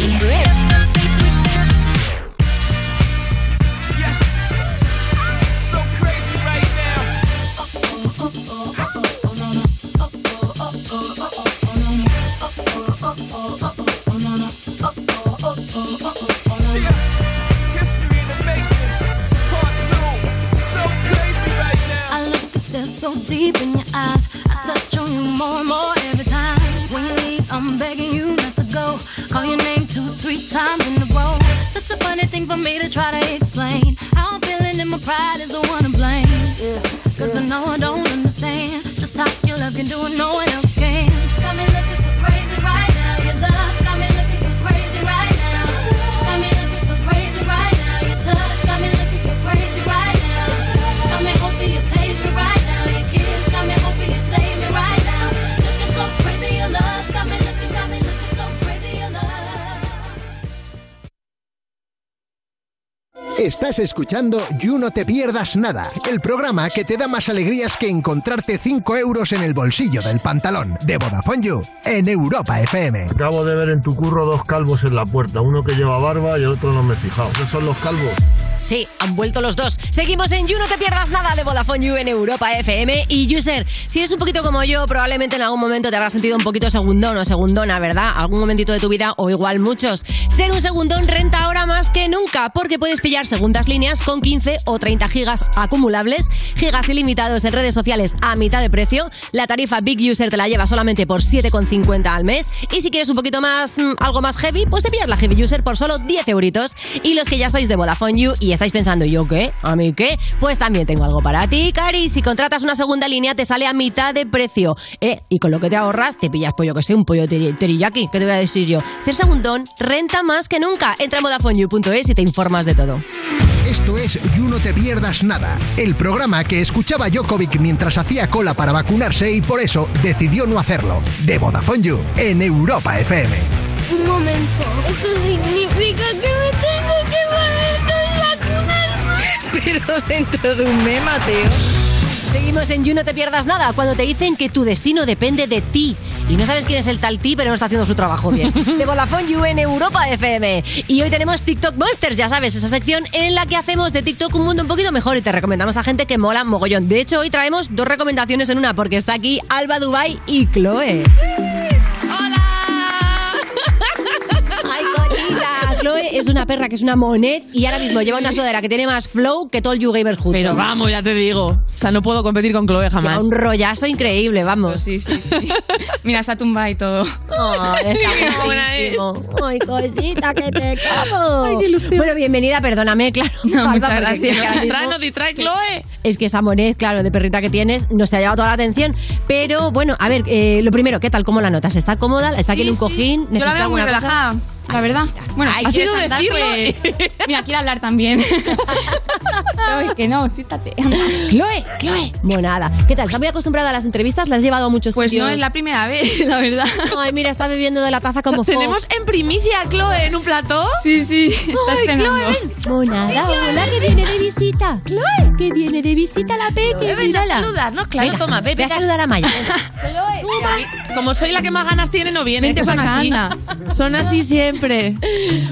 Estás escuchando You No Te Pierdas Nada, el programa que te da más alegrías que encontrarte 5 euros en el bolsillo del pantalón de Vodafone You en Europa FM. Acabo de ver en tu curro dos calvos en la puerta, uno que lleva barba y el otro no me he fijado. ¿Qué son los calvos? Sí, han vuelto los dos. Seguimos en You, no te pierdas nada de Vodafone You en Europa FM. Y User, si eres un poquito como yo, probablemente en algún momento te habrás sentido un poquito segundón o segundona, ¿verdad? Algún momentito de tu vida o igual muchos. Ser un segundón renta ahora ahora más que nunca, porque puedes pillar segundas líneas con 15 o 30 gigas acumulables, gigas ilimitados en redes sociales a mitad de precio. La tarifa Big User te la lleva solamente por 7,50 al mes. Y si quieres un poquito más, mm, algo más heavy, pues te pillas la Heavy User por solo 10 euritos. Y los que ya sois de Vodafone You y estáis pensando, ¿yo qué? ¿A mí qué? Pues también tengo algo para ti, Cari. Si contratas una segunda línea, te sale a mitad de precio. ¿eh? Y con lo que te ahorras, te pillas, pues yo que sé, un pollo teri- teriyaki. ¿Qué te voy a decir yo? Ser segundón renta más que nunca. Entra en VodafoneYou.es y te informas de todo. Esto es You No Te Pierdas Nada, el programa que escuchaba Jokovic mientras hacía cola para vacunarse y por eso decidió no hacerlo. De Vodafone You, en Europa FM. Un momento. Eso significa que me tengo que vacunar. Pero dentro de un mes, Mateo. Seguimos en You No Te Pierdas Nada, cuando te dicen que tu destino depende de ti. Y no sabes quién es el tal ti, pero no está haciendo su trabajo bien. De Vodafone You en Europa FM. Y hoy tenemos TikTok Monsters, ya sabes, esa sección en la que hacemos de TikTok un mundo un poquito mejor y te recomendamos a gente que mola mogollón. De hecho, hoy traemos dos recomendaciones en una, porque está aquí Alba Dubai y Chloe. ¡Ay, cochita! Chloe es una perra que es una monet y ahora mismo lleva una sudadera que tiene más flow que todo el YouGamers juntos. Pero vamos, ya te digo. O sea, no puedo competir con Chloe jamás. Lleva un rollazo increíble, vamos. Sí, sí, sí. Mira, se ha tumbado y todo. Ay, está buenísimo. Ay, cosita, que te como. Ay, qué ilusión. Bueno, bienvenida, perdóname, claro. No, Alba, muchas gracias. es que ahora Distrae, mismo- no distrae, Chloe. Es que esa monet, claro, de perrita que tienes, nos ha llevado toda la atención. Pero bueno, a ver, eh, lo primero, ¿qué tal? ¿Cómo la notas? ¿Está cómoda? ¿Está aquí en un cojín? Yo la ¿Necesita veo muy alguna cosa? La verdad. Bueno, Ay, ha ¿quieres sido decirlo? Pues, mira, quiere hablar también. Ay, que no, siéntate. Chloe, Chloe. Monada. ¿Qué tal? ¿Estás muy acostumbrada a las entrevistas? ¿La has llevado a muchos Pues sitios? no es la primera vez, la verdad. Ay, mira, está bebiendo de la taza como Fox. ¿Tenemos en primicia a Chloe en un plató? Sí, sí, está Ay, estrenando. Chloe. Monada, hola, que viene de visita. Chloe, que viene de visita la Peque, Ven a saludarnos, claro, Venga, toma, ve, ve a saludar a Maya. Como soy la que más ganas tiene, no viene. Vente son así. Son así siempre.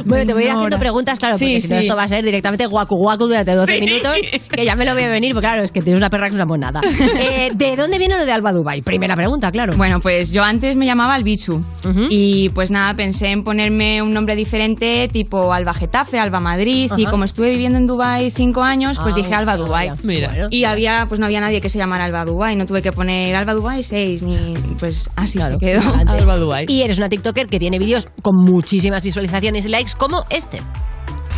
Bueno, te voy a ir haciendo preguntas, claro, porque Sí, si no sí. esto va a ser directamente guacu guacu durante 12 Sí. minutos, que ya me lo voy a venir, porque claro, es que tienes una perra que es una monada. Eh, ¿De dónde viene lo de Alba Dubai? Primera pregunta, claro. Bueno, pues yo antes me llamaba Albichu. Ujú. Y pues nada, pensé en ponerme un nombre diferente, tipo Alba Getafe, Alba Madrid. Y como estuve viviendo en Dubai cinco años, pues Ah, dije Alba Dubai. Mira. Y había, pues no había nadie que se llamara Alba Dubai, no tuve que poner Alba Dubai 6, ni pues así se quedó. Grande. Alba Dubai. Y eres una TikToker que tiene vídeos con muchísimas visualizaciones y likes como este.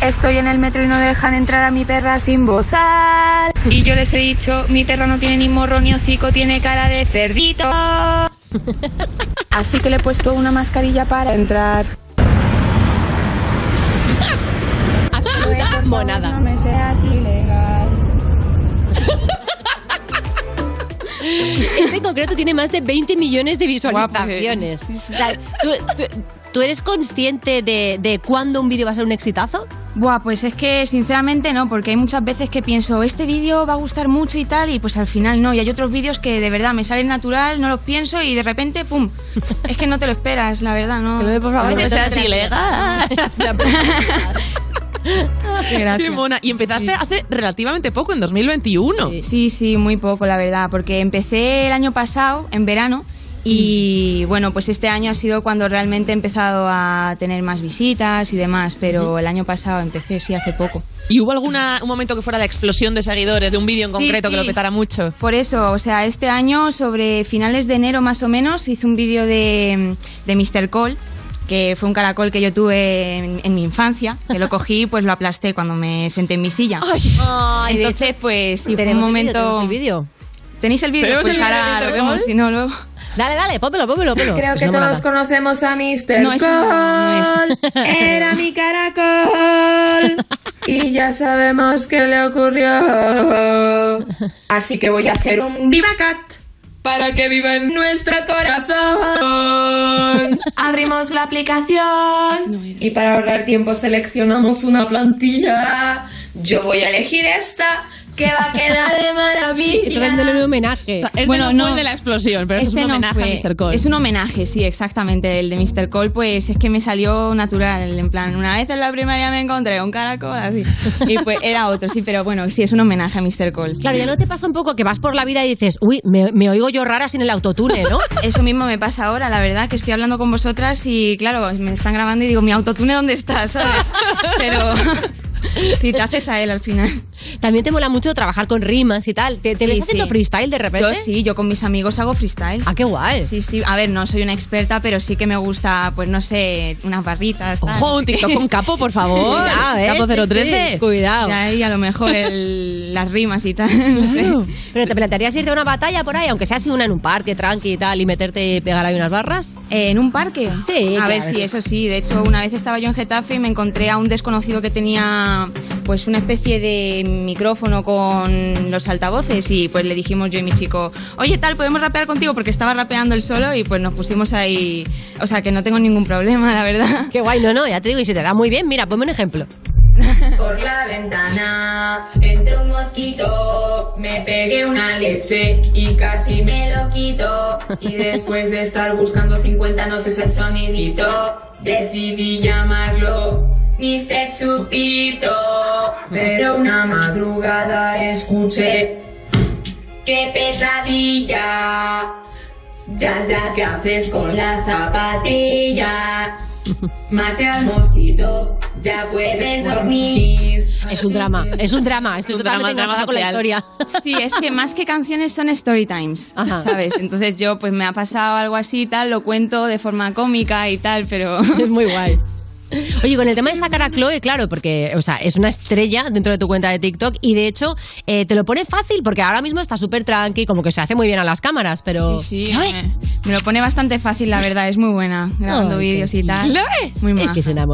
Estoy en el metro y no dejan entrar a mi perra sin bozal. Y yo les he dicho, mi perra no tiene ni morro ni hocico, tiene cara de cerdito. Así que le he puesto una mascarilla para entrar. Absoluta monada. No me seas ilegal. Este en concreto tiene más de 20 millones de visualizaciones. O sea, ¿tú, tú- tú eres consciente de, de cuándo un vídeo va a ser un exitazo? Buah, pues es que sinceramente no, porque hay muchas veces que pienso, este vídeo va a gustar mucho y tal, y pues al final no. Y hay otros vídeos que de verdad me salen natural, no los pienso y de repente, ¡pum! Es que no te lo esperas, la verdad, no. De, por favor, A no seas te- ilegal. Qué. Qué mona. Y empezaste hace relativamente poco, en 2021. Sí, sí, muy poco, la verdad, porque empecé el año pasado, en verano, y bueno, pues este año ha sido cuando realmente he empezado a tener más visitas y demás, pero el año pasado empecé, sí, hace poco. ¿Y hubo alguna, un momento que fuera la explosión de seguidores de un vídeo en Sí, concreto que sí. lo petara mucho? Por eso, o sea, este año, sobre finales de enero más o menos, hice un vídeo de, de Mr. Cole, que fue un caracol que yo tuve en, en mi infancia, que lo cogí y pues lo aplasté cuando me senté en mi silla. Ay, de Entonces, pues, sí, fue un momento... vídeo, tenemos el vídeo. ¿Tenéis el vídeo? ¿Tenemos Pues el ahora lo vemos, si no, luego... Dale, dale, pómelo, pómelo, pómelo. Creo Es que todos conocemos a Mr. No. Era mi caracol. Y ya sabemos qué le ocurrió. Así que voy a hacer un Viva Cat. Para que viva en nuestro corazón. Abrimos la aplicación. Y para ahorrar tiempo seleccionamos una plantilla Yo voy a elegir esta, que va a quedar de maravilla. Esto dándole un homenaje. Este no fue el de la explosión, pero Este es un no homenaje fue. a Mr. Cole. Es un homenaje, sí, exactamente. El de Mr. Cole, pues es que me salió natural. En plan, una vez en la primaria me encontré un caracol así. Y pues era otro, sí, pero bueno, sí, es un homenaje a Mr. Cole. Claro, ya no te pasa un poco que vas por la vida y dices, uy, me, me oigo yo rara sin el autotune, ¿no? Eso mismo me pasa ahora, la verdad, que estoy hablando con vosotras y claro, me están grabando y digo, mi autotune, ¿dónde está? ¿Sabes? Pero sí, te haces a él al final. También te mola mucho trabajar con rimas y tal. ¿Te, te Sí, ves haciendo sí. freestyle de repente? Yo sí, yo con mis amigos hago freestyle. Ah, qué guay. Sí, sí. A ver, no soy una experta, pero sí que me gusta, pues no sé, unas barritas. tal. Ojo, un TikTok con capo, por favor. Cuidado, ¿eh? Capo Sí, 013. sí. Cuidado. Y ahí a lo mejor el- las rimas y tal. no sé. Pero te plantearías irte a una batalla por ahí, aunque sea así una en un parque, tranqui y tal, y meterte y pegar ahí unas barras. Eh, ¿En un parque? Sí, A ver, sí, eso sí. De hecho, una vez estaba yo en Getafe y me encontré a un desconocido que tenía pues una especie de micrófono con los altavoces y pues le dijimos yo y mi chico, oye tal, podemos rapear contigo porque estaba rapeando él solo y pues nos pusimos ahí, o sea que no tengo ningún problema, la verdad. Qué guay, no, no, ya te digo, y si te da muy bien, mira, ponme un ejemplo. Por la ventana entró un mosquito, me pegué una leche y casi me lo quito. Y después de estar buscando 50 noches el sonidito, decidí llamarlo Mr. Chupito. Pero una madrugada escuché, ¡qué pesadilla! Ya, ya, ¿qué haces con la zapatilla? Mate al mosquito, ya puedes dormir. Es un drama, es un drama, estoy Un totalmente drama, enganchada con la historia. Sí, es que más que canciones son story times, ¿sabes? Entonces yo pues me ha pasado algo así y tal, lo cuento de forma cómica y tal, pero... Es muy guay. Oye, con el tema de sacar a Chloe, claro, porque, o sea, es una estrella dentro de tu cuenta de TikTok y de hecho eh, te lo pone fácil porque ahora mismo está súper tranqui, como que se hace muy bien a las cámaras, pero. Sí, sí, me, me lo pone bastante fácil, la verdad, es muy buena grabando Ay, vídeos y tal. Chloe. Muy Es maja. que es una.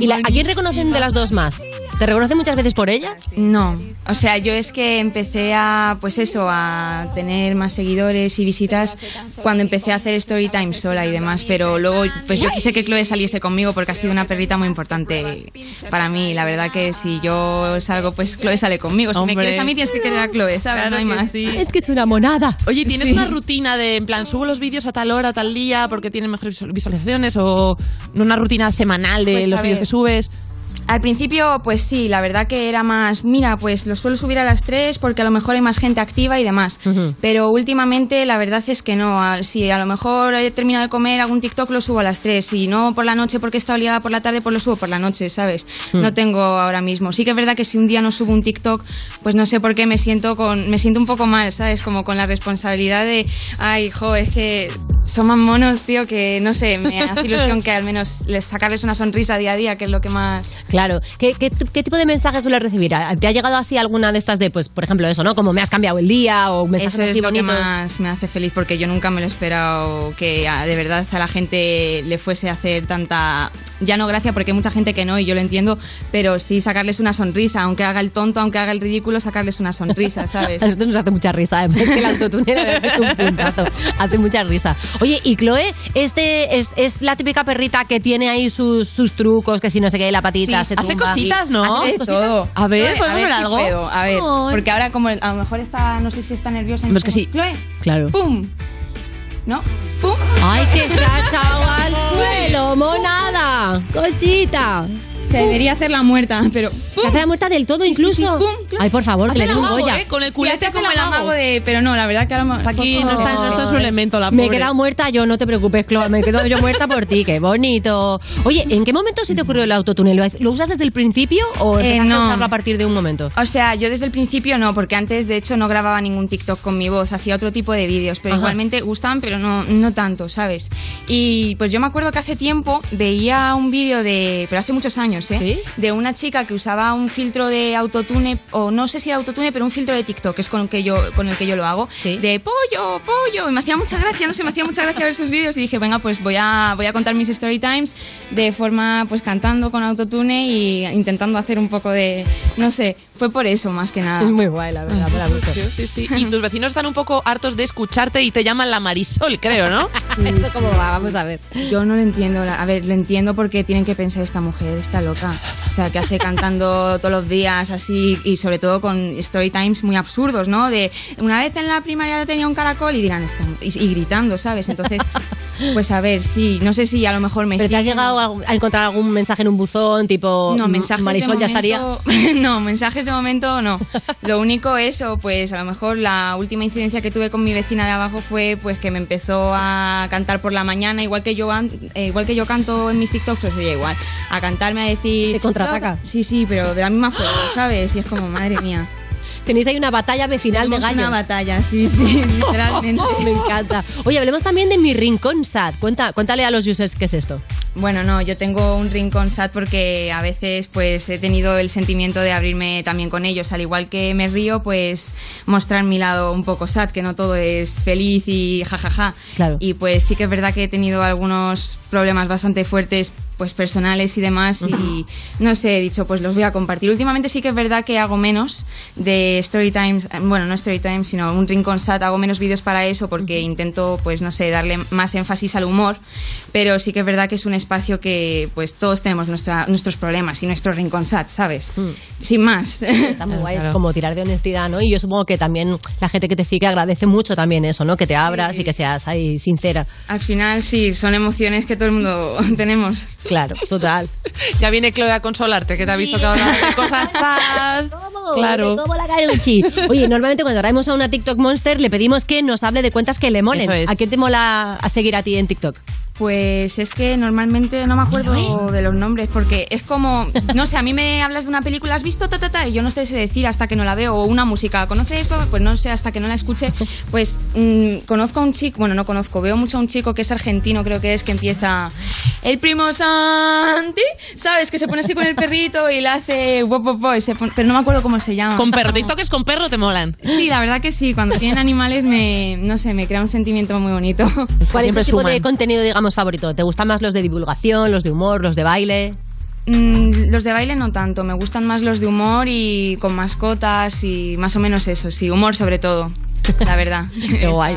¿Y la- a quién reconocen de las dos más? ¿Te reconocen muchas veces por ella? No, o sea, yo es que empecé a, pues eso, a tener más seguidores y visitas cuando empecé a hacer story time sola y demás, pero luego, pues yo quise que Chloe saliese conmigo porque ha sido una perrita muy importante para mí. La verdad que si yo salgo, pues Chloe sale conmigo. Si Hombre. me quieres a mí, tienes que querer a Chloe, ¿sabes? Claro no hay que más. sí. Es que es una monada. Oye, ¿tienes Sí. una rutina de, en plan, subo los vídeos a tal hora, tal día, porque tienen mejores visualizaciones? ¿O una rutina semanal de Pues, los a vídeos que subes? Al principio, pues sí, la verdad que era más, mira, pues lo suelo subir a las 3 porque a lo mejor hay más gente activa y demás. Pero últimamente la verdad es que no. Si a lo mejor he terminado de comer algún TikTok, lo subo a las 3. Si no por la noche porque he estado liada por la tarde, pues lo subo por la noche, ¿sabes? Mm. No tengo ahora mismo. Sí que es verdad que si un día no subo un TikTok, pues no sé por qué me siento con me siento un poco mal, ¿sabes? Como con la responsabilidad de, ay, jo, es que son más monos, tío, que no sé, me hace ilusión que al menos les sacarles una sonrisa día a día, que es lo que más Claro. ¿Qué, qué, qué tipo de mensajes sueles recibir? ¿Te ha llegado así alguna de estas de, pues, por ejemplo, eso, ¿no? Como me has cambiado el día o mensajes Eso es así lo que más me hace feliz porque yo nunca me lo he esperado que de verdad a la gente le fuese a hacer tanta ya no gracia porque hay mucha gente que no y yo lo entiendo pero sí sacarles una sonrisa aunque haga el tonto aunque haga el ridículo sacarles una sonrisa sabes A nosotros nos hace mucha risa, además que el autotune la verdad es un puntazo, hace mucha risa. Oye, y Chloe, este es, es la típica perrita que tiene ahí sus, sus trucos, que si no se qué, la patita Sí, se hace tumba. cositas, ¿no? Hace cositas. todo. A ver, Chloe, ¿podemos ver si algo? puedo, a ver, Ay. porque ahora como a lo mejor está, no sé si está nerviosa. Pues que sí. Chloe, Claro. ¡pum! ¿No? ¡Pum! ¡Ay, que echado al suelo, monada! ¡Cosita! Se debería hacer la muerta, pero... ¿Se hace la muerta del todo incluso? Ay, por favor, que le den Goya. ¿eh? Con el culete hace como el amago de... Pero no, la verdad que ahora... Aquí no está, no está en su elemento la Me he pobre. quedado muerta yo, no te preocupes, Chloe. Me quedo yo muerta por ti, qué bonito. Oye, ¿en qué momento se te ocurrió el autotune? ¿Lo, ¿Lo usas desde el principio o Eh, empezaste a no. usarlo a partir de un momento? O sea, yo desde el principio no, porque antes de hecho no grababa ningún TikTok con mi voz, hacía otro tipo de vídeos, pero Ajá. igualmente gustaban, pero no, no tanto, ¿sabes? Y pues yo me acuerdo que hace tiempo veía un vídeo de, pero hace muchos años, ¿eh? De una chica que usaba un filtro de autotune, o no sé si era autotune, pero un filtro de TikTok, que es con el que yo, con el que yo lo hago, de pollo, pollo, y me hacía mucha gracia, no sé, me hacía mucha gracia ver sus vídeos y dije, venga, pues voy a, voy a contar mis story times de forma, pues cantando con autotune y intentando hacer un poco de, no sé, fue por eso más que nada. Es muy guay, la verdad, da mucho. Sí, sí. Y tus vecinos están un poco hartos de escucharte y te llaman la Marisol, creo, ¿no? ¿Esto cómo va? Vamos a ver. Yo no lo entiendo. A ver, lo entiendo porque tienen que pensar esta mujer, está loca. O sea, que hace cantando todos los días así y sobre todo con story times muy absurdos, ¿no? De una vez en la primaria tenía un caracol y dirán, "Esta- y, y gritando, ¿sabes? Entonces, pues a ver, sí, no sé si a lo mejor me ¿Pero te has llegado a a encontrar algún mensaje en un buzón tipo No, mensajes Marisol de ya estaría? no, mensajes de momento no. Lo único eso, pues a lo mejor la última incidencia que tuve con mi vecina de abajo fue pues que me empezó a cantar por la mañana, igual que yo eh, igual que yo canto en mis TikToks, pues ella igual, a cantarme a decir Te contraataca. Sí, sí, pero de la misma forma, ¿sabes? Y es como, madre mía. Tenéis ahí una batalla vecinal de gallos. una batalla, sí, sí, literalmente. Me encanta. Oye, hablemos también de mi rincón sad. Cuenta, cuéntale a los users qué es esto. Bueno, no, yo tengo un rincón sad porque a veces pues he tenido el sentimiento de abrirme también con ellos, al igual que me río, pues mostrar mi lado un poco sad, que no todo es feliz y jajaja. Claro. Y pues sí que es verdad que he tenido algunos problemas bastante fuertes pues personales y demás y no sé, he dicho pues los voy a compartir. Últimamente sí que es verdad que hago menos de story times, eh, bueno, no story times, sino un rincón sad, hago menos vídeos para eso porque intento pues no sé, darle más énfasis al humor, pero sí que es verdad que es un espacio que pues todos tenemos nuestra, nuestros problemas y nuestro rincón sad, ¿sabes? Sin más. Está muy guay, como tirar de honestidad, ¿no? Y yo supongo que también la gente que te sigue agradece mucho también eso, ¿no? Que te abras y que seas ahí sincera. Al final sí, son emociones que todo el mundo tenemos. Claro, total. Ya viene Chloe a consolarte, que te ha visto que ahora de cosas sad. Claro. Como la Carucci. Oye, normalmente cuando traemos a una TikTok Monster le pedimos que nos hable de cuentas que le molen. Eso es. ¿A quién te mola a seguir a ti en TikTok? Pues es que normalmente no me acuerdo de los nombres porque es como, no sé, a mí me hablas de una película, ¿has visto? Ta, ta, ta, y yo no sé decir hasta que no la veo, o una música, ¿conoces? Pues no sé, hasta que no la escuche. Pues mm, conozco a un chico, bueno, no conozco, veo mucho a un chico que es argentino, creo que es, que empieza el primo Santi, ¿sabes? Que se pone así con el perrito y le hace guap, guap, y se pone- pero no me acuerdo cómo se llama. Con perrito que es con perro te molan. Sí, la verdad que sí, cuando tienen animales me, no sé, me crea un sentimiento muy bonito. ¿Cuál es tipo de contenido, digamos, favorito? ¿Te gustan más los de divulgación, los de humor, los de baile? Mm, los de baile no tanto, me gustan más los de humor y con mascotas y más o menos eso, sí, humor sobre todo, la verdad. Qué guay.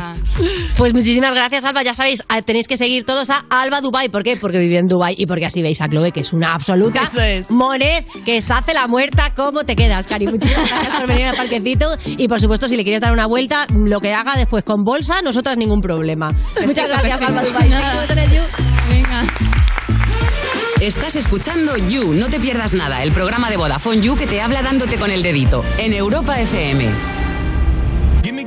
Pues muchísimas gracias, Alba. Ya sabéis, tenéis que seguir todos a Alba Dubai. ¿Por qué? Porque vive en Dubai y porque así veis a Chloe, que es una absoluta monet, que se hace la muerta. ¿Cómo te quedas, Cari? Muchísimas gracias por venir al parquecito. Y por supuesto, si le quieres dar una vuelta, lo que haga después con bolsa, nosotras ningún problema. Muchas gracias. Alba Dubai. Venga. Estás escuchando You, no te pierdas nada, el programa de Vodafone You que te habla dándote con el dedito en Europa FM.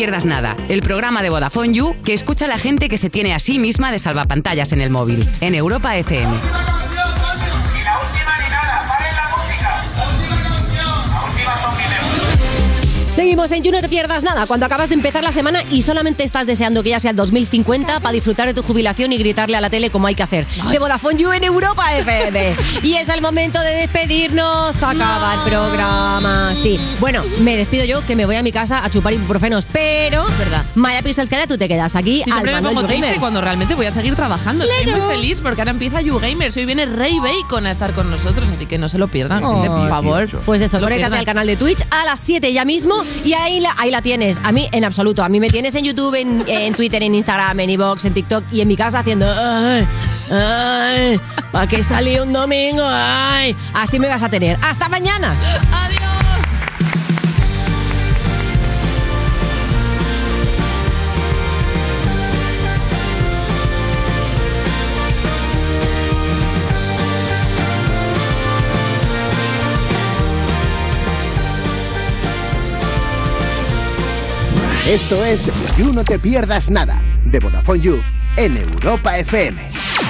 Pierdas Nada, el programa de Vodafone You que escucha a la gente que se tiene a sí misma de salvapantallas en el móvil, en Europa FM. Seguimos en You, no te pierdas nada. Cuando acabas de empezar la semana y solamente estás deseando que ya sea el 2050 para disfrutar de tu jubilación y gritarle a la tele como hay que hacer. De Vodafone You en Europa FM. y es el momento de despedirnos. Acaba el programa. Sí. Bueno, me despido yo que me voy a mi casa a chupar ibuprofenos, pero. verdad. Maya Pistols, que tú te quedas aquí. Sí, al siempre me pongo triste cuando realmente voy a seguir trabajando. Estoy Claro. muy feliz porque ahora empieza YouGamers. Hoy viene Ray Bacon a estar con nosotros, así que no se lo pierdan, Oh. gente, por favor. Pues eso, conéctate al canal de Twitch a las 7 ya mismo y ahí la, ahí la tienes. A mí, en absoluto. A mí me tienes en YouTube, en, en Twitter, en Instagram, en iVoox, en TikTok y en mi casa haciendo. ¡Ay! ¡Ay! ¿Para qué salí un domingo? ¡Ay! Así me vas a tener. ¡Hasta mañana! ¡Adiós! Esto es You No Te Pierdas Nada, de Vodafone You, en Europa FM.